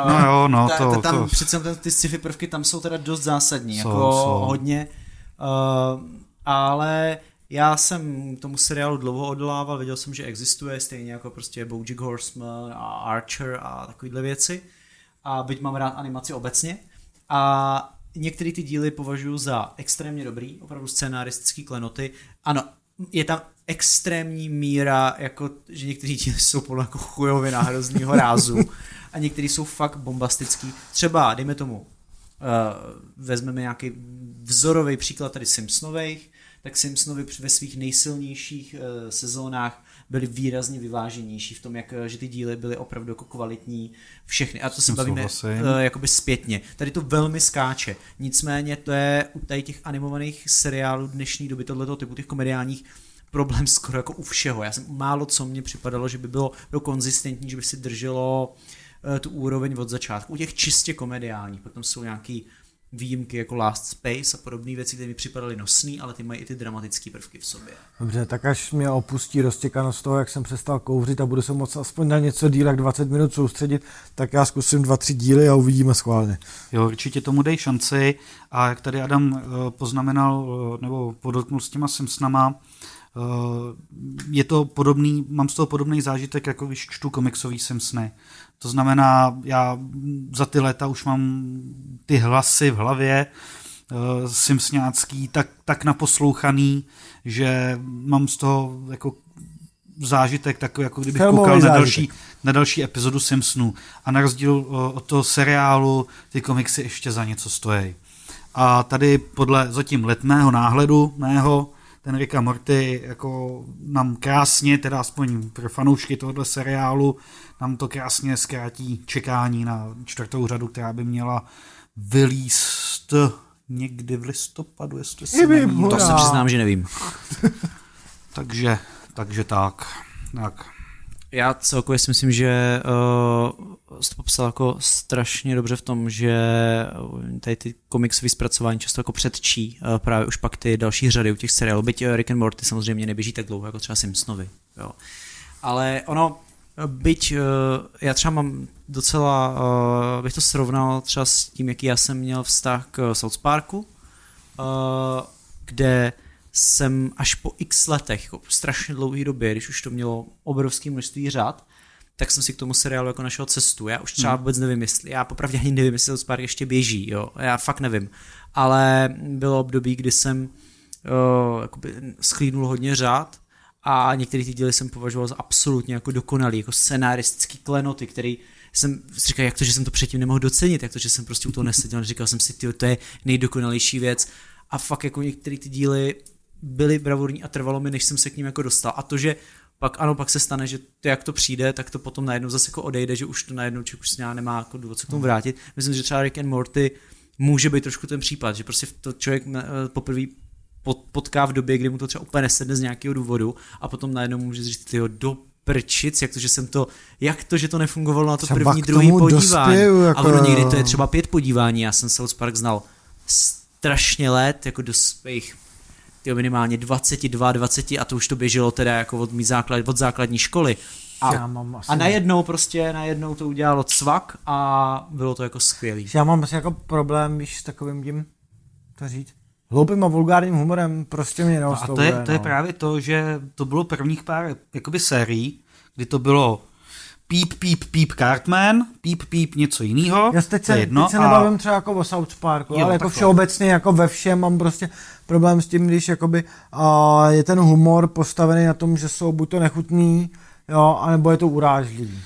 Speaker 3: no jo, no
Speaker 2: ta,
Speaker 3: to,
Speaker 2: tam
Speaker 3: to.
Speaker 2: přece ty sci-fi prvky tam jsou teda dost zásadní, jsou, jako jsou. hodně, uh, ale Já jsem tomu seriálu dlouho odolával, věděl jsem, že existuje, stejně jako prostě Bojack Horseman a Archer a takovéhle věci. A byť mám rád animaci obecně. A některé ty díly považuji za extrémně dobrý, opravdu scénaristický klenoty. Ano, je tam extrémní míra, jako, že někteří díly jsou podle jako chujovina hroznýho rázu a některý jsou fakt bombastický. Třeba, dejme tomu, uh, vezmeme nějaký vzorový příklad tady Simpsonových, tak Simpsonovi ve svých nejsilnějších uh, sezónách byly výrazně vyváženější v tom, jak, že ty díly byly opravdu jako kvalitní všechny. A to se bavíme uh, jakoby zpětně. Tady to velmi skáče. Nicméně to je u tady těch animovaných seriálů dnešní doby tohoto typu, těch komediálních, problém skoro jako u všeho. Já jsem málo co mě připadalo, že by bylo, bylo konzistentní, že by si drželo uh, tu úroveň od začátku. U těch čistě komediálních, potom jsou nějaký výjimky jako Last Space a podobné věci, které mi připadaly nosný, ale ty mají i ty dramatické prvky v sobě.
Speaker 4: Dobře, tak až mě opustí roztěkanost toho, jak jsem přestal kouřit a budu se moc aspoň na něco díl jak 20 minut soustředit, tak já zkusím dva, tři díly a uvidíme schválně.
Speaker 3: Jo, určitě tomu dej šanci a jak tady Adam eh, poznamenal eh, nebo podotknul s těma Simpsonama, eh, je to podobný, mám z toho podobný zážitek, jako když čtu komiksový Simpsony. To znamená, já za ty léta už mám ty hlasy v hlavě uh, simsňácký tak, tak naposlouchaný, že mám z toho jako zážitek takový, jako kdybych Filmový koukal na další, na další epizodu Simpsonu. A na rozdíl uh, od toho seriálu ty komiksy ještě za něco stojí. A tady podle zatím letmého náhledu mého ten Rick a Morty jako nám krásně, teda aspoň pro fanoušky tohoto seriálu, nám to krásně zkrátí čekání na čtvrtou řadu, která by měla vylíst někdy v listopadu, jestli se
Speaker 2: nevím. To se přiznám, že nevím.
Speaker 3: takže, takže tak. tak.
Speaker 2: Já celkově si myslím, že uh, jsi to popsal jako strašně dobře v tom, že tady ty komiksové zpracování často jako předčí uh, právě už pak ty další řady u těch seriálů. Byť uh, Rick and Morty samozřejmě neběží tak dlouho jako třeba Simpsonovi. Jo. Ale ono, byť já třeba mám docela, bych to srovnal třeba s tím, jaký já jsem měl vztah k South Parku, kde jsem až po x letech, jako strašně dlouhé době, když už to mělo obrovské množství řad, tak jsem si k tomu seriálu jako našel cestu. Já už třeba hmm. vůbec nevím, jestli, já popravdě ani nevím, jestli South Park ještě běží, jo, já fakt nevím. Ale bylo období, kdy jsem uh, jakoby schlínul hodně řád a některé ty díly jsem považoval za absolutně jako dokonalý, jako scenaristický klenoty, který jsem si říkal, jak to, že jsem to předtím nemohl docenit, jak to, že jsem prostě u toho neseděl, říkal jsem si, tyjo, to je nejdokonalejší věc a fakt jako některé ty díly byly bravurní a trvalo mi, než jsem se k ním jako dostal. A to, že pak ano, pak se stane, že to, jak to přijde, tak to potom najednou zase jako odejde, že už to najednou člověk už se nemá jako důvod se k tomu vrátit. Myslím, že třeba Rick and Morty může být trošku ten případ, že prostě to člověk eh, poprvé potká v době, kdy mu to třeba úplně nesedne z nějakého důvodu a potom najednou může říct, tyho, do prčic, jak to, že jsem to, jak to, že to nefungovalo na to třeba první, druhý podívání. Dospěju, jako... A ono někdy to je třeba pět podívání, já jsem South Park znal strašně let, jako do svých tyjo, minimálně 22, 20 a to už to běželo teda jako od, mý základ, od základní školy. A, já mám asi a najednou prostě, najednou to udělalo cvak a bylo to jako skvělý.
Speaker 4: Já mám asi jako problém, když s takovým tím, to říct, hloupým a vulgárním humorem prostě mě
Speaker 3: no, A to je, to je no. právě to, že to bylo prvních pár jakoby sérií, kdy to bylo píp, píp, píp Cartman, píp, píp něco jiného.
Speaker 4: Já teď se, jedno, teď se a... nebavím třeba jako o South Parku, jo, ale jako všeobecně jako ve všem mám prostě problém s tím, když jakoby uh, je ten humor postavený na tom, že jsou buď to nechutný, jo, anebo je to urážlivý.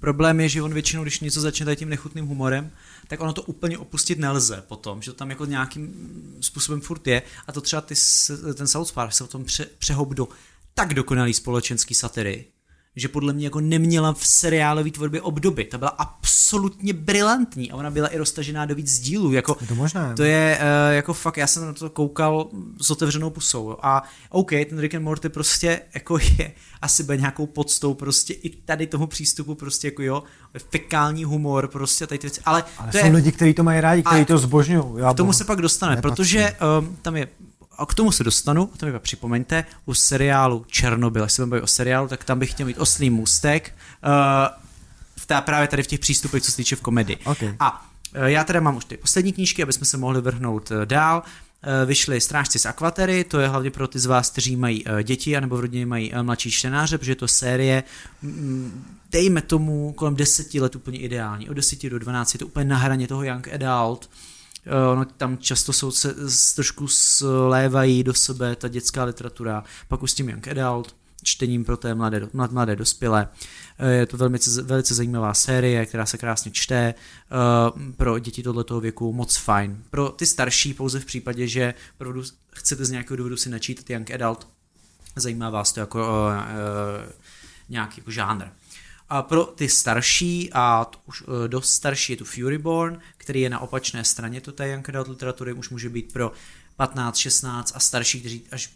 Speaker 2: Problém je, že on většinou, když něco začne tady tím nechutným humorem, tak ono to úplně opustit nelze potom, že to tam jako nějakým způsobem furt je a to třeba ty, ten South Park se o tom pře, přehob do tak dokonalý společenský satiry, že podle mě jako neměla v seriálové tvorbě obdoby. Ta byla absolutně brilantní a ona byla i roztažená do víc dílů. Jako,
Speaker 4: to možné.
Speaker 2: To je uh, jako fakt, já jsem na to koukal s otevřenou pusou. A OK, ten Rick and Morty prostě jako je asi bude nějakou podstou prostě i tady tomu přístupu prostě jako jo, fekální humor prostě tady ty věci. Ale,
Speaker 4: ale
Speaker 2: to
Speaker 4: jsou
Speaker 2: je,
Speaker 4: lidi, kteří to mají rádi, kteří to zbožňují.
Speaker 2: K tomu se pak dostane, nepatří. protože um, tam je a k tomu se dostanu, a to mi připomeňte, u seriálu Černobyl, až se budeme o seriálu, tak tam bych chtěl mít oslý můstek, uh, v té, právě tady v těch přístupech, co se týče v komedii.
Speaker 4: Okay.
Speaker 2: A uh, já teda mám už ty poslední knížky, aby jsme se mohli vrhnout uh, dál. eh, vyšly Strážci z Akvatery, to je hlavně pro ty z vás, kteří mají eh, děti, anebo v rodině mají eh, mladší čtenáře, protože je to série, mm, dejme tomu kolem 10 let úplně ideální, od 10 do 12 je to úplně na hraně toho young adult, ono tam často jsou se trošku slévají do sebe ta dětská literatura, pak už s tím young adult, čtením pro té mladé, mladé dospělé. Je to velmi, velice zajímavá série, která se krásně čte. Pro děti tohoto věku moc fajn. Pro ty starší pouze v případě, že opravdu chcete z nějakého důvodu si načítat Young Adult, zajímá vás to jako nějaký jako žánr. A pro ty starší a už uh, dost starší je tu Furyborn, který je na opačné straně to té Young Adult literatury, už může být pro 15, 16 a starší, kteří až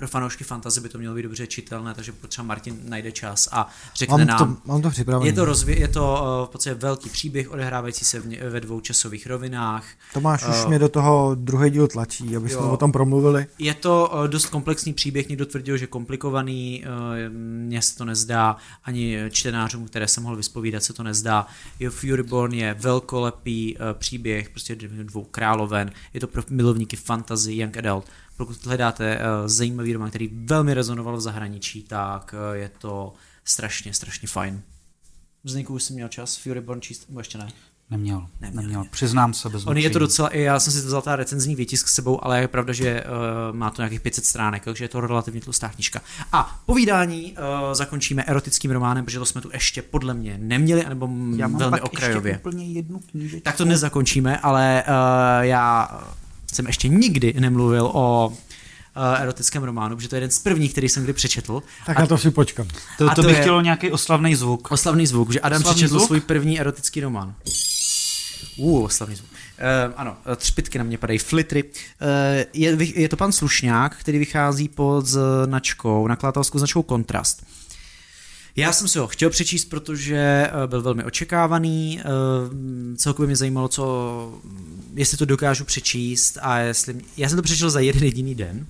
Speaker 2: pro fanoušky fantasy by to mělo být dobře čitelné, takže třeba Martin najde čas a řekne
Speaker 4: mám
Speaker 2: nám.
Speaker 4: To, mám to připravené.
Speaker 2: Je to, rozvě, je to uh, v podstatě velký příběh odehrávající se v, ve dvou časových rovinách.
Speaker 4: Tomáš uh, už mě do toho druhé díl tlačí, aby jsme o tom promluvili.
Speaker 2: Je to uh, dost komplexní příběh, někdo tvrdil, že komplikovaný, uh, mně se to nezdá, ani čtenářům, které jsem mohl vyspovídat, se to nezdá. Jo, Furyborn je velkolepý uh, příběh, prostě dvou královen, je to pro milovníky fantasy, young adult, pokud hledáte uh, zajímavý román, který velmi rezonoval v zahraničí, tak uh, je to strašně, strašně fajn. Zdeňku, už jsi měl čas Furyborn číst, nebo ještě ne?
Speaker 3: Neměl, neměl, neměl. přiznám se bez
Speaker 2: On je to docela, já jsem si to vzal ta recenzní výtisk s sebou, ale je pravda, že uh, má to nějakých 500 stránek, takže je to relativně tlustá knížka. A povídání uh, zakončíme erotickým románem, protože to jsme tu ještě podle mě neměli, nebo
Speaker 3: já mám
Speaker 2: velmi
Speaker 3: pak
Speaker 2: okrajově.
Speaker 3: Ještě úplně jednu knížečku.
Speaker 2: Tak to nezakončíme, ale uh, já jsem ještě nikdy nemluvil o uh, erotickém románu, protože to je jeden z prvních, který jsem kdy přečetl.
Speaker 4: Tak a na to si počkám.
Speaker 3: To, to, to by chtělo nějaký oslavný zvuk.
Speaker 2: Oslavný zvuk, že Adam
Speaker 3: Oslavný
Speaker 2: přečetl
Speaker 3: zvuk?
Speaker 2: svůj první erotický román. Uh, oslavný zvuk. Uh, ano, třpitky na mě padají, flitry. Uh, je, je to pan Slušňák, který vychází pod značkou, nakladatelskou značkou Kontrast. Já jsem si ho chtěl přečíst, protože byl velmi očekávaný. Celkově mě zajímalo, co, jestli to dokážu přečíst a jestli... Já jsem to přečetl za jeden jediný den.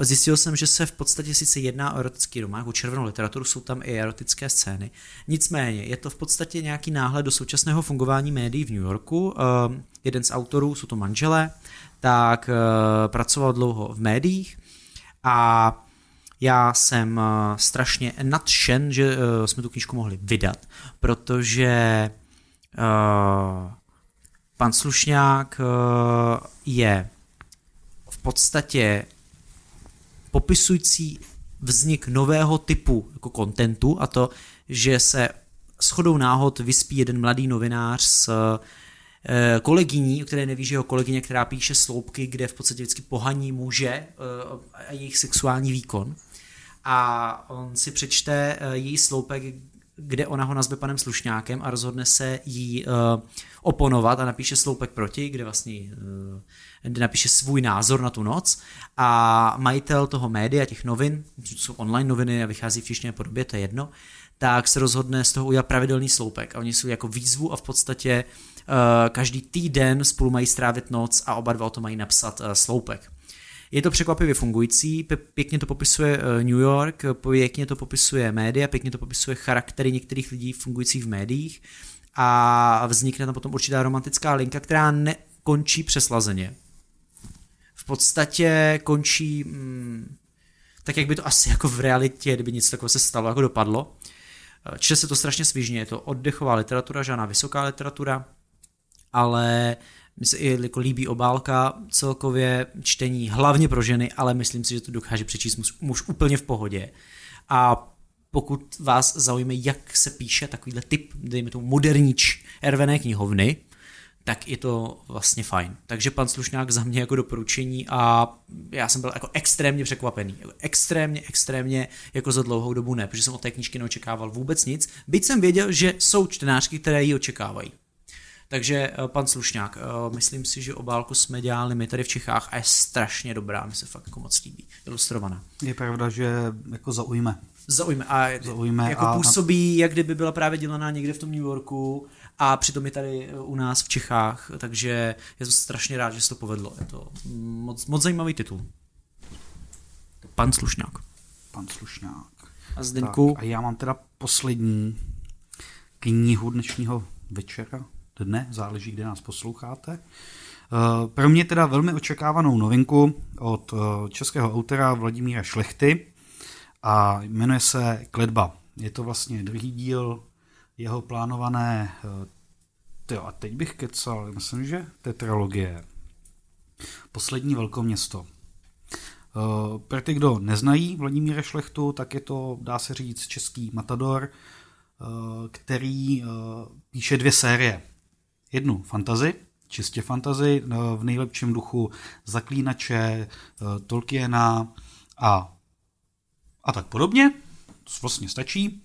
Speaker 2: Zjistil jsem, že se v podstatě sice jedná o erotický román, jako červenou literaturu, jsou tam i erotické scény. Nicméně je to v podstatě nějaký náhled do současného fungování médií v New Yorku. Jeden z autorů, jsou to manželé, tak pracoval dlouho v médiích a já jsem uh, strašně nadšen, že uh, jsme tu knížku mohli vydat, protože uh, pan Slušňák je v podstatě popisující vznik nového typu jako kontentu a to, že se shodou náhod vyspí jeden mladý novinář s kolegyní, o které neví, že jeho kolegyně, která píše sloupky, kde v podstatě vždycky pohaní muže a jejich sexuální výkon a on si přečte uh, její sloupek, kde ona ho nazve panem Slušňákem a rozhodne se jí uh, oponovat a napíše sloupek proti, kde vlastně uh, kde napíše svůj názor na tu noc a majitel toho média, těch novin, jsou online noviny a vychází v tištěné podobě, to je jedno, tak se rozhodne z toho udělat pravidelný sloupek a oni jsou jako výzvu a v podstatě každý týden spolu mají strávit noc a oba dva o to mají napsat sloupek. Je to překvapivě fungující, pěkně to popisuje New York, pěkně to popisuje média, pěkně to popisuje charaktery některých lidí fungujících v médiích a vznikne tam potom určitá romantická linka, která nekončí přeslazeně. V podstatě končí mm, tak, jak by to asi jako v realitě, kdyby něco takového se stalo, jako dopadlo. Čte se to strašně svižně, je to oddechová literatura, žádná vysoká literatura, ale se i jako líbí obálka, celkově čtení hlavně pro ženy, ale myslím si, že to dokáže přečíst muž, muž úplně v pohodě. A pokud vás zaujme, jak se píše takovýhle typ, dejme tomu moderníč ervené knihovny, tak je to vlastně fajn. Takže pan Slušňák za mě jako doporučení a já jsem byl jako extrémně překvapený. Jako extrémně, extrémně jako za dlouhou dobu ne, protože jsem od té knížky neočekával vůbec nic. Byť jsem věděl, že jsou čtenářky, které ji očekávají. Takže pan Slušňák, myslím si, že obálku jsme dělali my tady v Čechách a je strašně dobrá, mi se fakt jako moc líbí, ilustrovaná.
Speaker 3: Je pravda, že jako zaujme.
Speaker 2: Zaujme a
Speaker 3: zaujme
Speaker 2: jako
Speaker 3: a...
Speaker 2: působí, jak kdyby byla právě dělaná někde v tom New Yorku a přitom je tady u nás v Čechách, takže jsem strašně rád, že se to povedlo. Je to moc, moc zajímavý titul. Pan Slušňák.
Speaker 3: Pan Slušňák.
Speaker 2: A Zdeňku?
Speaker 3: Tak, a já mám teda poslední knihu dnešního večera, dne, záleží, kde nás posloucháte. pro mě teda velmi očekávanou novinku od českého autora Vladimíra Šlechty a jmenuje se Kledba. Je to vlastně druhý díl jeho plánované, tyjo, a teď bych kecal, myslím, že tetralogie. Poslední velkoměsto. Eh, pro ty, kdo neznají Vladimíra Šlechtu, tak je to, dá se říct, český matador, eh, který eh, píše dvě série. Jednu fantazy, čistě fantazy, v nejlepším duchu Zaklínače, Tolkiena a, a tak podobně. To vlastně stačí.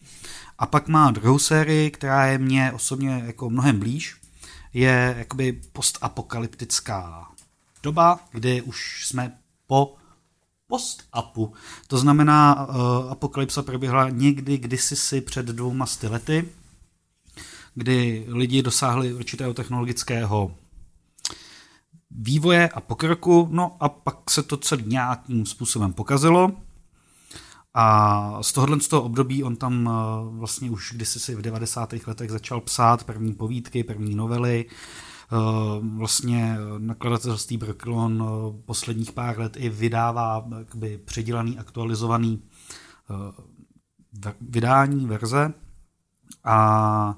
Speaker 3: A pak má druhou sérii, která je mně osobně jako mnohem blíž. Je jakoby postapokalyptická doba, kdy už jsme po post-apu. To znamená, uh, apokalypsa proběhla někdy kdysi si před dvouma sty lety, kdy lidi dosáhli určitého technologického vývoje a pokroku, no a pak se to celý nějakým způsobem pokazilo. A z tohohle z toho období on tam vlastně už kdysi si v 90. letech začal psát první povídky, první novely, Eh, vlastně nakladatelství Brooklyn eh, posledních pár let i vydává jakoby předělaný, aktualizovaný eh, vydání, verze a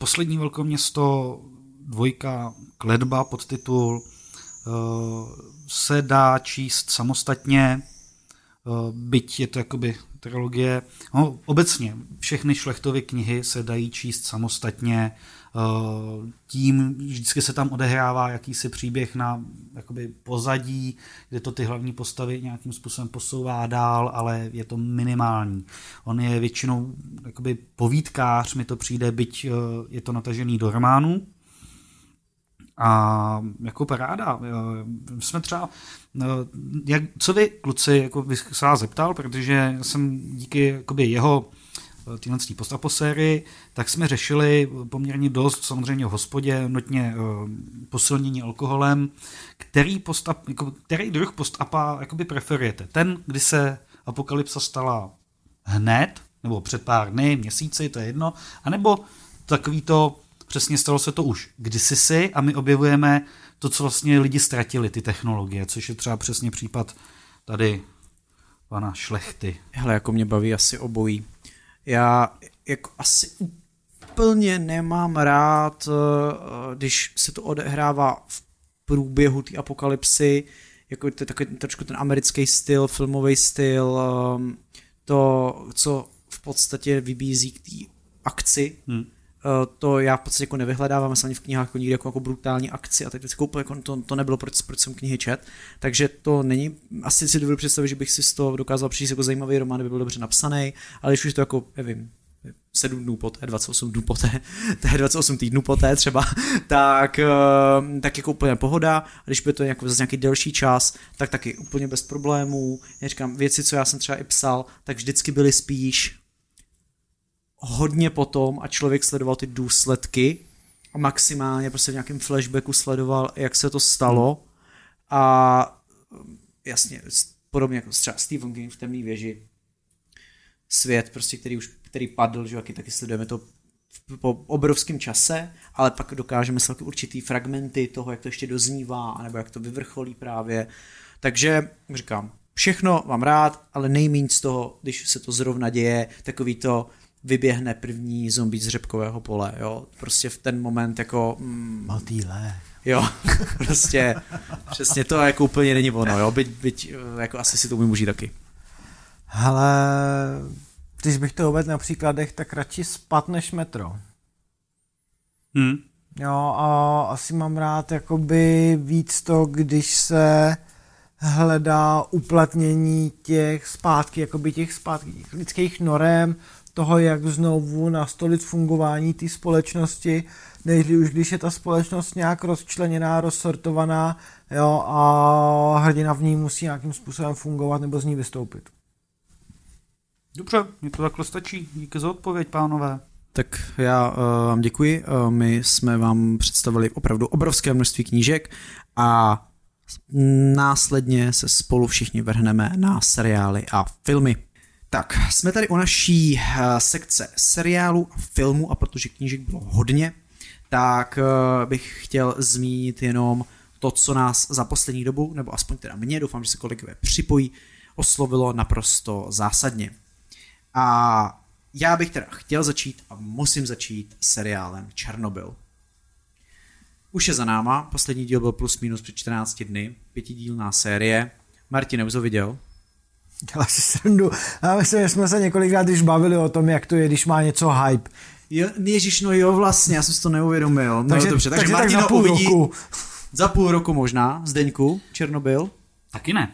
Speaker 3: poslední velkoměsto dvojka Kledba podtitul se dá číst samostatně, byť je to jakoby trilogie. No, obecně všechny šlechtovy knihy se dají číst samostatně, Eh, tím vždycky se tam odehrává jakýsi příběh na jakoby pozadí, kde to ty hlavní postavy nějakým způsobem posouvá dál, ale je to minimální. On je většinou jakoby povídkář, mi to přijde, byť eh, je to natažený do románu, a jako paráda. Eh, jsme třeba, jak, co vy kluci, jako bych se vás zeptal, protože jsem díky jakoby jeho téhle postapo sérii, tak jsme řešili poměrně dost, samozřejmě v hospodě, notně uh, posilnění alkoholem. Který, postap, jako, který druh postapa jakoby preferujete? Ten, kdy se apokalypsa stala hned, nebo před pár dny, měsíci, to je jedno, anebo takový to, přesně stalo se to už kdysi si a my objevujeme to, co vlastně lidi ztratili, ty technologie, což je třeba přesně případ tady pana Šlechty.
Speaker 2: Hele, jako mě baví asi obojí. Já jako asi úplně nemám rád, eh, když se to odehrává v průběhu té apokalypsy, jako to je takový trošku ten americký styl, filmový styl, ehm, to, co v podstatě vybízí k té akci, hmm. Eh, to já v podstatě jako nevyhledávám, jsem ani v knihách jako nikdy jako, jako brutální akci a tak teď jako, to, to nebylo, proč, proč jsem knihy čet, takže to není, asi si dovedu představit, že bych si z toho dokázal přijít jako zajímavý román, by byl dobře napsaný, ale když už to jako, nevím, 7 dnů poté, 28 dnů poté, 28 týdnů poté třeba, tak, eh, tak jako úplně pohoda. A když by to jako za nějaký delší čas, tak taky úplně bez problémů. Já říkám, věci, co já jsem třeba i psal, tak vždycky byly spíš hodně potom a člověk sledoval ty důsledky a maximálně prostě v nějakém flashbacku sledoval, jak se to stalo. A jasně, podobně jako třeba Stephen King v temné věži, svět, prostě, který už který padl, že taky, taky sledujeme to po obrovském čase, ale pak dokážeme sledovat určitý fragmenty toho, jak to ještě doznívá, nebo jak to vyvrcholí právě. Takže říkám, všechno mám rád, ale nejméně z toho, když se to zrovna děje, takový to vyběhne první zombie z řepkového pole, jo. Prostě v ten moment jako...
Speaker 4: Mm, Motýle.
Speaker 2: Jo, prostě přesně to jako úplně není ono, jo. Byť, byť jako asi si to umím užít taky.
Speaker 4: Ale když bych to uvedl na příkladech, tak radši spat než metro.
Speaker 3: Hmm.
Speaker 4: Jo, a asi mám rád jakoby víc to, když se hledá uplatnění těch zpátky, jakoby těch zpátky, těch lidských norem, toho, jak znovu nastolit fungování té společnosti, než už když je ta společnost nějak rozčleněná, rozsortovaná, jo, a hrdina v ní musí nějakým způsobem fungovat nebo z ní vystoupit.
Speaker 3: Dobře, mě to takhle stačí. Díky za odpověď, pánové.
Speaker 2: Tak já uh, vám děkuji. Uh, my jsme vám představili opravdu obrovské množství knížek a následně se spolu všichni vrhneme na seriály a filmy. Tak, jsme tady u naší uh, sekce seriálu a filmu a protože knížek bylo hodně, tak uh, bych chtěl zmínit jenom to, co nás za poslední dobu, nebo aspoň teda mě, doufám, že se kolegové připojí, oslovilo naprosto zásadně. A já bych teda chtěl začít a musím začít seriálem Černobyl. Už je za náma, poslední díl byl plus minus před 14 dny, pětidílná série. Martin, už ho viděl?
Speaker 4: Dělá si srandu. Já myslím, že jsme se několikrát již bavili o tom, jak to je, když má něco hype.
Speaker 2: Jo, ježiš, no jo, vlastně, já jsem si to neuvědomil. No
Speaker 4: takže,
Speaker 2: dobře, takže,
Speaker 4: takže tak za půl
Speaker 2: uvidí
Speaker 4: roku.
Speaker 2: za půl roku možná, Zdeňku, Černobyl.
Speaker 3: Taky ne.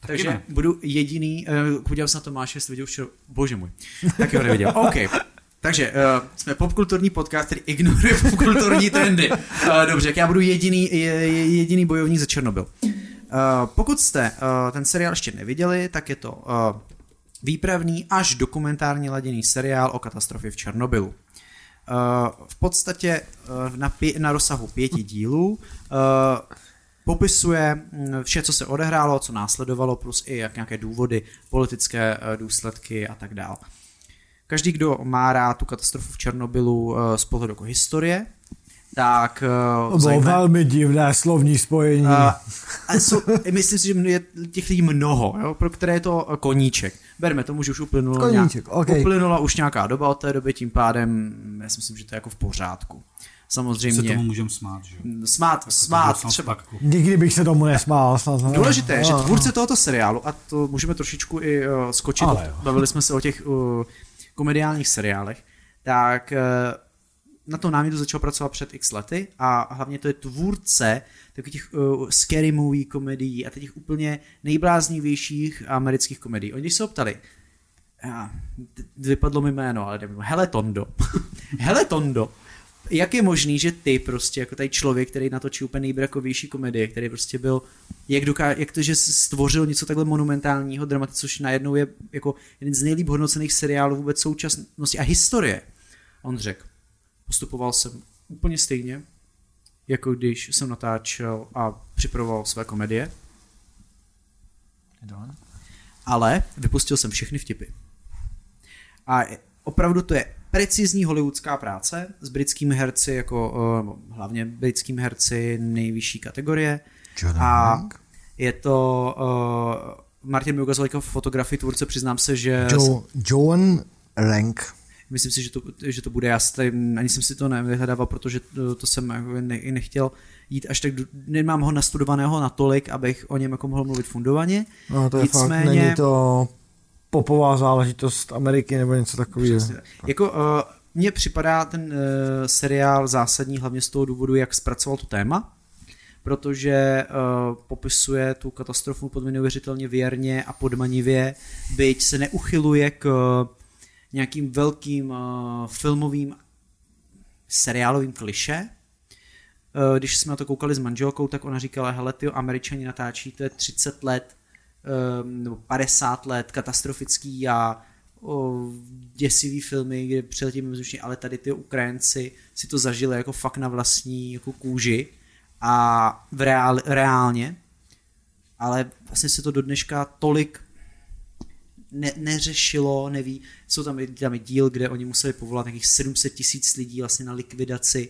Speaker 3: Taky
Speaker 2: Takže
Speaker 3: ne.
Speaker 2: budu jediný, uh, podívám se na Tomáše, jestli viděl už, bože můj, taky ho neviděl. OK. Takže uh, jsme popkulturní podcast, který ignoruje popkulturní trendy. Uh, dobře, jak já budu jediný, je, je- jediný bojovník za Černobyl. Uh, pokud jste uh, ten seriál ještě neviděli, tak je to uh, výpravný až dokumentárně laděný seriál o katastrofě v Černobylu. V podstatě na, pě- na rozsahu pěti dílů popisuje mm, vše, co se odehrálo, co následovalo, plus i jak nějaké důvody, politické eh, důsledky a tak dále. Každý, kdo má rád tu katastrofu v Černobylu eh, z pohledu jako historie, tak eh,
Speaker 4: To bylo
Speaker 2: zajímá-
Speaker 4: velmi divné slovní spojení.
Speaker 2: a, a jsou, myslím si, že je těch lidí mnoho, jo, pro které je to eh, koníček. Berme tomu, že už uplynulo
Speaker 4: Koníček,
Speaker 2: nějak,
Speaker 4: ok.
Speaker 2: uplynula už nějaká doba od té doby, tím pádem já si myslím, že to je jako v pořádku.
Speaker 3: Se
Speaker 2: Samozřejmě.
Speaker 3: tomu můžeme smát, že? jo?
Speaker 2: Smát, smát,
Speaker 3: Snad
Speaker 2: třeba.
Speaker 4: Nikdy bych se tomu nesmál. Snad, no.
Speaker 2: Důležité je, že
Speaker 4: No,
Speaker 2: tvůrce tohoto seriálu, a to můžeme trošičku i uh, skočit,
Speaker 4: Ale
Speaker 2: bavili jsme se o těch uh, komediálních seriálech, tak uh, na tom námětu začal pracovat před x lety a hlavně to je tvůrce takových těch uh, scary movie komedií a těch úplně nejbláznivějších amerických komedií. Oni se ho ptali, vypadlo mi jméno, ale nevím, Hele Tondo. Hele Tondo, jak je možný, že ty prostě jako tady člověk, který natočí úplně nejbrakovější komedie, který prostě byl, jak, doká, jak to, že stvořil něco takhle monumentálního dramatu, což najednou je jako jeden z nejlíp hodnocených seriálů vůbec současnosti a historie. On řekl, postupoval jsem úplně stejně, jako když jsem natáčel a připravoval své komedie, ale vypustil jsem všechny vtipy. A opravdu to je precizní hollywoodská práce s britskými herci, jako uh, hlavně britskými herci nejvyšší kategorie.
Speaker 4: John
Speaker 2: a
Speaker 4: Hank.
Speaker 2: je to... Uh, Martin mi ukazoval jako fotografii tvůrce, přiznám se, že...
Speaker 4: Jo, Joan Rank.
Speaker 2: Myslím si, že to, že to bude. Já tady, ani jsem si to nevyhledával, protože to, to jsem jako ne, i nechtěl jít až tak, nemám ho nastudovaného natolik, abych o něm jako mohl mluvit fundovaně.
Speaker 4: No to je fakt,
Speaker 2: Nicméně-
Speaker 4: není to popová záležitost Ameriky nebo něco takového.
Speaker 2: Tak. Jako uh, mně připadá ten uh, seriál zásadní hlavně z toho důvodu, jak zpracoval to téma, protože uh, popisuje tu katastrofu pod neuvěřitelně věrně a podmanivě, byť se neuchyluje k uh, nějakým velkým uh, filmovým seriálovým kliše. Uh, když jsme na to koukali s manželkou, tak ona říkala, hele ty američani natáčí, to je 30 let um, nebo 50 let katastrofický a o, děsivý filmy, kde přiletí mimozušně, ale tady ty Ukrajinci si to zažili jako fakt na vlastní jako kůži a v reál, reálně, ale vlastně se to do dneška tolik ne, neřešilo, neví, jsou tam, tam i díl, kde oni museli povolat nějakých 700 tisíc lidí vlastně na likvidaci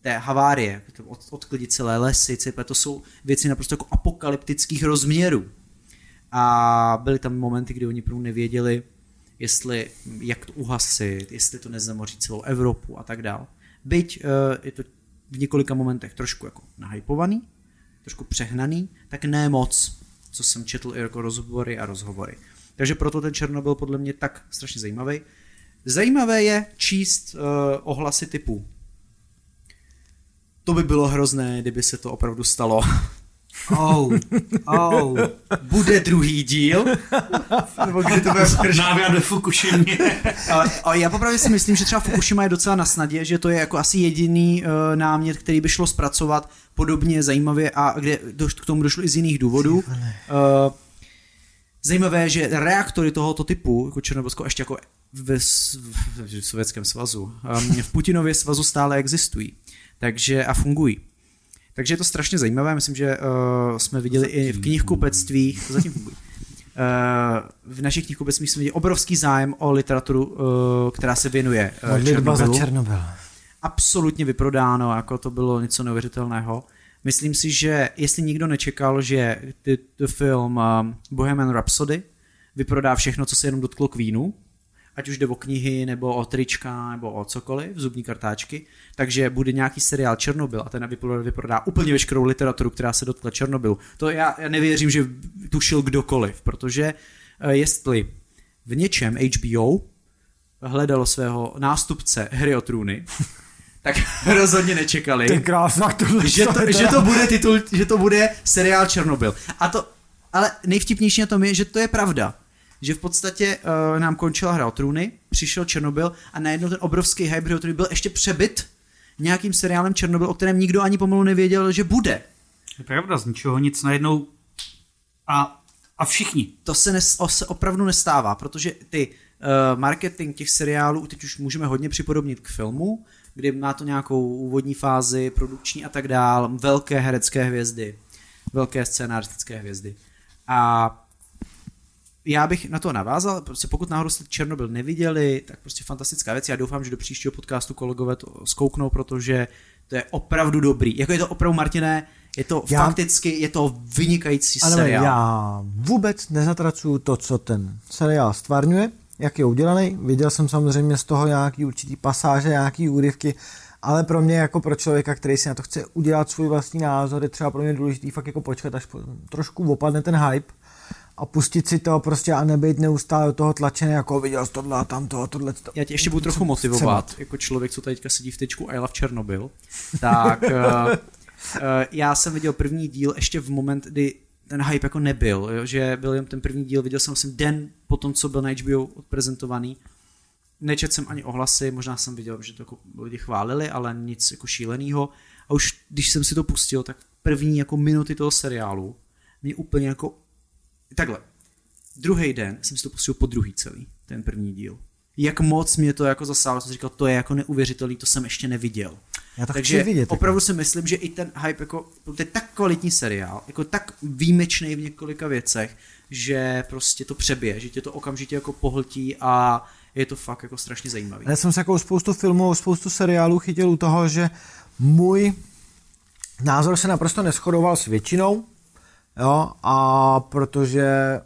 Speaker 2: té havárie, od, odklidit celé lesy, celé, to jsou věci naprosto jako apokalyptických rozměrů. A byly tam momenty, kdy oni prům nevěděli, jestli, jak to uhasit, jestli to nezamoří celou Evropu a tak dál. Byť uh, je to v několika momentech trošku jako nahypovaný, trošku přehnaný, tak ne moc, co jsem četl i jako rozhovory a rozhovory. Takže proto ten Černobyl podle mě tak strašně zajímavý. Zajímavé je číst uh, ohlasy typu to by bylo hrozné, kdyby se to opravdu stalo.
Speaker 3: Oh, oh.
Speaker 2: Bude druhý díl? Nebo kdy to bude
Speaker 3: Návrat ve Fukushimě.
Speaker 2: ale, ale já popravdě si myslím, že třeba Fukushima je docela na snadě, že to je jako asi jediný uh, námět, který by šlo zpracovat podobně zajímavě a kde doš, k tomu došlo i z jiných důvodů. Uh, zajímavé je, že reaktory tohoto typu, jako Černobylsko, ještě jako ve, v, Sovětském svazu, um, v Putinově svazu stále existují. Takže a fungují. Takže je to strašně zajímavé, myslím, že uh, jsme viděli i v knihkupectvích, zatím fungují. Uh, v našich knihkupectvích jsme viděli obrovský zájem o literaturu, uh, která se věnuje uh,
Speaker 4: Modlitba za
Speaker 2: Černobylu.
Speaker 4: Černobyl.
Speaker 2: absolutně vyprodáno, jako to bylo něco neuvěřitelného. Myslím si, že jestli nikdo nečekal, že ty, ty film um, Bohemian Rhapsody vyprodá všechno, co se jenom dotklo Queenu, ať už jde o knihy, nebo o trička, nebo o cokoliv, zubní kartáčky, takže bude nějaký seriál Černobyl a ten vyprodá, vyprodá úplně veškerou literaturu, která se dotkla Černobylu. To já, já nevěřím, že tušil kdokoliv, protože uh, jestli v něčem HBO hledalo svého nástupce hry o trůny, tak rozhodně nečekali,
Speaker 4: Ty krásná tohle.
Speaker 2: že to, že to bude titul, že to bude seriál Černobyl. A to, ale nejvtipnější na tom je, že to je pravda. Že v podstatě uh, nám končila hra o trůny, přišel Černobyl a najednou ten obrovský hype o trůny byl ještě přebyt nějakým seriálem Černobyl, o kterém nikdo ani pomalu nevěděl, že bude.
Speaker 3: Je pravda, z ničeho nic najednou a, a všichni.
Speaker 2: To se, nes, o, se opravdu nestává, protože ty uh, marketing těch seriálů teď už můžeme hodně připodobnit k filmu, kdy má to nějakou úvodní fázi, produkční a tak dál, velké herecké hvězdy, velké scénaristické hvězdy. A já bych na to navázal, prostě pokud náhodou jste Černobyl neviděli, tak prostě fantastická věc. Já doufám, že do příštího podcastu kolegové to zkouknou, protože to je opravdu dobrý. Jako je to opravdu, Martiné, je to
Speaker 4: Já-
Speaker 2: fakticky, je to vynikající
Speaker 4: Ale
Speaker 2: seriál.
Speaker 4: já vůbec nezatracuju to, co ten seriál stvárňuje, jak je udělaný. Viděl jsem samozřejmě z toho nějaký určitý pasáže, nějaký úryvky, ale pro mě jako pro člověka, který si na to chce udělat svůj vlastní názor, je třeba pro mě důležitý fakt jako počkat, až po, trošku opadne ten hype a pustit si to prostě a nebejt neustále do toho tlačený, jako viděl jsi tohle a tamto a tohle.
Speaker 2: Já tě ještě budu trochu motivovat,
Speaker 4: co-
Speaker 2: jako člověk, co teďka sedí v tečku I love Černobyl, tak uh, já jsem viděl první díl ještě v moment, kdy ten hype jako nebyl, jo, že byl jen ten první díl, viděl jsem jsem den po tom, co byl na HBO odprezentovaný, nečet jsem ani ohlasy, možná jsem viděl, že to jako lidi chválili, ale nic jako šílenýho. A už když jsem si to pustil, tak první jako minuty toho seriálu mě úplně jako takhle. Druhý den jsem si to pustil po druhý celý, ten první díl. Jak moc mě to jako zasáhlo, jsem říkal, to je jako neuvěřitelný, to jsem ještě neviděl.
Speaker 4: Já to
Speaker 2: Takže
Speaker 4: chci vidět. jako.
Speaker 2: opravdu si myslím, že i ten hype, jako, to je tak kvalitní seriál, jako tak výjimečný v několika věcech, že prostě to přebije, že tě to okamžitě jako pohltí a je to fakt jako strašně zajímavý.
Speaker 4: Já jsem se jako spoustu filmů, spoustu seriálů chytil u toho, že můj názor se naprosto neschodoval s většinou, jo, a protože,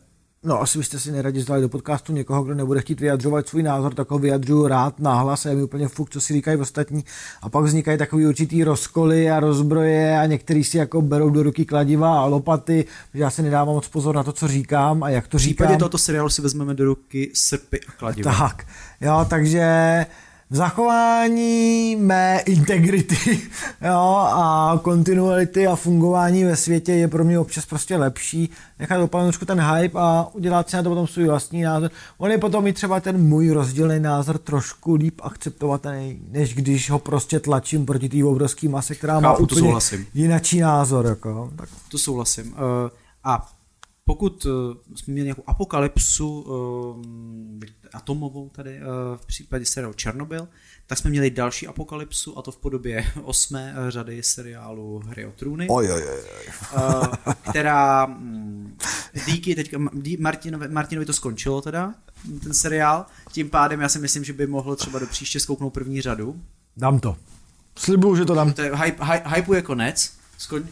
Speaker 4: no asi byste si neradi zdali do podcastu někoho, kdo nebude chtít vyjadřovat svůj názor, tak ho vyjadřuju rád nahlas a je mi úplně fuk, co si říkají ostatní a pak vznikají takový určitý rozkoly a rozbroje a někteří si jako berou do ruky kladiva a lopaty, že já si nedávám moc pozor na to, co říkám a jak to
Speaker 2: V
Speaker 4: říkám.
Speaker 2: případě tohoto seriálu si vezmeme do ruky srpy a kladiva.
Speaker 4: Tak, jo, takže v zachování mé integrity jo, a kontinuality a fungování ve světě je pro mě občas prostě lepší nechat trošku ten hype a udělat si na to potom svůj vlastní názor. On je potom i třeba ten můj rozdílný názor trošku líp akceptovatelný, než když ho prostě tlačím proti té obrovské mase, která má
Speaker 2: Chápu, to
Speaker 4: úplně
Speaker 2: souhlasím.
Speaker 4: jinačí názor. Jako. Tak
Speaker 2: To souhlasím. Uh, a pokud uh, jsme měli nějakou apokalypsu uh, atomovou tady uh, v případě seriálu Černobyl, tak jsme měli další apokalypsu a to v podobě osmé řady seriálu Hry o trůny,
Speaker 4: oj, oj, oj.
Speaker 2: která mm, díky teďka dí, Martinovi, Martinovi to skončilo teda, ten seriál, tím pádem já si myslím, že by mohl třeba do příště zkouknout první řadu.
Speaker 4: Dám to. Slibuju, že to dám.
Speaker 2: To je, hype, hype, hype je konec. Skon,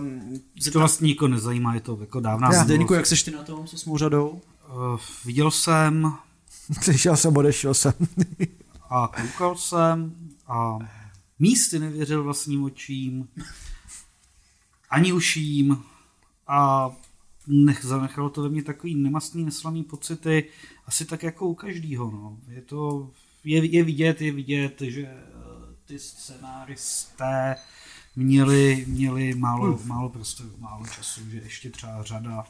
Speaker 2: um,
Speaker 3: To vlastně nikoho nezajímá, je to jako dávná
Speaker 4: Já.
Speaker 2: Zdeňku, jak seš ty na tom s osmou řadou?
Speaker 3: Uh, viděl jsem
Speaker 4: Přišel jsem, odešel jsem.
Speaker 3: a koukal jsem a místy nevěřil vlastním očím, ani uším a nech, zanechalo to ve mně takový nemastný, neslaný pocity, asi tak jako u každýho. No. Je to, je, je vidět, je vidět, že eh, ty scenáristé měli, měli málo, málo prostoru, málo času, že ještě třeba řada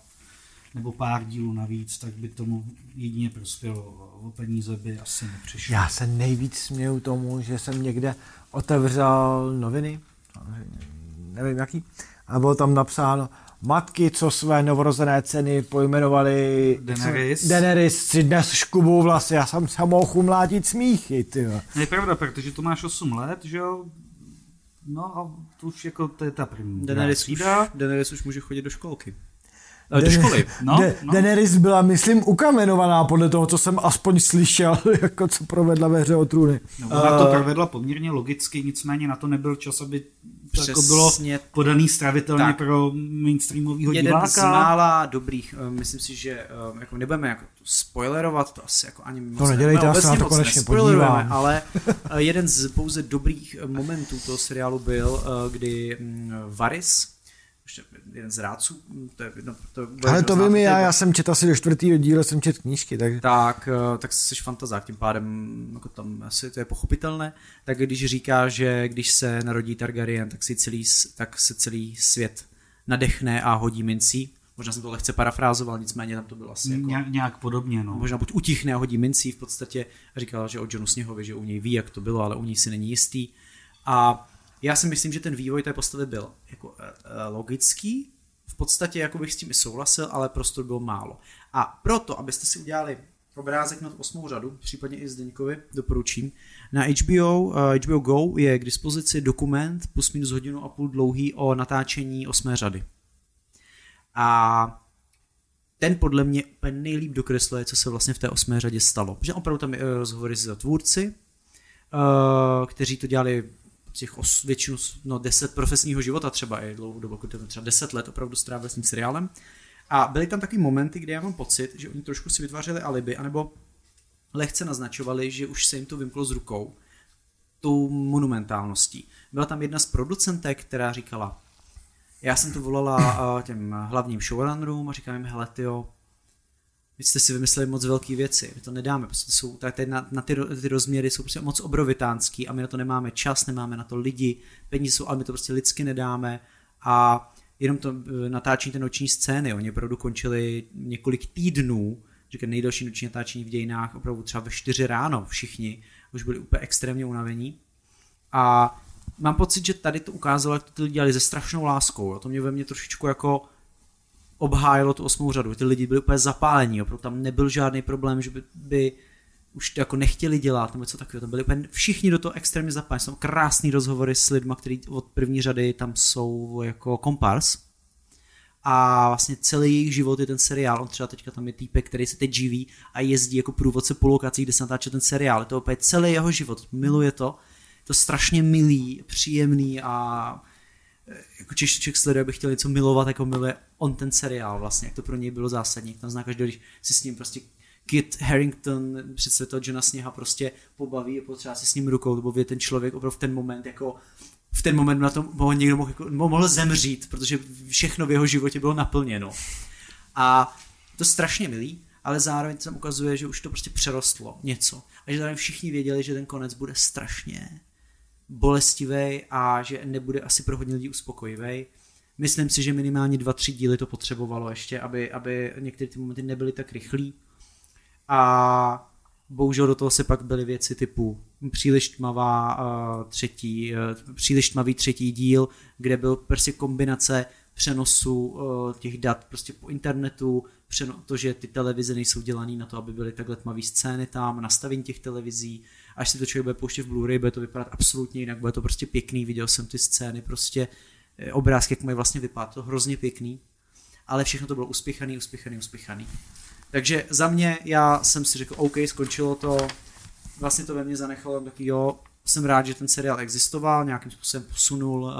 Speaker 3: nebo pár dílů navíc, tak by tomu jedině prospělo. O peníze by asi nepřišlo.
Speaker 4: Já se nejvíc směju tomu, že jsem někde otevřel noviny, nevím jaký, a bylo tam napsáno, matky, co své novorozené ceny pojmenovali
Speaker 3: Daenerys.
Speaker 4: Daenerys si dnes škubou vlasy, já jsem se mohl umlátit smíchy, ty.
Speaker 3: Je pravda, protože to máš 8 let, že jo? No a to už jako to je ta první.
Speaker 2: Daenerys už. Daenerys už může chodit do školky. Eh, Do školy.
Speaker 3: No,
Speaker 4: De-
Speaker 3: no.
Speaker 4: Daenerys byla, myslím, ukamenovaná podle toho, co jsem aspoň slyšel, jako co provedla ve hře o trůny.
Speaker 3: No, ona to provedla poměrně logicky, nicméně na to nebyl čas, aby to jako bylo
Speaker 2: Přesně
Speaker 3: podaný stravitelně
Speaker 2: tak.
Speaker 3: pro mainstreamového
Speaker 2: jeden
Speaker 3: diváka.
Speaker 2: z mála dobrých, eh, myslím si, že eh, jako nebudeme jako spoilerovat, to asi jako ani moc
Speaker 4: nedělejte,
Speaker 2: ne,
Speaker 4: já se
Speaker 2: obecně
Speaker 4: na to
Speaker 2: moc
Speaker 4: konečně
Speaker 2: nespoilerujeme,
Speaker 4: podívám.
Speaker 2: ale eh, jeden z pouze dobrých momentů toho seriálu byl, kdy mm, Varys, ještě jeden z rádců, mm, to je, no, to bude
Speaker 4: Ale
Speaker 2: jedno
Speaker 4: to vím já,
Speaker 2: je-
Speaker 4: já jsem četl asi do čtvrtého dílu, jsem četl knížky, takže...
Speaker 2: tak, eh, tak jsi fantazák, tím pádem jako tam asi to je pochopitelné, tak když říká, že když se narodí Targaryen, tak, si celý, tak se celý svět nadechne a hodí mincí. Možná jsem to lehce parafrázoval, nicméně tam to bylo asi jako...
Speaker 3: Ně, nějak podobně, no.
Speaker 2: Možná buď utichne a hodí mincí v podstatě. Říkala, že o Johnu Sněhovi, že u něj ví, jak to bylo, ale u něj si není jistý. A já si myslím, že ten vývoj té postavy byl jako eh, eh, logický, v podstatě jako bych s tím i souhlasil, ale prostor bylo málo. A proto, abyste si udělali obrázek na tu osmou řadu, případně i Zdeňkovi, doporučím. Na HBO, uh, HBO Go je k dispozici dokument plus minus hodinu a půl dlouhý o natáčení osmé řady. A ten podle mě úplně nejlíp dokresluje, co se vlastně v té osmé řadě stalo. Protože opravdu tam je eh, rozhovory s tvůrci, eh, kteří to dělali těch os, většinu, no 10 profesního života třeba i dlouhou dobu, jako třeba 10 let opravdu strávil s tím seriálem. A byly tam taky momenty, kdy já mám pocit, že oni trošku si vytvářeli alibi, anebo lehce naznačovali, že už se jim to vymklo z rukou tou monumentálností. Byla tam jedna z producentek, která říkala, já jsem to volala uh, těm hlavním showrunnerům a říkám jim, hele tyjo, vy jste si vymysleli moc velké věci, my to nedáme, prostě jsou, tady na, na ty, ty, rozměry jsou prostě moc obrovitánský a my na to nemáme čas, nemáme na to lidi, peníze jsou, ale my to prostě lidsky nedáme a jenom to eh, natáčení té noční scény, oni opravdu končili několik týdnů, říkám nejdelší noční natáčení v dějinách, opravdu třeba ve 4 ráno všichni, už byli úplně extrémně unavení a mám pocit, že tady to ukázalo, jak to ty lidi dělali se strašnou láskou. Jo. To mě ve mně trošičku jako obhájilo tu osmou řadu. Ty lidi byli úplně zapálení, opravdu tam nebyl žádný problém, že by, by už to jako nechtěli dělat, nebo něco takového. Tam byli úplně všichni do toho extrémně zapálení. Jsou krásný rozhovory s lidmi, kteří od první řady tam jsou jako kompars. A vlastně celý jejich život je ten seriál. On třeba teďka tam je týpek, který se teď živí a jezdí jako průvodce po lokacích, kde se natáče ten seriál. Je to opět celý jeho život. Miluje to. Je to strašně milý, příjemný a jako Češ, sleduje, aby chtěl něco milovat, jako miluje on ten seriál vlastně, jak to pro něj bylo zásadní. Jak Tam zná každý, když si s ním prostě Kit Harrington, představit toho Johna Sněha, prostě pobaví a potřeba si s ním rukou, nebo je ten člověk opravdu v ten moment jako v ten moment na tom mohl někdo mohl, jako, mohl zemřít, protože všechno v jeho životě bylo naplněno. A to strašně milý, ale zároveň se tam ukazuje, že už to prostě přerostlo něco. A že zároveň všichni věděli, že ten konec bude strašně bolestivý a že nebude asi pro hodně lidí uspokojivý. Myslím si, že minimálně dva, tři díly to potřebovalo ještě, aby, aby některé ty momenty nebyly tak rychlý. A bohužel do toho se pak byly věci typu příliš tmavá uh, třetí, uh, příliš tmavý třetí díl, kde byl prostě kombinace přenosu uh, těch dat prostě po internetu, to, že ty televize nejsou dělané na to, aby byly takhle tmavé scény tam, nastavení těch televizí, až si to člověk bude pouštět v Blu-ray, bude to vypadat absolutně jinak, bude to prostě pěkný, viděl jsem ty scény, prostě eh, obrázky, jak mají vlastně vypadat, to hrozně pěkný, ale všechno to bylo uspěchaný, uspěchaný, uspěchaný. Takže za mě, já jsem si řekl, OK, skončilo to, vlastně to ve mně zanechalo taky, jo, jsem rád, že ten seriál existoval, nějakým způsobem posunul uh,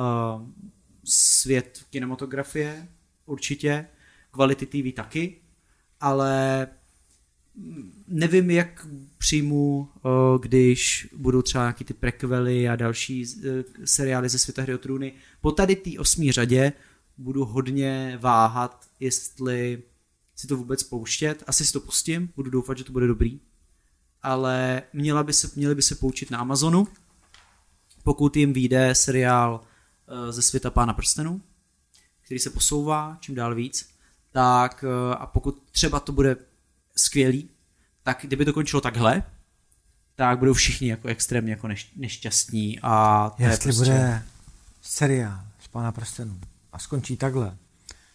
Speaker 2: svět kinematografie, určitě, kvality TV taky, ale mm, nevím, jak přijmu, uh, když budou třeba nějaký ty prequely a další uh, seriály ze světa hry o trůny. Po tady té osmý řadě budu hodně váhat, jestli si to vůbec pouštět. Asi si to pustím, budu doufat, že to bude dobrý. Ale měla by se, měli by se poučit na Amazonu, pokud jim vyjde seriál ze světa Pána prstenů, který se posouvá čím dál víc, tak uh, a pokud třeba to bude skvělý, tak kdyby to končilo takhle, tak budou všichni jako extrémně jako neš, nešťastní a to je
Speaker 4: Jestli
Speaker 2: prostě...
Speaker 4: bude seriál z Pána prstenů a skončí takhle,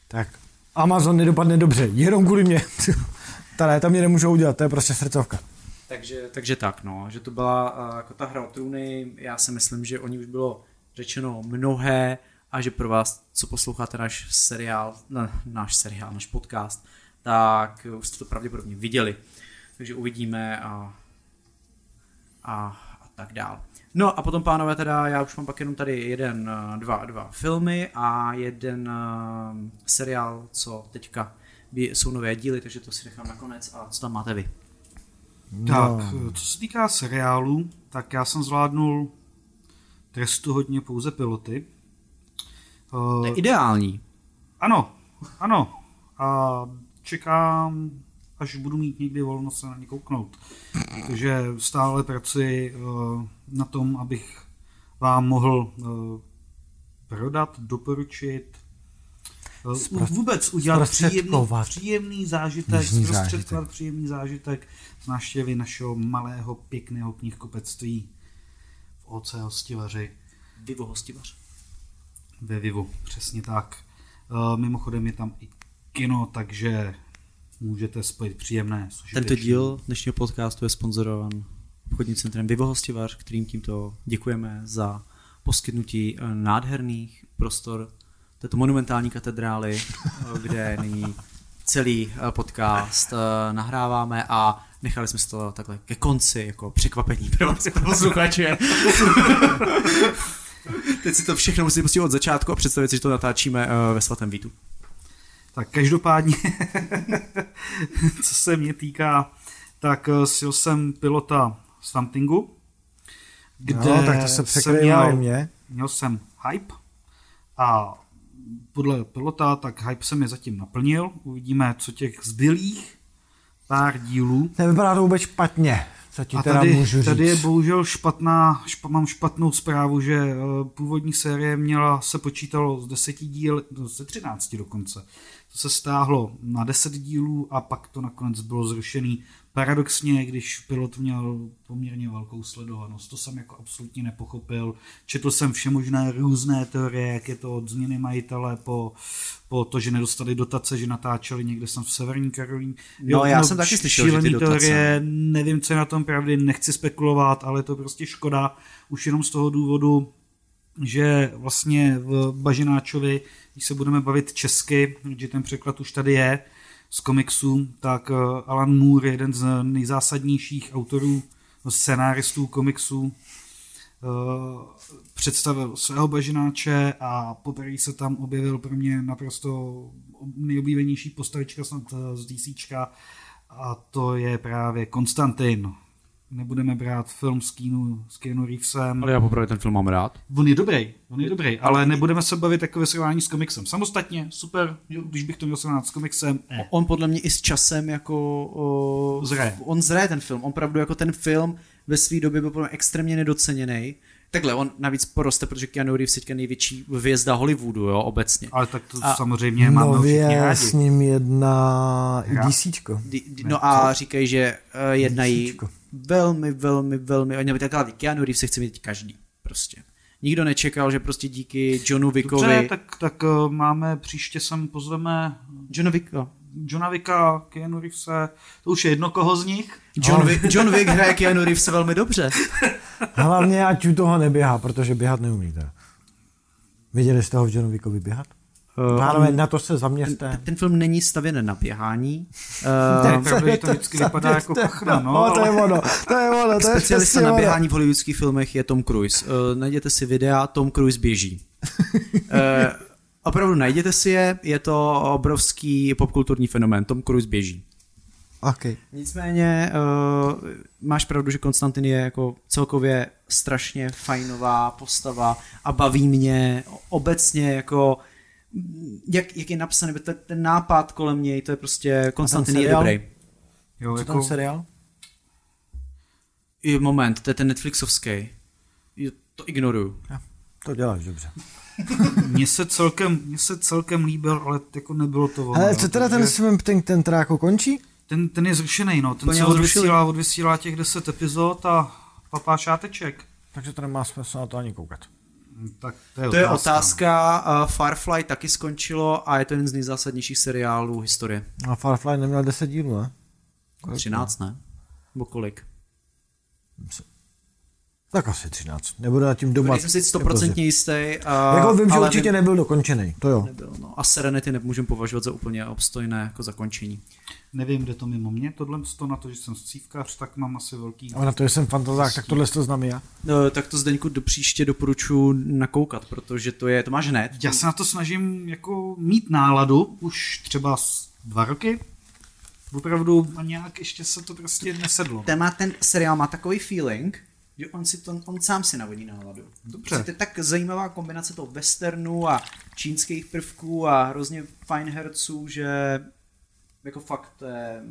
Speaker 4: tak Amazon nedopadne dobře, jenom kvůli mě. Tady tam mě nemůžou udělat, to je prostě srdcovka.
Speaker 2: Takže, takže tak, no, že to byla uh, jako ta hra o trůny, já si myslím, že o ní už bylo řečeno mnohé a že pro vás, co posloucháte náš seriál, no, náš seriál, náš podcast, tak už jste to pravděpodobně viděli. Takže uvidíme a, a, a tak dál. No a potom, pánové, teda já už mám pak jenom tady jeden, dva, dva filmy a jeden uh, seriál, co teďka jsou nové díly, takže to si nechám nakonec. A co tam máte vy?
Speaker 3: Tak, no. co se týká seriálu, tak já jsem zvládnul trestu hodně pouze piloty.
Speaker 2: To je ideální.
Speaker 3: Ano, ano. A čekám, až budu mít někdy volno se na ně kouknout. Takže stále pracuji uh, na tom, abych vám mohl uh, prodat, doporučit, uh, vůbec udělat příjemný, příjemný zážitek, zprostředkovat příjemný zážitek z návštěvy našeho malého, pěkného knihkupectví OC Hostivaři.
Speaker 2: Vivo Hostivař.
Speaker 3: Ve Vivu, přesně tak. Uh, mimochodem je tam i kino, takže můžete spojit příjemné.
Speaker 2: Tento díl dnešního podcastu je sponzorován obchodním centrem Vivo Hostivař, kterým tímto děkujeme za poskytnutí eh, nádherných prostor této monumentální katedrály, eh, kde nyní celý podcast nahráváme a nechali jsme to takhle ke konci jako překvapení pro vás jako posluchače. Teď si to všechno musím pustit od začátku a představit si, že to natáčíme ve svatém Vítu.
Speaker 3: Tak každopádně, co se mě týká, tak sil jsem pilota Swampingu,
Speaker 4: kde no, tak to se jsem měl, mě.
Speaker 3: měl jsem hype a podle pilota, tak hype se mi zatím naplnil. Uvidíme, co těch zbylých pár dílů.
Speaker 4: Nevypadá to vůbec špatně. Co ti
Speaker 3: a
Speaker 4: teda
Speaker 3: tady,
Speaker 4: můžu říct.
Speaker 3: tady je bohužel špatná, špa, mám špatnou zprávu, že uh, původní série měla, se počítalo z deseti díl, ze třinácti dokonce. To se stáhlo na deset dílů a pak to nakonec bylo zrušený paradoxně, když pilot měl poměrně velkou sledovanost, to jsem jako absolutně nepochopil. Četl jsem vše možné různé teorie, jak je to od změny majitele po, po to, že nedostali dotace, že natáčeli někde jsem v Severní Karolíně.
Speaker 2: No, já no, jsem taky slyšel, že ty dotace. teorie,
Speaker 3: nevím, co je na tom pravdy, nechci spekulovat, ale je to prostě škoda, už jenom z toho důvodu, že vlastně v Bažináčovi, když se budeme bavit česky, že ten překlad už tady je, z komiksů, tak eh, Alan Moore je jeden z nejzásadnějších autorů, scenáristů komiksů, eh, představil svého bažináče a poprvé se tam objevil pro mě naprosto nejoblíbenější postavička snad eh, z DC a to je právě Konstantin nebudeme brát film s, Keanu, s Keanu Reevesem.
Speaker 2: Ale já poprvé ten film mám rád.
Speaker 3: On je dobrý, on je dobrý, ale nebudeme se bavit jako ve srovnání s komiksem. Samostatně, super, když bych to měl srovnat s komiksem.
Speaker 2: Eh. On podle mě i s časem jako... O,
Speaker 3: zraje.
Speaker 2: On zraje ten film, on opravdu jako ten film ve své době byl podle mě extrémně nedoceněný. Takhle, on navíc poroste, protože Keanu Reeves teďka největší hvězda Hollywoodu, jo, obecně.
Speaker 3: Ale tak to a samozřejmě máme
Speaker 4: Nově s ním jedna DCčko.
Speaker 2: No a říkají, že uh, jednají velmi, velmi, velmi, oni takhle Keanu Reeves se chce mít každý, prostě. Nikdo nečekal, že prostě díky Johnu Wickovi... Dobře,
Speaker 3: tak, tak uh, máme, příště sem pozveme...
Speaker 2: Johna Wicka.
Speaker 3: Johna Wicka, Keanu Reevese, to už je jedno koho z nich.
Speaker 2: John, Wick, John Wick hraje Keanu Reeves velmi dobře.
Speaker 4: Hlavně ať u toho neběhá, protože běhat neumíte. Viděli jste ho v Johnu Wickovi běhat? Uh, Pánové, na to se zaměřte.
Speaker 2: Ten, ten film není stavěn na běhání.
Speaker 3: Uh, to, to, to vždycky vypadá jako kachna, no.
Speaker 4: no to je ono, to je ono. To
Speaker 2: Specialista na běhání v hollywoodských filmech je Tom Cruise. Uh, najděte si videa, Tom Cruise běží. uh, opravdu najděte si je, je to obrovský popkulturní fenomén. Tom Cruise běží.
Speaker 4: Okay.
Speaker 2: Nicméně uh, máš pravdu, že Konstantin je jako celkově strašně fajnová postava a baví mě obecně jako jak, jak je napsaný, ten, ten nápad kolem něj, to je prostě Konstantin je dobrý.
Speaker 4: Jo, Co jako... ten seriál?
Speaker 2: I moment, to je ten Netflixovský. To ignoruju.
Speaker 4: Ja, to děláš dobře.
Speaker 3: mně se celkem, mně se celkem líbil, ale jako nebylo to ono.
Speaker 4: Ale co teda ten svým ten, ten teda jako končí?
Speaker 3: Ten, ten je zrušený, no. Ten se odvysílá, odvysílá těch 10 epizod a papá šáteček.
Speaker 4: Takže to nemá smysl na to ani koukat.
Speaker 3: Tak to je,
Speaker 2: to je otázka. Uh, Firefly taky skončilo a je to jeden z nejzásadnějších seriálů historie.
Speaker 4: A Firefly neměl 10 dílů, ne?
Speaker 2: Kolik 13, ne? Nebo kolik?
Speaker 4: Tak asi 13. Nebudu nad tím doma.
Speaker 2: Nejsem si stoprocentně jistý.
Speaker 4: Uh, jako vím, že určitě vím, nebyl dokončený, to jo.
Speaker 2: Nebyl, no. A Serenity nemůžeme považovat za úplně obstojné jako zakončení.
Speaker 3: Nevím, kde to mimo mě, tohle to na to, že jsem scívkař, tak mám asi velký...
Speaker 4: A na to, že jsem fantazák, tak tohle to znám já.
Speaker 2: No, tak to Zdeňku do příště doporučuji nakoukat, protože to je, to máš hned.
Speaker 3: Já se na to snažím jako mít náladu už třeba dva roky, opravdu a nějak ještě se to prostě nesedlo.
Speaker 2: Ten, má, ten seriál má takový feeling, že on, si to, on sám si navodí náladu.
Speaker 3: Dobře.
Speaker 2: Prostě to je tak zajímavá kombinace toho westernu a čínských prvků a hrozně fajn herců, že jako fakt je,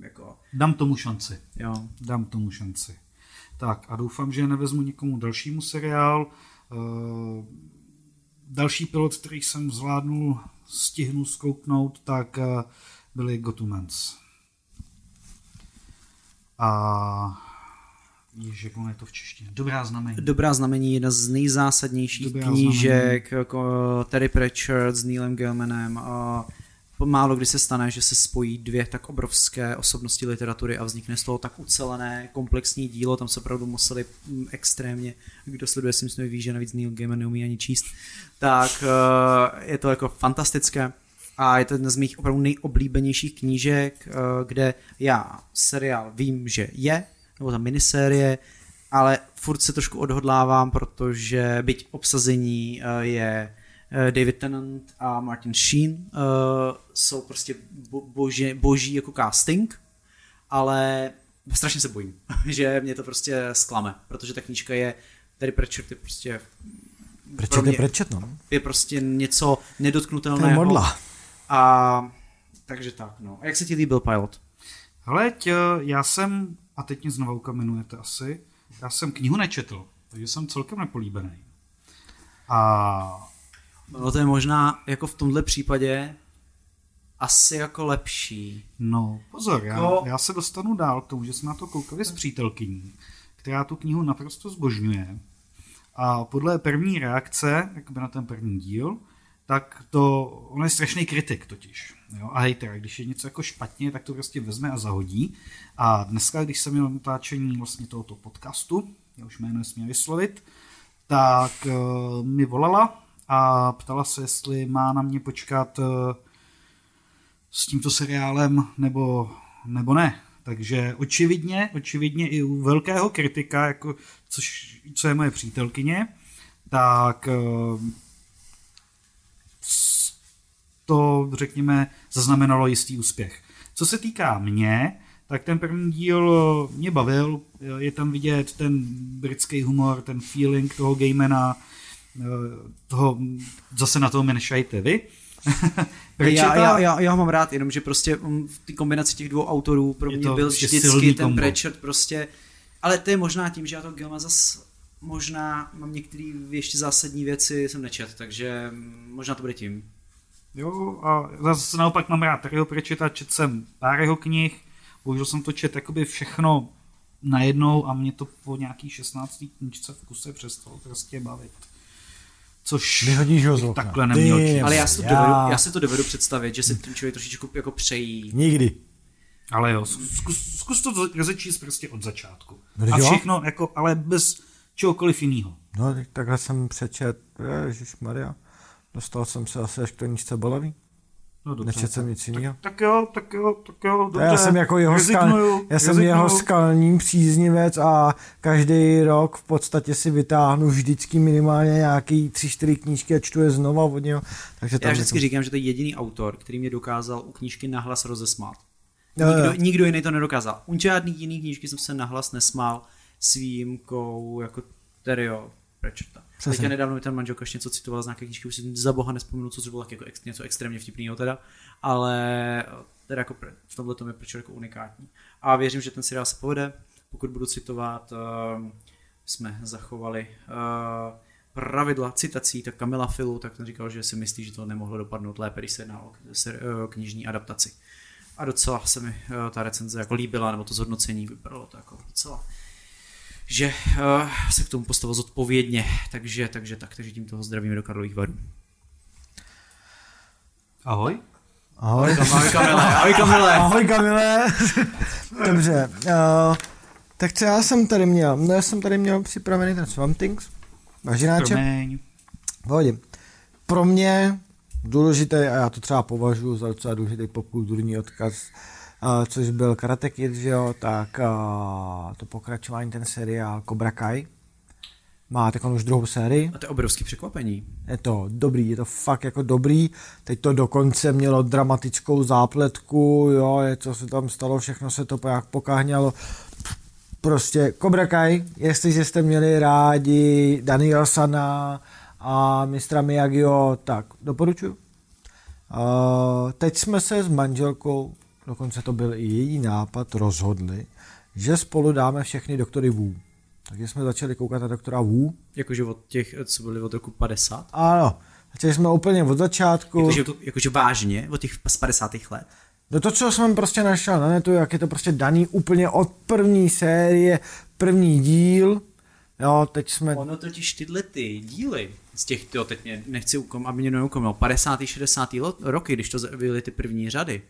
Speaker 2: jako...
Speaker 3: Dám tomu šanci.
Speaker 2: Jo.
Speaker 3: Dám tomu šanci. Tak a doufám, že nevezmu někomu dalšímu seriál. Uh, další pilot, který jsem zvládnul, stihnu zkouknout, tak uh, byly Gotumans. A Ježiš, jak je to v češtině. Dobrá znamení.
Speaker 2: Dobrá znamení, jedna z nejzásadnějších Dobrá knížek, znamení. jako Terry Pratchett s Neilem Gaimanem. A málo kdy se stane, že se spojí dvě tak obrovské osobnosti literatury a vznikne z toho tak ucelené, komplexní dílo, tam se opravdu museli mm, extrémně, kdo sleduje Simpsonovi ví, že navíc Neil Gaiman neumí ani číst, tak eh, je to jako fantastické a je to jedna z mých opravdu nejoblíbenějších knížek, eh, kde já seriál vím, že je, nebo ta minisérie, ale furt se trošku odhodlávám, protože byť obsazení eh, je David Tennant a Martin Sheen, jsou prostě boží, boží jako casting, ale strašně se bojím, že mě to prostě sklame, protože ta knížka je, Terry Pratchett je prostě
Speaker 4: Pratchett je Pratchett, no.
Speaker 2: Je prostě něco nedotknutelného. To je modla. A takže tak, no. A jak se ti líbil pilot?
Speaker 3: Hele, já jsem, a teď mě znovu ukamenujete asi, já jsem knihu nečetl, takže jsem celkem nepolíbený. A...
Speaker 2: No to je možná jako v tomhle případě asi jako lepší.
Speaker 3: No, pozor, já, jako- já se dostanu dál k tomu, že jsme na to koukali s přítelkyní, která tu knihu naprosto zbožňuje. A podle první reakce, jakoby na ten první díl, tak to, on je strašný kritik totiž. Jo? A hejter, když je něco jako špatně, tak to prostě vezme a zahodí. A dneska, když jsem měl natáčení vlastně tohoto podcastu, já už jméno nesmím vyslovit, tak uh, mi volala a ptala se, jestli má na mě počkat uh, s tímto seriálem nebo, nebo ne. Takže očividně, očividně i u velkého kritika, jako, což, co je moje přítelkyně, tak uh, to, řekněme, zaznamenalo jistý úspěch. Co se týká mě, tak ten první díl mě bavil, je tam vidět ten britský humor, ten feeling toho gamena, toho, zase na toho menšajte vy.
Speaker 2: já, já, já, já ho mám rád, jenom že prostě v té kombinaci těch dvou autorů pro mě byl prostě vždycky ten Pratchett prostě, ale to je možná tím, že já to Gilma zas možná mám některé ještě zásadní věci jsem nečet, takže možná to bude tím.
Speaker 3: Jo, a zase naopak mám rád Terryho Pratchetta, čet jsem pár jeho knih, bohužel jsem to čet jakoby všechno najednou a mě to po nějaký 16. knižce v kuse přestalo prostě bavit. Což
Speaker 4: Vyhodíš ho z
Speaker 3: takhle neměl Ty,
Speaker 2: Ale já si, to já... Dovedu, já si to dovedu představit, že se tím člověk trošičku jako přejí.
Speaker 4: Nikdy.
Speaker 3: Ale jo, zkus, zkus to rozečíst prostě od začátku. No, a všechno, jako, ale bez čehokoliv jiného.
Speaker 4: No, takhle jsem přečet, Maria. Dostal jsem se asi až k toničce bolavý. No dobře. Nečet jsem nic jiného.
Speaker 3: Tak, tak, jo, tak jo, tak jo, dobře.
Speaker 4: Já jsem jako jeho, skal, já jsem jeho skalním příznivec a každý rok v podstatě si vytáhnu vždycky minimálně nějaký tři, čtyři knížky a čtu je znova od něho. Takže
Speaker 2: já vždycky to... říkám, že to je jediný autor, který mě dokázal u knížky nahlas rozesmát. Nikdo, nikdo jiný to nedokázal. U žádný jiný knížky jsem se nahlas nesmál s výjimkou jako Terio Pratchetta. Přesně. Teďka nedávno mi ten manželka něco citoval z nějaké knížky, už si za boha nespomenu, co bylo jako ex, něco extrémně vtipného teda, ale teda jako v tomhle tom je proč jako unikátní. A věřím, že ten seriál se povede, pokud budu citovat, uh, jsme zachovali uh, pravidla citací, tak Kamila Filu, tak ten říkal, že si myslí, že to nemohlo dopadnout lépe, když se jedná o knižní adaptaci. A docela se mi ta recenze jako líbila, nebo to zhodnocení vypadalo to jako docela že uh, se k tomu postavil zodpovědně, takže, takže tak, takže tím toho zdravíme do Karlových varů.
Speaker 3: Ahoj.
Speaker 4: Ahoj.
Speaker 2: Ahoj Kamile. Ahoj Kamile.
Speaker 4: Ahoj Kamile. Dobře. Uh, Tak co já jsem tady měl? No já jsem tady měl připravený ten Swamp Things. Važináče.
Speaker 3: Promiň.
Speaker 4: Pohodě. Pro mě důležitý, a já to třeba považuji za docela důležitý popkulturní odkaz, uh, což byl Karate Kid, že jo, tak uh, to pokračování, ten seriál Cobra Kai, má teď už druhou sérii.
Speaker 2: A to je obrovský překvapení.
Speaker 4: Je to dobrý, je to fakt jako dobrý. Teď to dokonce mělo dramatickou zápletku, jo, je, co se tam stalo, všechno se to jak pokáhnělo. Prostě Cobra Kai, jestliže jste měli rádi Danielsona a mistra Miyagiho, tak doporučuji. Uh, teď jsme se s manželkou, dokonce to byl i její nápad, rozhodli, že spolu dáme všechny doktory Wu. Takže jsme začali koukat na doktora Wu.
Speaker 2: Jakože od těch, co byli od roku 50.
Speaker 4: Ano, začali jsme úplně od začátku.
Speaker 2: Jakože, to, jakože vážně, od těch z 50. let.
Speaker 4: No to, co jsem prostě našel na netu, jak je to prostě daný úplně od první série, první díl. Jo, teď jsme...
Speaker 2: Ono totiž tyhle ty díly, z těch, tyjo, teď mě nechci, ukom, aby mě neukomil, 50. 60. roky, když to byly ty první řady,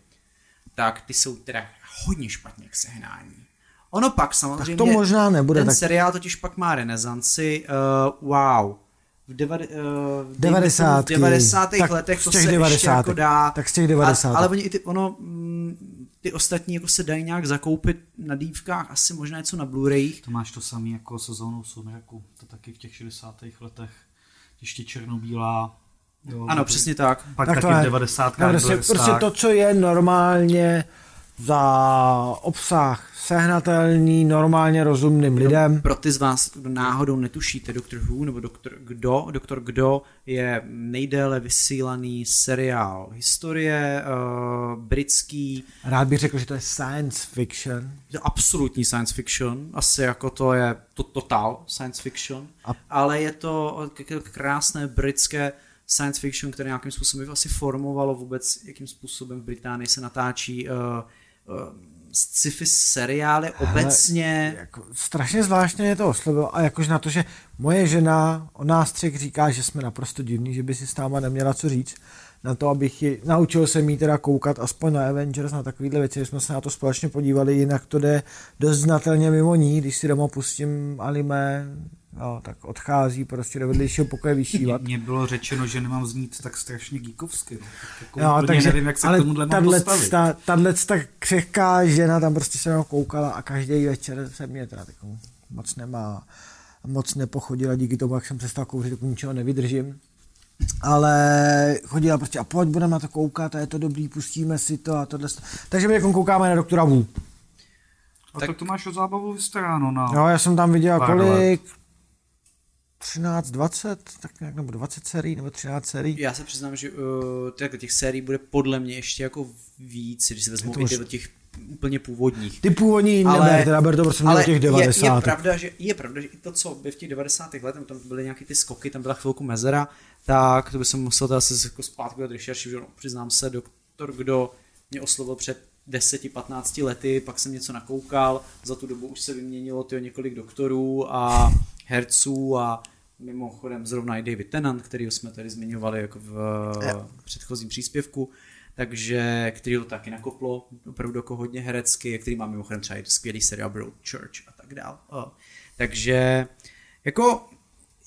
Speaker 2: tak ty jsou teda hodně špatně k sehnání. Ono pak samozřejmě...
Speaker 4: Tak to možná nebude.
Speaker 2: Ten
Speaker 4: tak...
Speaker 2: seriál totiž pak má renesanci. Uh, wow. V, deva, uh, v
Speaker 4: 90.
Speaker 2: 90.
Speaker 4: Tak
Speaker 2: letech to se
Speaker 4: 90.
Speaker 2: ještě jako dá.
Speaker 4: Tak z těch 90.
Speaker 2: A, ale oni i ty, ono, mm, ty ostatní jako se dají nějak zakoupit na dívkách, asi možná něco na Blu-rayích.
Speaker 3: To máš to samé jako sezónou Sumeraku, to taky v těch 60. letech, ještě černobílá. Jo,
Speaker 2: ano, přesně tak.
Speaker 3: Pak
Speaker 4: Tak
Speaker 3: taky
Speaker 4: to je-
Speaker 3: v 90.
Speaker 4: No, prostě, prostě to, co je normálně za obsah sehnatelný, normálně rozumným lidem.
Speaker 2: Pro ty z vás, kdo náhodou netušíte Doctor Who nebo Doktor Kdo, Doktor Kdo je nejdéle vysílaný seriál historie, uh, britský,
Speaker 4: Rád bych řekl, že to je science fiction.
Speaker 2: je to absolutní science fiction, asi jako to je to total science fiction,
Speaker 4: A-
Speaker 2: ale je to k- k- krásné britské science fiction, které nějakým způsobem asi formovalo vůbec, jakým způsobem v Británii se natáčí uh, uh, sci-fi seriály obecně.
Speaker 4: Jako, strašně zvláštně je to oslovilo a jakož na to, že moje žena o nás třech říká, že jsme naprosto divní, že by si s náma neměla co říct, na to, abych ji, naučil se mít teda koukat aspoň na Avengers, na takovýhle věci, že jsme se na to společně podívali, jinak to jde dost znatelně mimo ní, když si doma pustím anime, jo, tak odchází prostě do vedlejšího pokoje vyšívat.
Speaker 3: Mně bylo řečeno, že nemám znít tak strašně geekovsky. No. Tak jako
Speaker 4: Jo,
Speaker 3: úplně
Speaker 4: takže,
Speaker 3: nevím, jak se
Speaker 4: ale
Speaker 3: k tomuhle mám
Speaker 4: tahle ta křehká žena tam prostě se mnou koukala a každý večer se mě teda takovou moc nemá, moc nepochodila díky tomu, jak jsem přestal kouřit, tak ničeho nevydržím. Ale chodila prostě a pojď, budeme na to koukat a je to dobrý, pustíme si to a tohle. Takže my jako koukáme na doktora Wu.
Speaker 3: A tak to máš o zábavu vystaráno na...
Speaker 4: Jo, já jsem tam viděl kolik? 13, 20, tak nějak, nebo 20 serií, nebo 13 serií.
Speaker 2: Já se přiznám, že uh, těch, sérií bude podle mě ještě jako víc, když se vezmou
Speaker 4: to
Speaker 2: i od těch úplně původních.
Speaker 4: Ty původní
Speaker 2: Ale-
Speaker 4: neber, teda ber to prostě
Speaker 2: Ale
Speaker 4: těch
Speaker 2: je,
Speaker 4: 90.
Speaker 2: je, pravda, že, je pravda, že i to, co by v těch 90. letech, tam byly nějaký ty skoky, tam byla chvilku mezera, tak to by jsem musel teda se jako zpátky od rešerši, že no, přiznám se, doktor, kdo mě oslovil před 10-15 lety, pak jsem něco nakoukal, za tu dobu už se vyměnilo tyjo, několik doktorů a herců a mimochodem zrovna i David Tennant, který jsme tady zmiňovali jako v předchozím příspěvku, takže který to taky nakoplo opravdu jako hodně herecky, který má mimochodem třeba i skvělý seriál Broadchurch a tak dál. Takže jako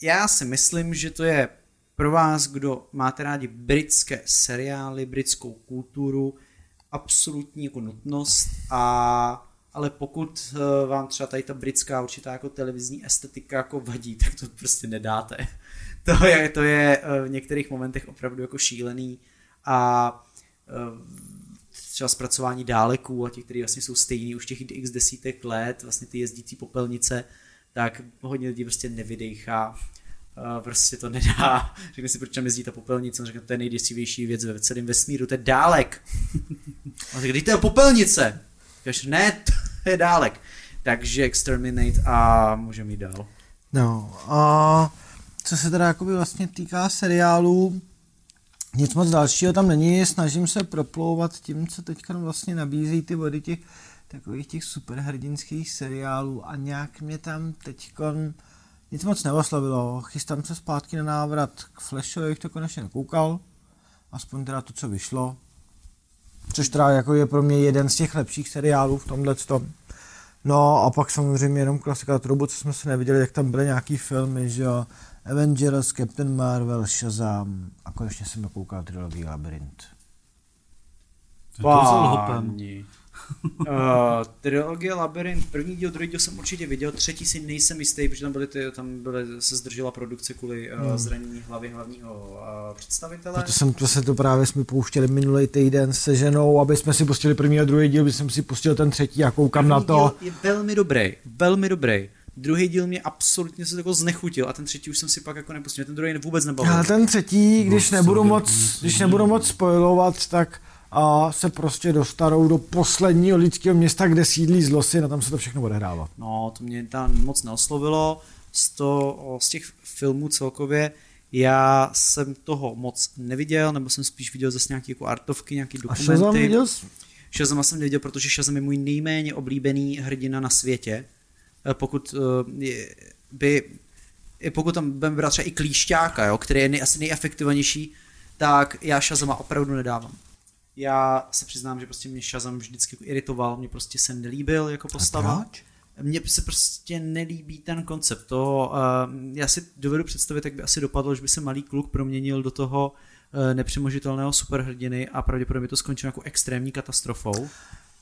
Speaker 2: já si myslím, že to je pro vás, kdo máte rádi britské seriály, britskou kulturu, absolutní jako nutnost a ale pokud eh, vám třeba tady ta britská určitá jako televizní estetika jako vadí, tak to prostě nedáte. To je, to je eh, v některých momentech opravdu jako šílený a třeba zpracování dáleků a těch, které vlastně jsou stejný už těch x desítek let, vlastně ty jezdící popelnice, tak hodně lidí prostě nevydechá. Uh, prostě to nedá. Řekne si, proč tam jezdí ta popelnice. On řekne, to je nejděsivější věc ve celém vesmíru, to je dálek. On řekne, to je popelnice. Říkáš, ne, to je dálek. Takže Exterminate a můžeme jít dál.
Speaker 4: No a co se teda jakoby vlastně týká seriálů, nic moc dalšího tam není, snažím se proplouvat tím, co teďka vlastně nabízí ty vody těch takových těch superhrdinských seriálů a nějak mě tam teďka nic moc neoslovilo. Chystám se zpátky na návrat k Flashovi, bych to konečně nekoukal, aspoň teda to, co vyšlo. Což teda jako je pro mě jeden z těch lepších seriálů v tomhle tom. No a pak samozřejmě jenom klasika trobu, co jsme se neviděli, jak tam byly nějaký filmy, že jo, Avengers, Captain Marvel, Shazam a konečně jsem dokoukal trilogii Labyrinth.
Speaker 2: Páni. uh, trilogie Labyrinth, první díl, druhý díl jsem určitě viděl, třetí si nejsem jistý, protože tam byly ty, tam byly, se zdržela produkce kvůli uh, hmm. zranění hlavy hlavního uh, představitele.
Speaker 4: Proto jsem to se to právě jsme pouštěli minulý týden se ženou, aby jsme si pustili první a druhý díl, jsem si pustil ten třetí a koukám první na to.
Speaker 2: Díl je velmi dobrý, velmi dobrý. Druhý díl mě absolutně se jako znechutil a ten třetí už jsem si pak jako nepustil. Ten druhý vůbec nebavil.
Speaker 4: Ale ten třetí, když no, nebudu moc, když nebudu moc spojovat, tak a se prostě dostanou do posledního lidského města, kde sídlí zlosy, na tam se to všechno odehrává.
Speaker 2: No, to mě tam moc neoslovilo. Z, to, z těch filmů celkově já jsem toho moc neviděl, nebo jsem spíš viděl zase nějaké jako artovky, nějaké dokumenty. A
Speaker 4: Shazam viděl jsi?
Speaker 2: Shazam jsem neviděl, protože Shazam je můj nejméně oblíbený hrdina na světě. Eh, pokud eh, by pokud tam budeme brát třeba i klíšťáka, jo, který je nej, asi nejefektivnější, tak já Shazama opravdu nedávám. Já se přiznám, že prostě mě Shazam vždycky iritoval, mě prostě se nelíbil jako postava. Mně se prostě nelíbí ten koncept. To, uh, já si dovedu představit, jak by asi dopadlo, že by se malý kluk proměnil do toho uh, nepřemožitelného superhrdiny a pravděpodobně by to skončilo jako extrémní katastrofou.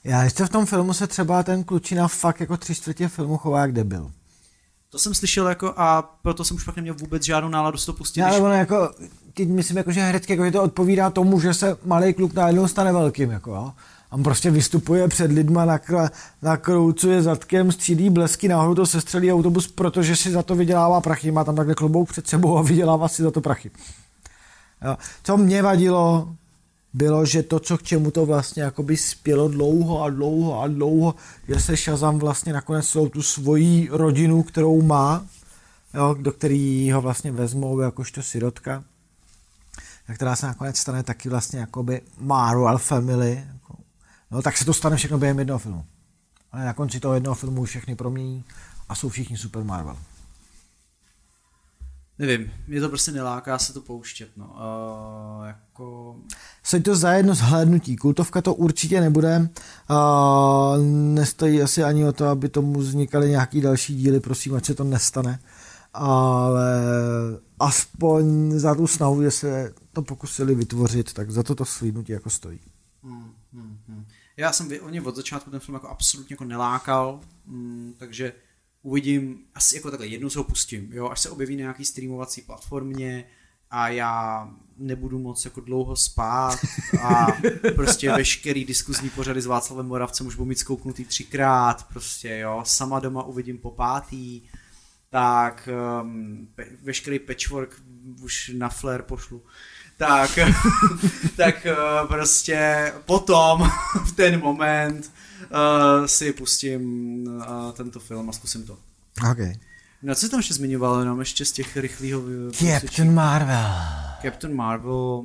Speaker 4: Já ještě v tom filmu se třeba ten klučina fakt jako tři čtvrtě filmu chová jak debil.
Speaker 2: To jsem slyšel jako a proto jsem už pak neměl vůbec žádnou náladu si to pustit.
Speaker 4: Já, ale jako, teď myslím, jako, že herecky jako, že to odpovídá tomu, že se malý kluk najednou stane velkým. Jako, jo? On prostě vystupuje před lidma, nakr- nakroucuje zadkem, střílí blesky, nahoru to sestřelí autobus, protože si za to vydělává prachy. Má tam takhle klobouk před sebou a vydělává si za to prachy. Jo. Co mě vadilo, bylo, že to, co k čemu to vlastně jakoby spělo dlouho a dlouho a dlouho, že se Shazam vlastně nakonec celou tu svoji rodinu, kterou má, jo, do který ho vlastně vezmou jakožto sirotka, která se nakonec stane taky vlastně jakoby Marvel Family, jako, no tak se to stane všechno během jednoho filmu. Ale na konci toho jednoho filmu všechny promění a jsou všichni super Marvel.
Speaker 2: Nevím, mě to prostě neláká se to pouštět, no. Uh, jako...
Speaker 4: Seď to za jedno zhlédnutí. Kultovka to určitě nebude. Uh, nestojí asi ani o to, aby tomu vznikaly nějaký další díly, prosím, ať se to nestane. Ale aspoň za tu snahu, že se to pokusili vytvořit, tak za to to slídnutí jako stojí. Hmm,
Speaker 2: hmm, hmm. Já jsem o ně od začátku ten film jako absolutně jako nelákal, hmm, takže uvidím, asi jako takhle jednou se ho pustím, jo, až se objeví na nějaký streamovací platformě a já nebudu moc jako dlouho spát a prostě veškerý diskuzní pořady s Václavem Moravcem už budu mít zkouknutý třikrát, prostě jo, sama doma uvidím po pátý, tak um, pe- veškerý patchwork už na flair pošlu. Tak, tak uh, prostě potom v ten moment uh, si pustím uh, tento film a zkusím to.
Speaker 4: Okay.
Speaker 2: No co jsi tam ještě zmiňoval, jenom ještě z těch rychlého...
Speaker 4: Captain Marvel.
Speaker 2: Captain Marvel.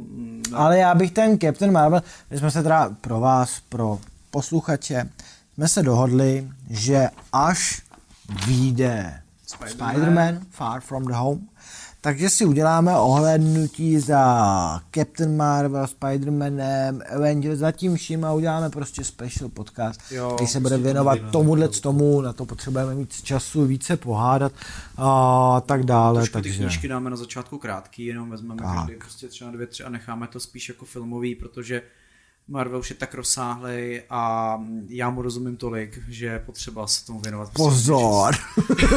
Speaker 4: No. Ale já bych ten Captain Marvel, my jsme se teda pro vás, pro posluchače, jsme se dohodli, že až vyjde Spider-Man, Spider-Man Far From The Home, takže si uděláme ohlednutí za Captain Marvel, Spider-Manem, Avengers, za tím vším a uděláme prostě special podcast, jo, který se bude věnovat tomuhle tomu, na to potřebujeme mít času, více pohádat a tak dále.
Speaker 2: Trošku takže... ty knížky dáme na začátku krátký, jenom vezmeme tak. každý prostě třeba dvě, tři a necháme to spíš jako filmový, protože Marvel už je tak rozsáhlej a já mu rozumím tolik, že je potřeba se tomu věnovat.
Speaker 4: Pozor!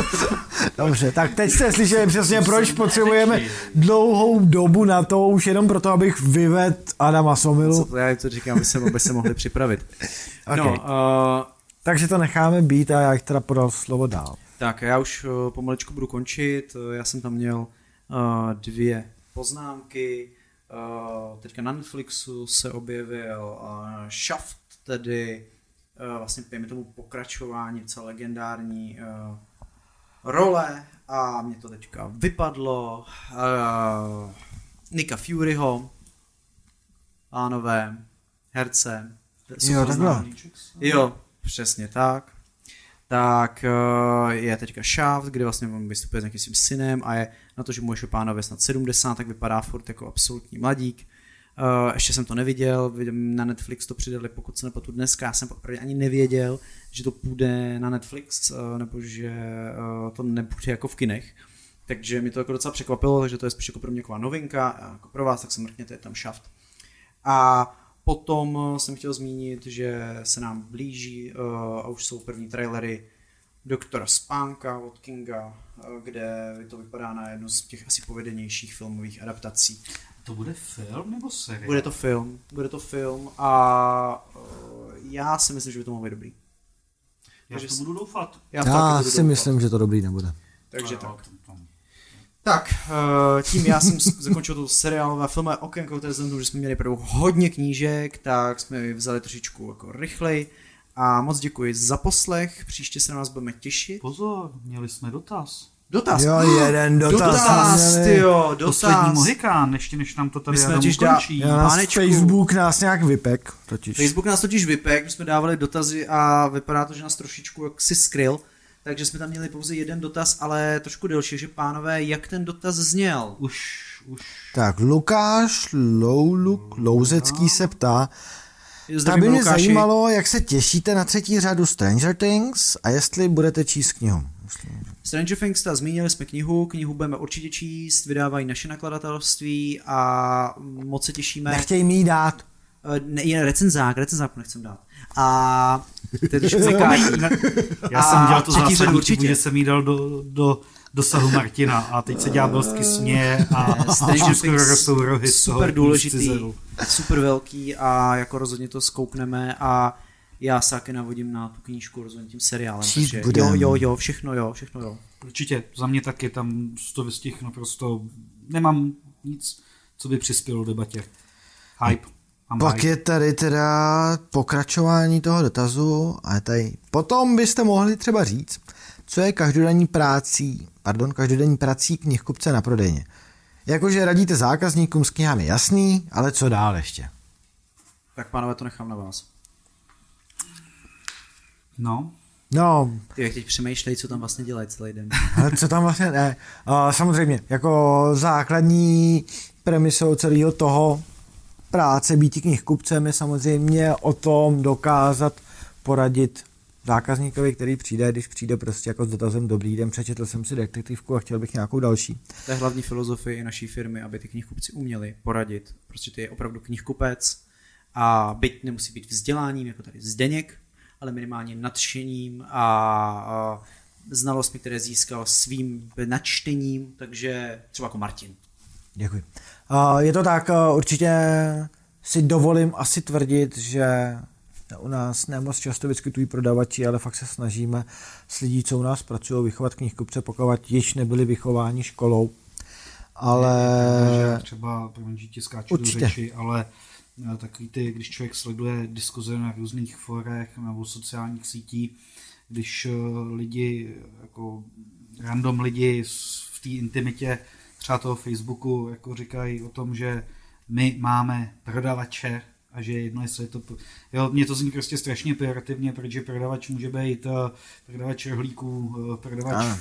Speaker 4: Dobře, tak teď jste slyšeli přesně, proč potřebujeme dlouhou dobu na to, už jenom proto, abych vyvedl Adama Somilu.
Speaker 2: Co, já to říkám, aby se, aby se mohli připravit.
Speaker 4: okay. No, uh, Takže to necháme být a já teda podal slovo dál.
Speaker 2: Tak, já už uh, pomaličku budu končit. Já jsem tam měl uh, dvě poznámky. Uh, teďka na Netflixu se objevil uh, Shaft, tedy uh, vlastně pějme tomu pokračování celé legendární uh, role a mě to teďka vypadlo. Uh, Nika Furyho, pánové, herce.
Speaker 4: Jo, takhle.
Speaker 2: Jo, přesně tak tak eh, je teďka Shaft, kde vlastně on vystupuje s nějakým svým synem a je na to, že mu je pánové snad 70, tak vypadá furt jako absolutní mladík Uh, ještě jsem to neviděl, na Netflix to přidali, pokud se nepletu dneska, já jsem poprvé ani nevěděl, že to půjde na Netflix, uh, nebo že uh, to nebude jako v kinech. Takže mi to jako docela překvapilo, že to je spíš jako pro mě taková novinka, a jako pro vás, tak se mrkněte, je tam šaft. A potom jsem chtěl zmínit, že se nám blíží uh, a už jsou první trailery doktora Spánka od Kinga, kde to vypadá na jednu z těch asi povedenějších filmových adaptací.
Speaker 3: To bude film nebo seriál?
Speaker 2: Bude to film, bude to film a uh, já si myslím, že by to mohlo být dobrý.
Speaker 3: Já to budu doufat.
Speaker 2: Já,
Speaker 4: Já
Speaker 2: budu
Speaker 4: si
Speaker 2: doufat.
Speaker 4: myslím, že to dobrý nebude.
Speaker 2: Takže
Speaker 3: No,
Speaker 2: tak. Tak, eh, tím já jsem zakončil to seriálové filmové okénko, to je vzhledem k tomu, že jsme měli prvou hodně knížek, tak jsme ji vzali trošičku jako rychleji. A moc děkuji za poslech, příště se na vás budeme těšit.
Speaker 3: Pozor, měli jsme dotaz.
Speaker 2: Dotaz.
Speaker 4: Jo, jeden dotaz.
Speaker 2: Dotaz,
Speaker 4: jsme měli.
Speaker 2: tyjo,
Speaker 3: Poslední
Speaker 2: dotaz.
Speaker 3: mohikán, ještě než nám to tady
Speaker 2: My jsme
Speaker 3: Adam
Speaker 2: totiž dá-
Speaker 3: ukončí.
Speaker 4: Já nás. Facebook nás nějak vypek, totiž.
Speaker 2: Facebook nás totiž vypek, my jsme dávali dotazy a vypadá to, že nás trošičku jak si skryl, takže jsme tam měli pouze jeden dotaz, ale trošku delší, že pánové, jak ten dotaz zněl?
Speaker 3: Už, už.
Speaker 4: Tak Lukáš Louluk Louzecký se ptá, tak
Speaker 2: Zdravíme,
Speaker 4: by mě
Speaker 2: Lukáši.
Speaker 4: zajímalo, jak se těšíte na třetí řadu Stranger Things a jestli budete číst knihu.
Speaker 2: Stranger Things, ta zmínili jsme knihu, knihu budeme určitě číst, vydávají naše nakladatelství a moc se těšíme.
Speaker 4: Nechtěj mi ji dát.
Speaker 2: Eh, Ne, jen recenzák, recenzák nechcem dát. A teď už říká,
Speaker 3: Já jsem dělal to zásadní že jsem jí dal do, do dosahu Martina a teď se ďábelsky směje a skoro rostou rohy
Speaker 2: super důležitý,
Speaker 3: cizeru.
Speaker 2: super velký a jako rozhodně to zkoukneme a já se taky navodím na tu knížku rozhodně tím seriálem. Takže
Speaker 4: budem.
Speaker 2: jo, jo, jo, všechno jo, všechno jo.
Speaker 3: Určitě, za mě taky tam to vystih naprosto, nemám nic, co by přispělo debatě. Hype.
Speaker 4: Pak
Speaker 3: hype.
Speaker 4: je tady teda pokračování toho dotazu a tady. Potom byste mohli třeba říct, co je každodenní prácí, pardon, každodenní prací knihkupce na prodejně. Jakože radíte zákazníkům s knihami jasný, ale co dál ještě?
Speaker 2: Tak pánové, to nechám na vás.
Speaker 3: No,
Speaker 4: No,
Speaker 2: Ty jak teď přemýšlej, co tam vlastně dělají celý den.
Speaker 4: ale co tam vlastně ne? Uh, samozřejmě, jako základní premisou celého toho práce být knihkupcem je samozřejmě o tom dokázat poradit zákazníkovi, který přijde, když přijde prostě jako s dotazem dobrý den, přečetl jsem si detektivku a chtěl bych nějakou další.
Speaker 2: To je hlavní filozofie naší firmy, aby ty knihkupci uměli poradit. Prostě ty je opravdu knihkupec a byť nemusí být vzděláním, jako tady Zdeněk, ale minimálně nadšením a, znalostmi, které získal svým načtením, takže třeba jako Martin.
Speaker 4: Děkuji. Je to tak, určitě si dovolím asi tvrdit, že u nás nemoc často vyskytují prodavači, ale fakt se snažíme s lidí, co u nás pracují, vychovat knihkupce, pokud již nebyli vychováni školou. Ale
Speaker 3: já třeba, promiň, že ti skáču do řeči, ale eh, takový ty, když člověk sleduje diskuze na různých forech nebo sociálních sítí, když eh, lidi, jako random lidi v té intimitě třeba toho Facebooku jako říkají o tom, že my máme prodavače a že je jedno, jestli je to... Jo, mně to zní prostě strašně pejorativně, protože prodavač může být eh, prodavač rohlíků, eh, prodavač
Speaker 4: Ano.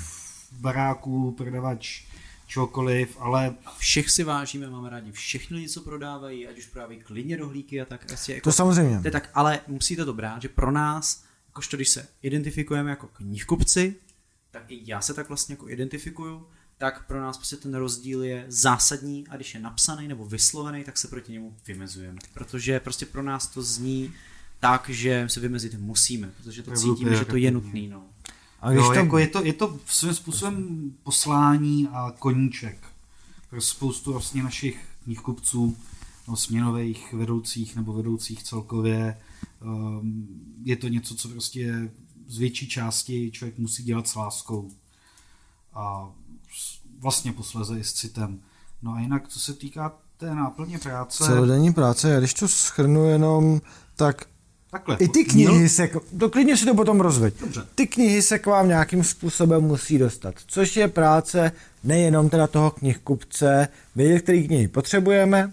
Speaker 3: baráků, prodavač čokoliv, ale
Speaker 2: Všech si vážíme, máme rádi všechny lidi, co prodávají, ať už prodávají klidně rohlíky a tak asi jako
Speaker 4: to samozřejmě.
Speaker 2: To je tak, ale musíte to brát, že pro nás, jakožto když se identifikujeme jako knihkupci, tak i já se tak vlastně jako identifikuju, tak pro nás prostě ten rozdíl je zásadní a když je napsaný nebo vyslovený, tak se proti němu vymezujeme. Protože prostě pro nás to zní tak, že se vymezit musíme, protože to
Speaker 3: je
Speaker 2: cítíme, že to je
Speaker 3: pejorativně.
Speaker 2: nutný. No.
Speaker 4: A když
Speaker 3: jo,
Speaker 4: to,
Speaker 3: jako je, to, je to svým způsobem poslání a koníček pro spoustu vlastně našich knihkupců, nebo směnových vedoucích nebo vedoucích celkově. Um, je to něco, co prostě z větší části člověk musí dělat s láskou. A vlastně posleze i s citem. No a jinak, co se týká té náplně práce,
Speaker 4: celodenní práce, já když to schrnu jenom, tak
Speaker 3: takhle.
Speaker 4: i ty knihy se, k- to klidně si to potom rozveď.
Speaker 3: Dobře.
Speaker 4: Ty knihy se k vám nějakým způsobem musí dostat, což je práce nejenom teda toho knihkupce, vědět, který knihy potřebujeme,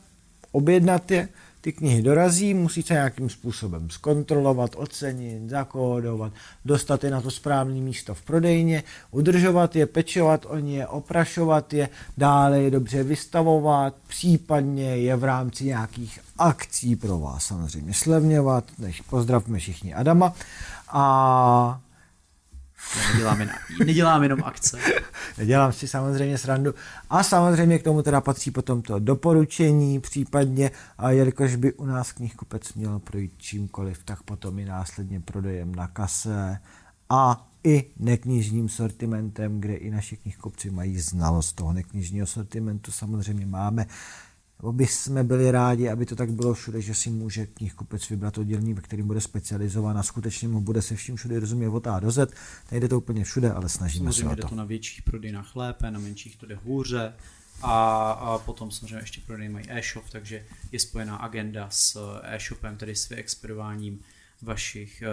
Speaker 4: objednat je, ty knihy dorazí, musí se nějakým způsobem zkontrolovat, ocenit, zakódovat, dostat je na to správné místo v prodejně, udržovat je, pečovat o ně, oprašovat je, dále je dobře vystavovat, případně je v rámci nějakých akcí pro vás samozřejmě slevňovat, než pozdravme všichni Adama. A
Speaker 2: já nedělám, jen, nedělám jenom akce.
Speaker 4: Nedělám si samozřejmě srandu. A samozřejmě k tomu teda patří potom to doporučení případně, a jelikož by u nás knihkupec měl projít čímkoliv, tak potom i následně prodejem na kase a i neknižním sortimentem, kde i naši knihkupci mají znalost toho neknižního sortimentu. Samozřejmě máme nebo by jsme byli rádi, aby to tak bylo všude, že si může knihkupec vybrat oddělení, ve kterým bude specializován a skutečně mu bude se vším všude rozumět od A do Z. Nejde to úplně všude, ale snažíme
Speaker 2: samozřejmě
Speaker 4: se o
Speaker 2: to.
Speaker 4: to.
Speaker 2: to na větších prodejnách lépe, na menších to jde hůře. A, a potom samozřejmě ještě prodej mají e-shop, takže je spojená agenda s e-shopem, tedy s vyexpedováním vašich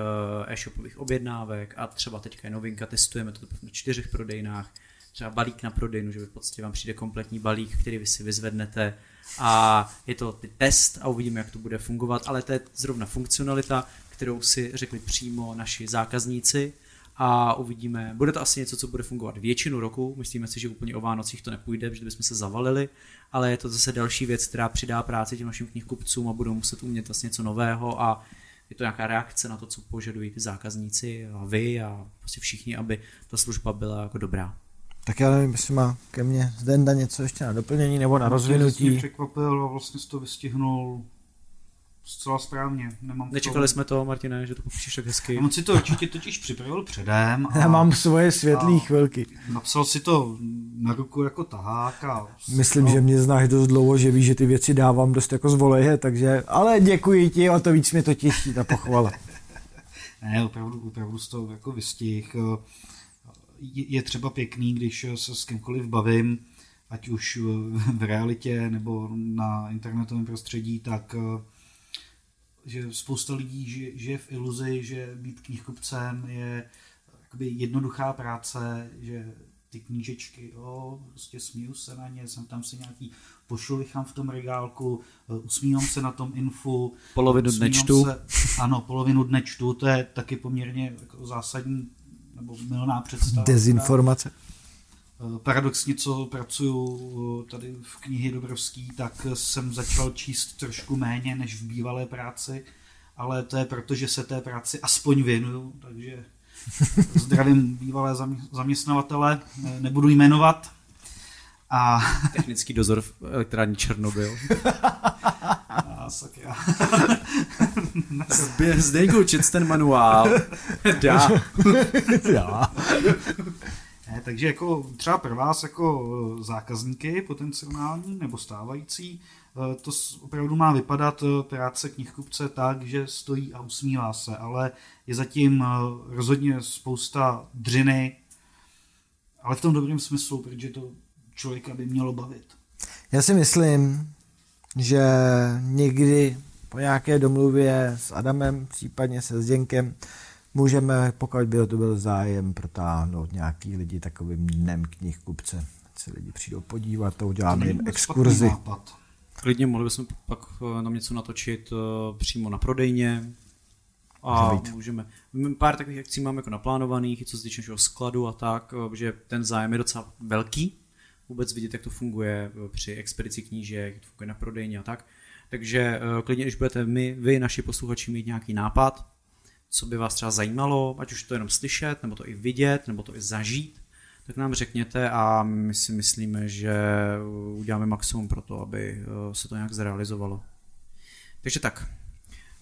Speaker 2: uh, e-shopových objednávek a třeba teďka je novinka, testujeme to na čtyřech prodejnách, třeba balík na prodejnu, že v podstatě vám přijde kompletní balík, který vy si vyzvednete a je to ty test a uvidíme, jak to bude fungovat, ale to je zrovna funkcionalita, kterou si řekli přímo naši zákazníci a uvidíme. Bude to asi něco, co bude fungovat většinu roku, myslíme si, že úplně o Vánocích to nepůjde, že bychom se zavalili, ale je to zase další věc, která přidá práci těm našim knihkupcům a budou muset umět vlastně něco nového a je to nějaká reakce na to, co požadují ty zákazníci a vy a prostě všichni, aby ta služba byla jako dobrá.
Speaker 4: Tak já nevím, jestli má ke mně Zdenda něco ještě na doplnění nebo na rozvinutí.
Speaker 3: Mě překvapil a vlastně to vystihnul zcela správně. Nemám
Speaker 2: Nečekali jsme to, Martine, že to popíšeš tak hezky.
Speaker 3: On si to určitě totiž připravil předem.
Speaker 4: A Já mám svoje světlé chvilky.
Speaker 3: Napsal si to na ruku jako tahák. A
Speaker 4: Myslím, no. že mě znáš dost dlouho, že víš, že ty věci dávám dost jako zvoleje, takže, ale děkuji ti, o to víc mě to těší, ta pochvala.
Speaker 3: ne, opravdu, opravdu z toho jako vystih je třeba pěkný, když se s kýmkoliv bavím, ať už v realitě nebo na internetovém prostředí, tak eh, že spousta lidí žije v iluzi, že být knihkupcem je jakoby jednoduchá práce, že ty knížečky, jo, prostě smíju se na ně, jsem tam si nějaký pošulichám v tom regálku, eh, usmívám se na tom infu.
Speaker 2: Polovinu dne čtu.
Speaker 3: Se, ano, polovinu dne čtu, to je taky poměrně jako zásadní nebo milná představa.
Speaker 4: Dezinformace.
Speaker 3: Eh, paradoxně, co pracuju eh, tady v knihy Dobrovský, tak jsem začal číst trošku méně než v bývalé práci, ale to je proto, že se té práci aspoň věnuju, takže zdravím bývalé zaměstnavatele, eh, nebudu jmenovat.
Speaker 2: A... Technický dozor v elektrární Černobyl.
Speaker 3: Sakra.
Speaker 2: Zdeňku, čet ten manuál. Dá.
Speaker 4: Dá.
Speaker 3: Ne, takže jako třeba pro vás jako zákazníky potenciální nebo stávající, eh, to opravdu má vypadat eh, práce knihkupce tak, že stojí a usmívá se, ale je zatím eh, rozhodně spousta dřiny, ale v tom dobrém smyslu, protože to člověka by mělo bavit.
Speaker 4: Já si myslím, že někdy po nějaké domluvě s Adamem, případně se Zděnkem, můžeme, pokud by to byl zájem, protáhnout nějaký lidi takovým dnem knihkupce. Se lidi přijdou podívat, to uděláme jim exkurzi.
Speaker 2: Klidně mohli bychom pak eh, nám něco natočit eh, přímo na prodejně, a můžeme. Pár takových akcí máme jako naplánovaných, co se týče našeho skladu a tak, eh, že ten zájem je docela velký. Vůbec vidět, jak to funguje při expedici knížek, jak to funguje na prodejně a tak. Takže eh, klidně, když budete my, vy, naši posluchači, mít nějaký nápad, co by vás třeba zajímalo, ať už to jenom slyšet, nebo to i vidět, nebo to i zažít, tak nám řekněte a my si myslíme, že uděláme maximum pro to, aby eh, se to nějak zrealizovalo. Takže tak.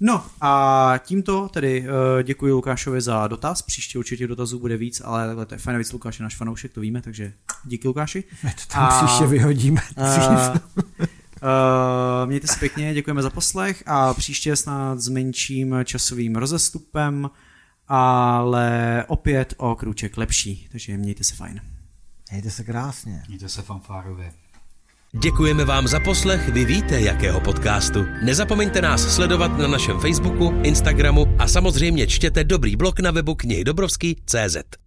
Speaker 2: No a tímto tedy uh, děkuji Lukášovi za dotaz. Příště určitě dotazů bude víc, ale takhle to je fajn, víc Lukáš je náš fanoušek, to víme, takže díky Lukáši.
Speaker 4: My to tam a, příště vyhodíme. Uh,
Speaker 2: Uh, mějte se pěkně, děkujeme za poslech a příště snad s menším časovým rozestupem, ale opět o kruček lepší, takže mějte se fajn.
Speaker 4: Mějte se krásně.
Speaker 3: Mějte se fanfárově.
Speaker 1: Děkujeme vám za poslech, vy víte, jakého podcastu. Nezapomeňte nás sledovat na našem Facebooku, Instagramu a samozřejmě čtěte dobrý blog na webu knihy Dobrovský.cz.